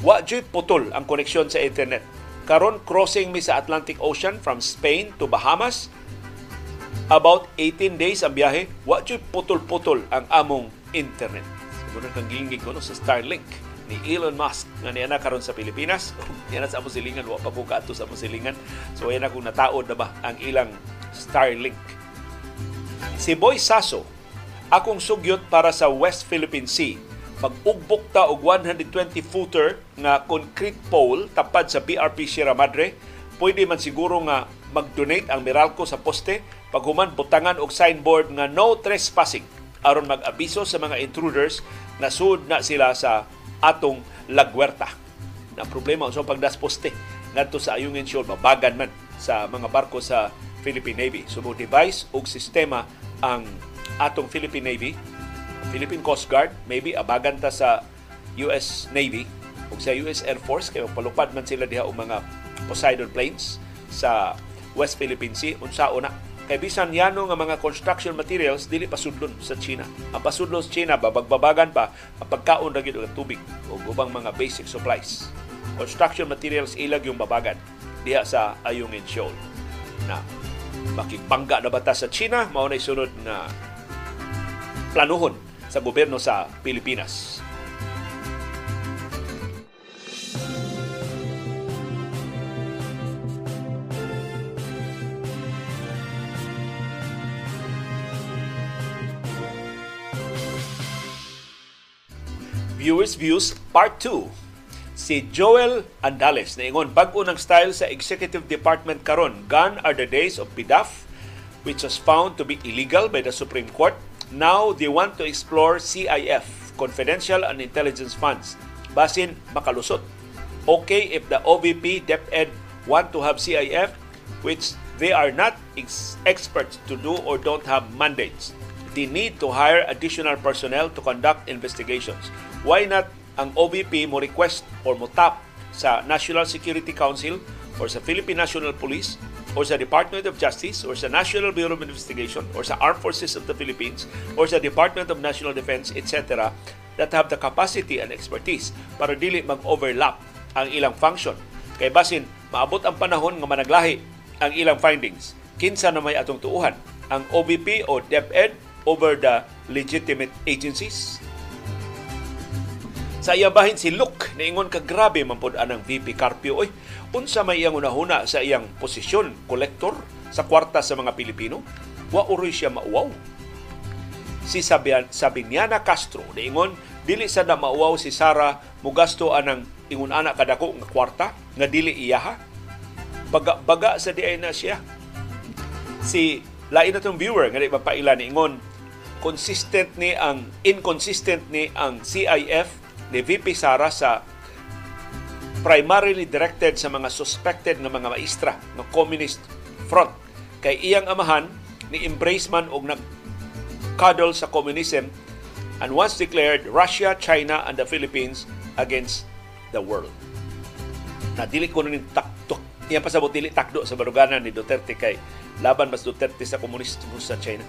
wa jud putol ang koneksyon sa internet. Karon crossing mi sa Atlantic Ocean from Spain to Bahamas, about 18 days ang biyahe, wa jud putol-putol ang among internet. Siguro kang gilingig ko no, sa Starlink ni Elon Musk nga niya na karon sa Pilipinas. Na sa among silingan, wa pa ko kaato sa among silingan. So yan akong nataod na ba ang ilang Starlink. Si Boy Sasso, akong sugyot para sa West Philippine Sea. Mag-ugbok ta og 120-footer nga concrete pole tapad sa BRP Sierra Madre. Pwede man siguro nga mag-donate ang Meralco sa poste paghuman butangan og signboard nga no trespassing aron mag-abiso sa mga intruders na sud na sila sa atong lagwerta. Na problema sa pagdas poste ngadto sa Ayungin Shoal mabagan man sa mga barko sa Philippine Navy. So device og sistema ang atong Philippine Navy Philippine Coast Guard, maybe abagan ta sa US Navy o sa US Air Force kay palupad man sila diha og mga Poseidon planes sa West Philippine Sea unsa una kay bisan yano nga mga construction materials dili pasudlon sa China. Ang pasudlon sa China babagbabagan pa ang pagkaon ra og tubig o ubang mga basic supplies. Construction materials ilag yung babagan diha sa Ayungin Shoal. Na makipangga na bata sa China mao na sunod na planuhon sa gobyerno sa Pilipinas. Viewers Views Part 2 si Joel Andales na ingon bag-o ng style sa Executive Department karon gone are the days of PDAF which was found to be illegal by the Supreme Court Now, they want to explore CIF, Confidential and Intelligence Funds. Basin makalusot. Okay if the OVP, DepEd want to have CIF, which they are not ex- experts to do or don't have mandates. They need to hire additional personnel to conduct investigations. Why not ang OVP mo request or mo tap sa National Security Council or sa Philippine National Police or sa Department of Justice or sa National Bureau of Investigation or sa Armed Forces of the Philippines or sa Department of National Defense, etc. that have the capacity and expertise para dili mag-overlap ang ilang function. Kay basin, maabot ang panahon nga managlahi ang ilang findings. Kinsa na may atong tuuhan, ang OBP o DepEd over the legitimate agencies? Sa iyabahin si Luke, niingon ka grabe man anang VP Carpio. Oy, unsa may iyang unahuna sa iyang posisyon, kolektor sa kwarta sa mga Pilipino? Wa uroy siya mauwaw. Si Sabian, Sabiniana Castro, niingon, dili sa na mauwaw si Sara mugasto anang ingon ana kadako nga kwarta nga dili iyaha. Baga-baga sa diay na siya. Si lain na viewer nga di mapaila ni ingon consistent ni ang inconsistent ni ang CIF ni VP Sara sa primarily directed sa mga suspected nga mga maestra ng communist front kay iyang amahan ni embrace man og nag cuddle sa communism and once declared Russia, China and the Philippines against the world. Na dili ko ning taktok iya pasabot dili takdo sa baruganan ni Duterte kay laban mas Duterte sa komunismo sa China.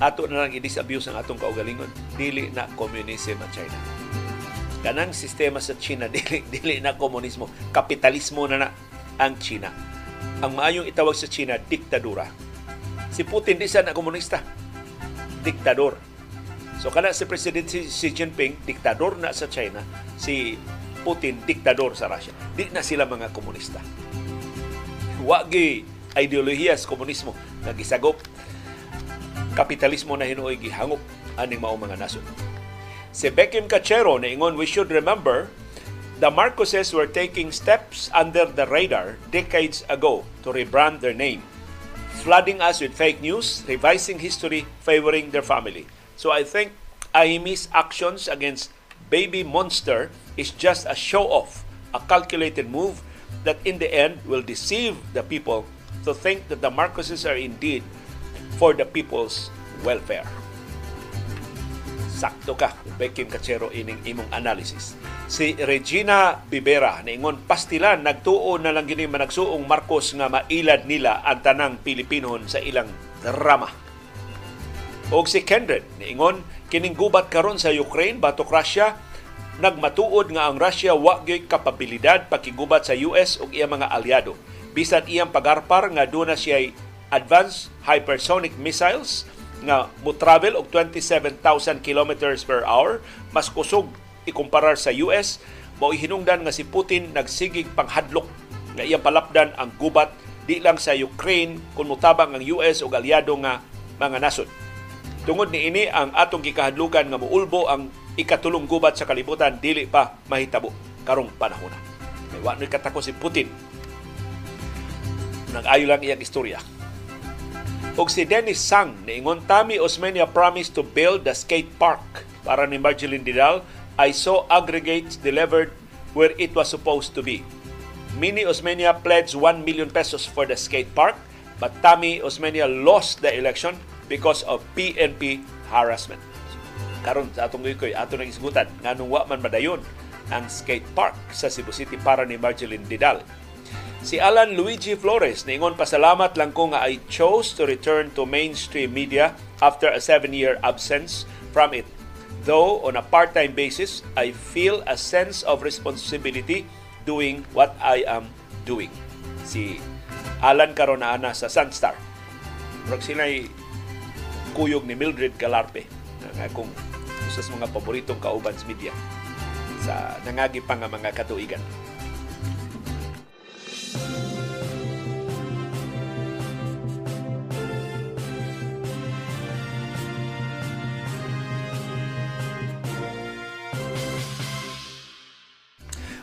Ato na lang i-disabuse ang atong kaugalingon. Dili na communism ang China kanang sistema sa China dili dili na komunismo. Kapitalismo na na ang China. Ang maayong itawag sa China diktadura. Si Putin di sa na komunista. Diktador. So kana si President Xi Jinping diktador na sa China. Si Putin diktador sa Russia. Di na sila mga komunista. Wagi ideolohiya sa komunismo. Nagisagop. Kapitalismo na hinuoy gihangop. Aning mao mga nasod Si Beckham Cachero ingon, we should remember the Marcoses were taking steps under the radar decades ago to rebrand their name, flooding us with fake news, revising history, favoring their family. So I think Ahimi's actions against Baby Monster is just a show-off, a calculated move that in the end will deceive the people to think that the Marcoses are indeed for the people's welfare sakto ka Bekim Kachero ining imong analysis. Si Regina Bibera niingon pastilan nagtuo na lang gini managsuong Marcos nga mailad nila ang tanang Pilipinon sa ilang drama. Og si Kendred niingon kining gubat karon sa Ukraine batok Russia nagmatuod nga ang Russia wa kapabilidad pakigubat sa US ug iyang mga aliado. Bisan iyang pagarpar nga duna siya advanced hypersonic missiles nga mo travel og 27,000 kilometers per hour mas kusog ikumparar sa US mao hinungdan nga si Putin nagsigig panghadlok nga iyang palapdan ang gubat di lang sa Ukraine kun mutabang ang US ug aliado nga mga nasod. Tungod ni ini ang atong gikahadlukan nga muulbo ang ikatulong gubat sa kalibutan dili pa mahitabo karong panahon. May wa katako si Putin. Nag-ayo lang iyang istorya. Og si Dennis Sang niingon Tami Osmeña promised to build the skate park para ni Marjeline Didal I saw aggregates delivered where it was supposed to be. Mini Osmeña pledged 1 million pesos for the skate park, but Tami Osmeña lost the election because of PNP harassment. Karon sa atong gikoy ato nang isgutan nganong wa man madayon ang skate park sa Cebu City para ni Marjeline Didal. Si Alan Luigi Flores niingon pasalamat lang ko nga I chose to return to mainstream media after a seven-year absence from it Though on a part-time basis, I feel a sense of responsibility doing what I am doing. Si Alan Caronana sa Sunstar. Murag sila'y kuyog ni Mildred Galarpe nga kung sa mga paboritong kauban sa media sa nangagi pa nga mga katuigan.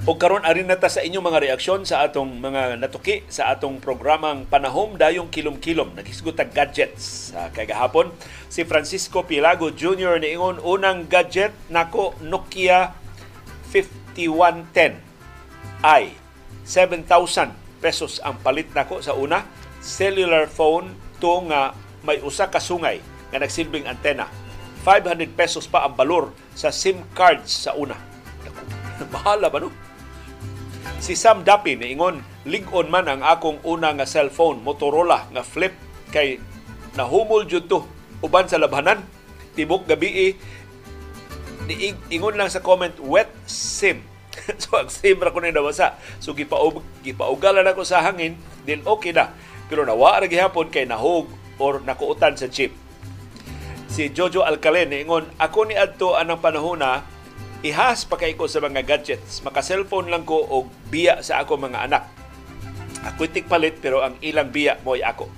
O karon arin nata sa inyong mga reaksyon sa atong mga natuki sa atong programang Panahom Dayong Kilom-Kilom. Nagisgot gadgets. Uh, kay gahapon, si Francisco Pilago Jr. niingon unang gadget nako Nokia 5110 i 7,000 pesos ang palit nako sa una. Cellular phone to nga may usa ka sungay nga nagsilbing antena. 500 pesos pa ang balor sa SIM cards sa una. Bahala ba no? Si Sam Dapi niingon, lig-on man ang akong una nga cellphone, Motorola nga flip kay nahumol jud to uban sa labhanan. Tibok gabi eh, ingon lang sa comment wet sim. so ang sim ra ko ni nawasa. So gipaug gipaugalan ako sa hangin, then okay na. Pero nawa ra gihapon kay nahog or nakuutan sa chip. Si Jojo Alcalen niingon, ako ni adto anang panahon na ihas pa kay ko sa mga gadgets. Maka-cellphone lang ko og biya sa ako mga anak. Ako palit pero ang ilang biya mo'y ako.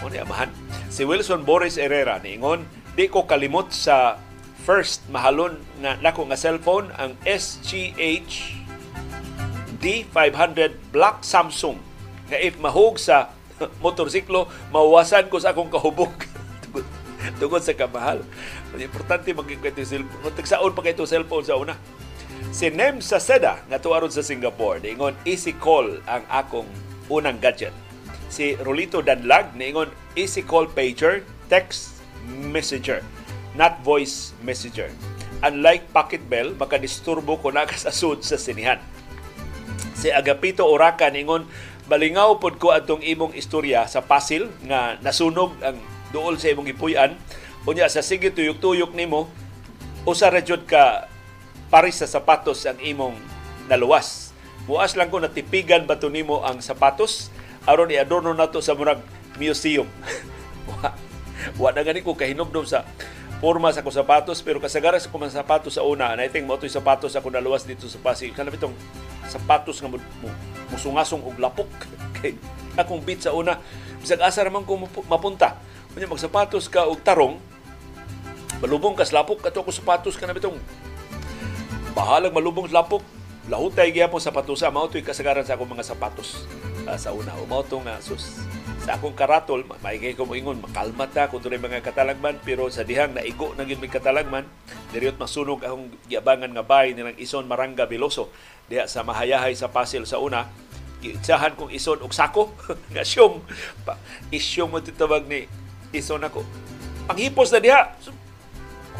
Mo ni amahan. Si Wilson Boris Herrera niingon, di ko kalimot sa first mahalon nga nako nga cellphone ang SGH D500 Black Samsung nga if mahog sa motorsiklo mawasan ko sa akong kahubog tungod sa kamahal. Importante magkikwento yung cellphone. Tagsaon pa kayo cellphone sa una. Si Nem sa Seda, nga tuwaron sa Singapore, niingon, easy call ang akong unang gadget. Si Rolito Danlag, niingon, easy call pager, text messenger, not voice messenger. Unlike pocket bell, makadisturbo ko na kasasud sa sinihan. Si Agapito Oraka, niingon, balingaw pod ko atong imong istorya sa Pasil nga nasunog ang duol sa imong gipuy-an unya sa sige tuyok-tuyok nimo usa ra jud ka paris sa sapatos ang imong naluwas. Muas lang ko natipigan ba nimo ang sapatos? Aron i-adorno nato sa murag museum. Wa, wa na gani ko kahinumdum sa forma sa ko sapatos pero kasagaran sa ko sapatos sa una na iting mo sapatos ako naluwas dito sa Pasig. Kanang itong sapatos nga musungasong og lapok. Kay akong beat sa una. Bisag asa man ko mapunta. Kunya magsapatos ka og tarong, malubong ka slapok kato ko sapatos ka na bitong. Bahalag malubong slapok lahutay gyapon sapatos mao toy kasagaran sa akong mga sapatos. Uh, sa una mao nga sus. Sa akong karatol maigay ko moingon makalma ta kun dunay mga katalagman pero sa dihang naigo na gyud may katalagman diriot masunog akong giabangan nga bahay nilang Ison Maranga Veloso. Diha sa mahayahay sa Pasil sa una giitsahan kong ison og sako. Nga siyong isyong mo ni iso na ko. Panghipos na diha.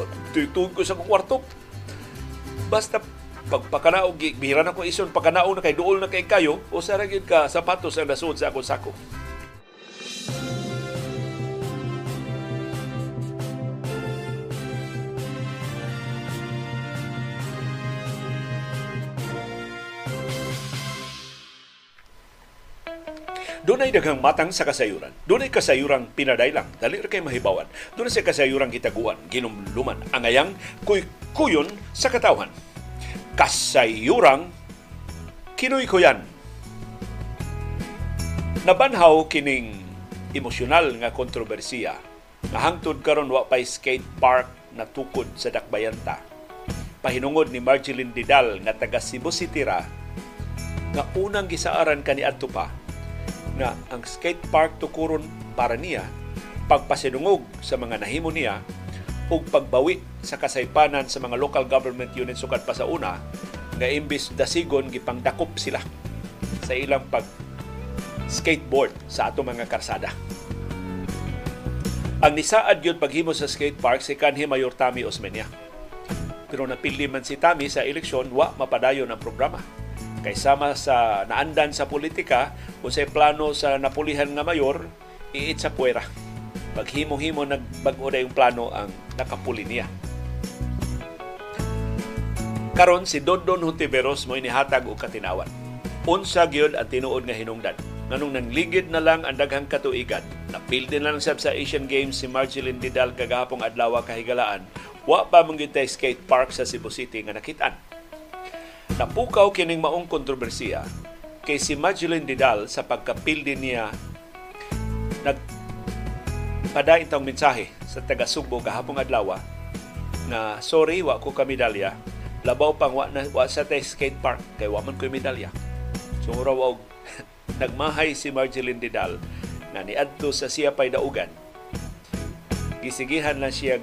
So, Tuytug ko sa kwarto. Basta pagpakanaog, bihira na ko ison, pagkanaog na kay duol na kay kayo, o sa ka sapatos ang nasud sa akong sako. Doon ay daghang matang sa kasayuran. Doon ay kasayurang pinadaylang. Dali ra kay mahibawan. Doon sa kasayurang kitaguan, ginumluman, angayang kuy-kuyon sa katawhan. Kasayurang kinuy-kuyan. Nabanhaw kining emosyonal nga kontrobersiya nga hangtod karon wa pay skate park na tukod sa Dakbayanta. Pahinungod ni Marjeline Didal nga taga Cebu City ra nga unang gisaaran kani adto pa na ang skate park tukuron para niya pagpasinungog sa mga nahimo niya ug pagbawi sa kasaypanan sa mga local government units sukad pa sa una nga imbis dasigon gipangdakop sila sa ilang pag skateboard sa ato mga karsada. Ang nisaad yun paghimo sa skate park si kanhi Mayor Tami Osmeña. Pero napili man si Tami sa eleksyon, wa mapadayon ang programa kay sama sa naandan sa politika kung sa plano sa napulihan nga mayor iit sa puwera. Paghimo-himo nagbag-o na yung plano ang nakapuli niya. Karon si Dondon Hontiveros mo inihatag og katinawan. Unsa gyud ang tinuod nga hinungdan? Nganong nangligid na lang ang daghang katuigan napildi na lang sab sa Asian Games si Marjeline Didal kagahapong adlaw kahigalaan wa pa mong skate park sa Cebu City nga nakitaan Napukaw kining maong kontrobersiya kay si Madeline Didal sa pagkapildi niya. Nag pada itong mensahe sa taga Sugbo kahapong adlaw na sorry wa ko ka medalya. Labaw pang wa, na, wa sa tay skate park kay wa man ko medalya. So raw nagmahay si Marjeline Didal na niadto sa siya pay daugan. Gisigihan lang siya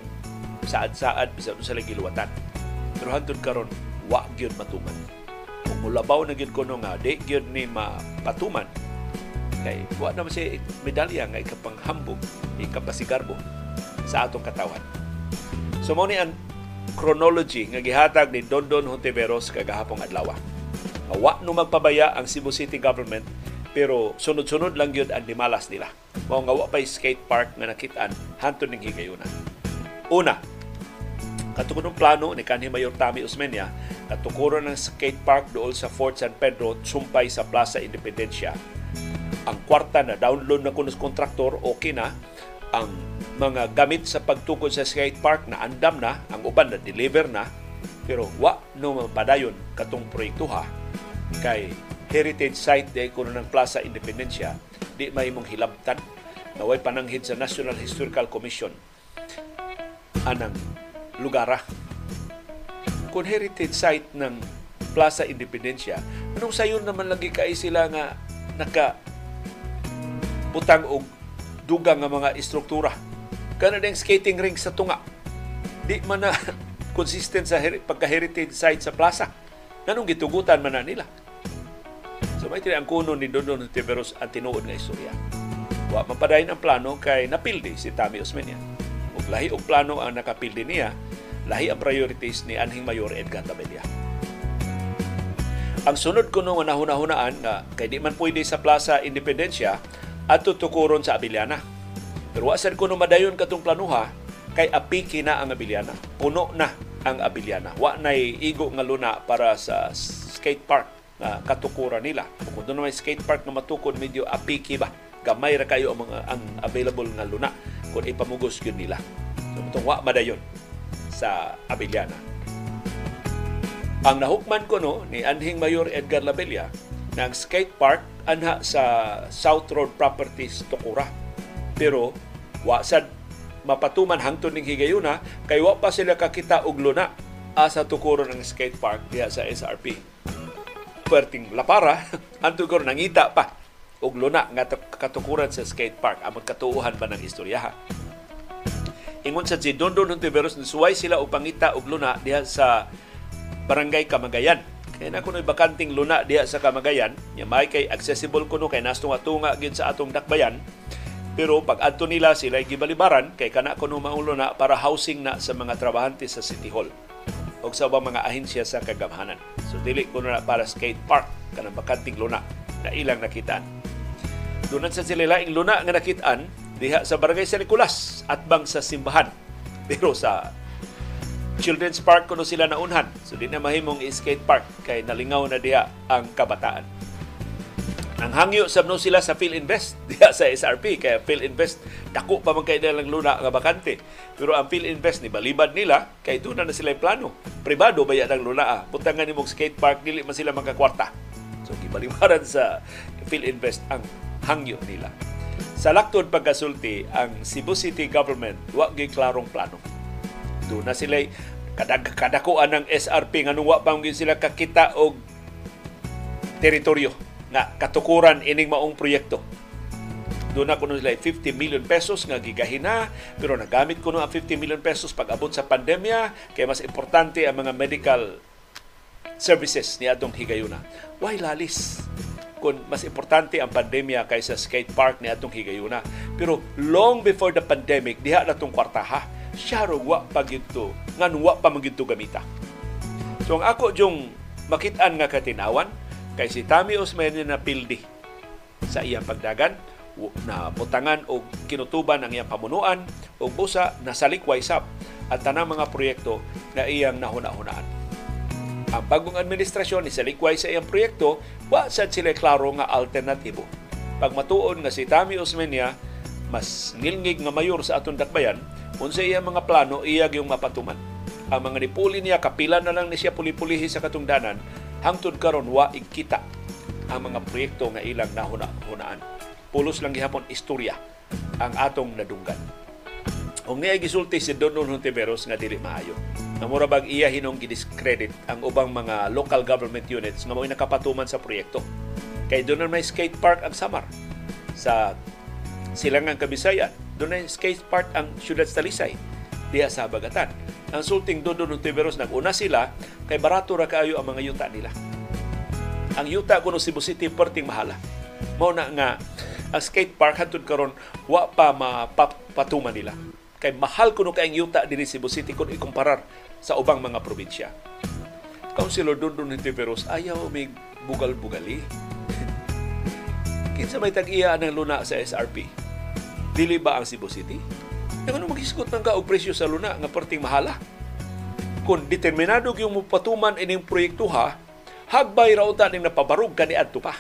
saad-saad bisan sa lagi luwatan pero hangtod karon wa gyud matuman. Kung mulabaw na gyud kuno nga di gyud ni mapatuman kay wa naman si medalya nga ikapanghambog, ikapasigarbo sa atong katawan. So mo ni ang chronology nga gihatag ni Dondon Hontiveros kagahapong adlaw. Wa no magpabaya ang Cebu City government pero sunod-sunod lang gyud ang dimalas nila. Mao nga wa pay skate park nga nakitaan hantud ning higayuna. Una, katukod plano ni kanhi Mayor Tami Osmeña katukuran ng skate park dool sa Fort San Pedro sumpay sa Plaza Independencia. Ang kwarta na download na kuno kontraktor okay na. Ang mga gamit sa pagtukod sa skate park na andam na, ang uban na deliver na, pero wa no mapadayon katong proyektuha kay heritage site day kuno ng Plaza Independencia di mahimong hilabtan. Na way pananghid sa National Historical Commission. Anang lugara kung heritage site ng Plaza Independencia, anong sayon naman lagi kay sila nga naka butang og dugang nga mga istruktura. Kana ding skating ring sa tunga. Di man na consistent sa pagka-heritage site sa plaza. Nanong gitugutan man na nila. So may ang kuno ni Dondon Tiberos ang tinuod nga istorya. Wa mapadayon ang plano kay napildi si Tami Osmeña. Ug lahi og plano ang nakapildi niya lahi ang priorities ni Anhing Mayor Edgar Tabella. Ang sunod ko nung nahuna-hunaan nga kay di man pwede sa Plaza Independencia at tutukuron sa Abiliana. Pero wasan ko nung madayon katong planuha kay apiki na ang Abiliana. Puno na ang Abiliana. Wa nay igo nga luna para sa skate park nga katukuran nila. Kung doon may skate park na matukod medyo apiki ba? Gamay ra kayo ang mga ang available nga luna kung ipamugos yun nila. So, itong wa madayon sa Abiliana. Ang nahukman ko no ni Anhing Mayor Edgar Labella ng skate park anha sa South Road Properties Tukura. Pero wa sad mapatuman hangtod ning higayuna kay wa pa sila kakita og luna asa tukuron ng skate park diha sa SRP. Perting lapara antud ko nangita pa og luna nga katukuran sa skate park among katuuhan ba ng istoryaha. Ingon sa si Dondon Hontiveros, nisuway sila og pangita og luna diha sa Barangay Kamagayan. Kaya na kuno'y bakanting luna diha sa Kamagayan, nya may kay accessible kuno kay nastunga-tunga gid sa atong dakbayan. Pero pag adto nila sila gibalibaran kay kana kuno maong luna para housing na sa mga trabahante sa City Hall o sa ba mga ahensya sa kagamhanan. So dili kuno na para skate park kanang bakanting luna na ilang nakitaan. Dunan sa sila laing luna nga nakitaan diha sa Barangay San Nicolas at bang sa simbahan. Pero sa Children's Park kuno sila naunhan. So di na mahimong skate park kay nalingaw na diha ang kabataan. ang hangyo sabno sila sa PhilInvest diha sa SRP kaya PhilInvest dako pa man kay nilang luna nga bakante pero ang PhilInvest ni balibad nila kay doon na sila plano pribado baya ng luna ah. butangan nimong skate park dili man sila magkakwarta so gibalibaran sa PhilInvest ang hangyo nila sa laktod pagkasulti ang Cebu City government wa gyud klarong plano doon na sila kadag kadakuan ng SRP nga wa pa sila kakita og teritoryo nga katukuran ining maong proyekto. Doon na kuno sila 50 million pesos nga gigahina pero nagamit kuno ang 50 million pesos pag abot sa pandemya kay mas importante ang mga medical services ni atong higayuna. Why lalis? Kung mas importante ang pandemya kaysa skate park ni atong higayuna. Pero long before the pandemic, diha na tong kwartaha. Siya wa pa gito, nga wa pa magito gamita. So ang ako yung makitaan nga katinawan, kay si Tami Osmeña na pildi sa iyang pagdagan na butangan o kinutuban ang iyang pamunuan o busa na salikway sap at tanang mga proyekto na iyang nahuna-hunaan. Ang bagong administrasyon ni salikway sa iyang proyekto, wa sad sila klaro nga alternatibo. Pag matuon nga si Tami Osmeña, mas ngilngig nga mayor sa atong dakbayan, unsa iyang mga plano iya yung mapatuman. Ang mga nipuli niya kapila na lang ni siya puli-pulihi sa katungdanan hangtod karon wa ikita ang mga proyekto nga ilang nahuna-hunaan. Pulos lang gihapon istorya ang atong nadunggan. O nga gisulti si Donald Hontiveros nga dili maayo. Namura bag iya hinong gidiscredit ang ubang mga local government units nga mo'y nakapatuman sa proyekto. Kay doon may skate park ang Samar sa Silangang Kabisayan. Doon na skate park ang Syudad Talisay diya sa Bagatan. Ang sulting Dodo Nuntiveros nag-una sila kay barato ra kaayo ang mga yuta nila. Ang yuta kuno Cebu City perting mahala. Mao na nga ang skate park hantud karon wa pa mapatuman nila. Kay mahal kuno kay ang yuta dinhi Cebu City kung ikumparar sa ubang mga probinsya. Councilor Dodo Nuntiveros ayaw mig bugal-bugali. Kinsa may tag-iya ng luna sa SRP? Dili ba ang Cebu City? Yung ano maghisgot ng ka og presyo sa luna nga perting mahala. Kung determinado yung mupatuman ining proyekto ha, hagbay raw ta ning napabarog kani adto pa.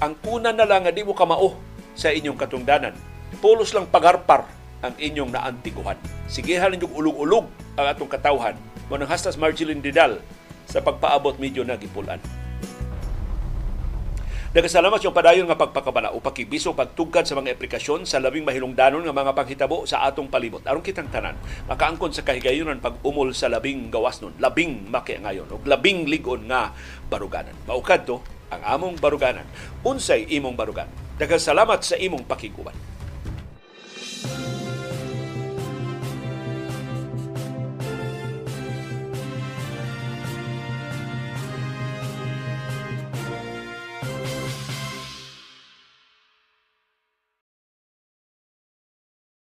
Ang kuna na lang nga di mo kamao sa inyong katungdanan. Pulos lang pagarpar ang inyong naantiguhan. Sigihan ninyong ulog-ulog ang atong katawhan. Mo nang hastas Marjeline Didal sa pagpaabot medyo na gipulan. Nagkasalamat yung padayon nga pagpakabala o pakibiso pagtugkad sa mga aplikasyon sa labing mahilungdanon nga mga panghitabo sa atong palibot. Aron kitang tanan, makaangkon sa kahigayunan pag umol sa labing gawas nun, labing makiangayon o labing ligon nga baruganan. Maukad to ang among baruganan. Unsay imong barugan. Daghang salamat sa imong pakiguban.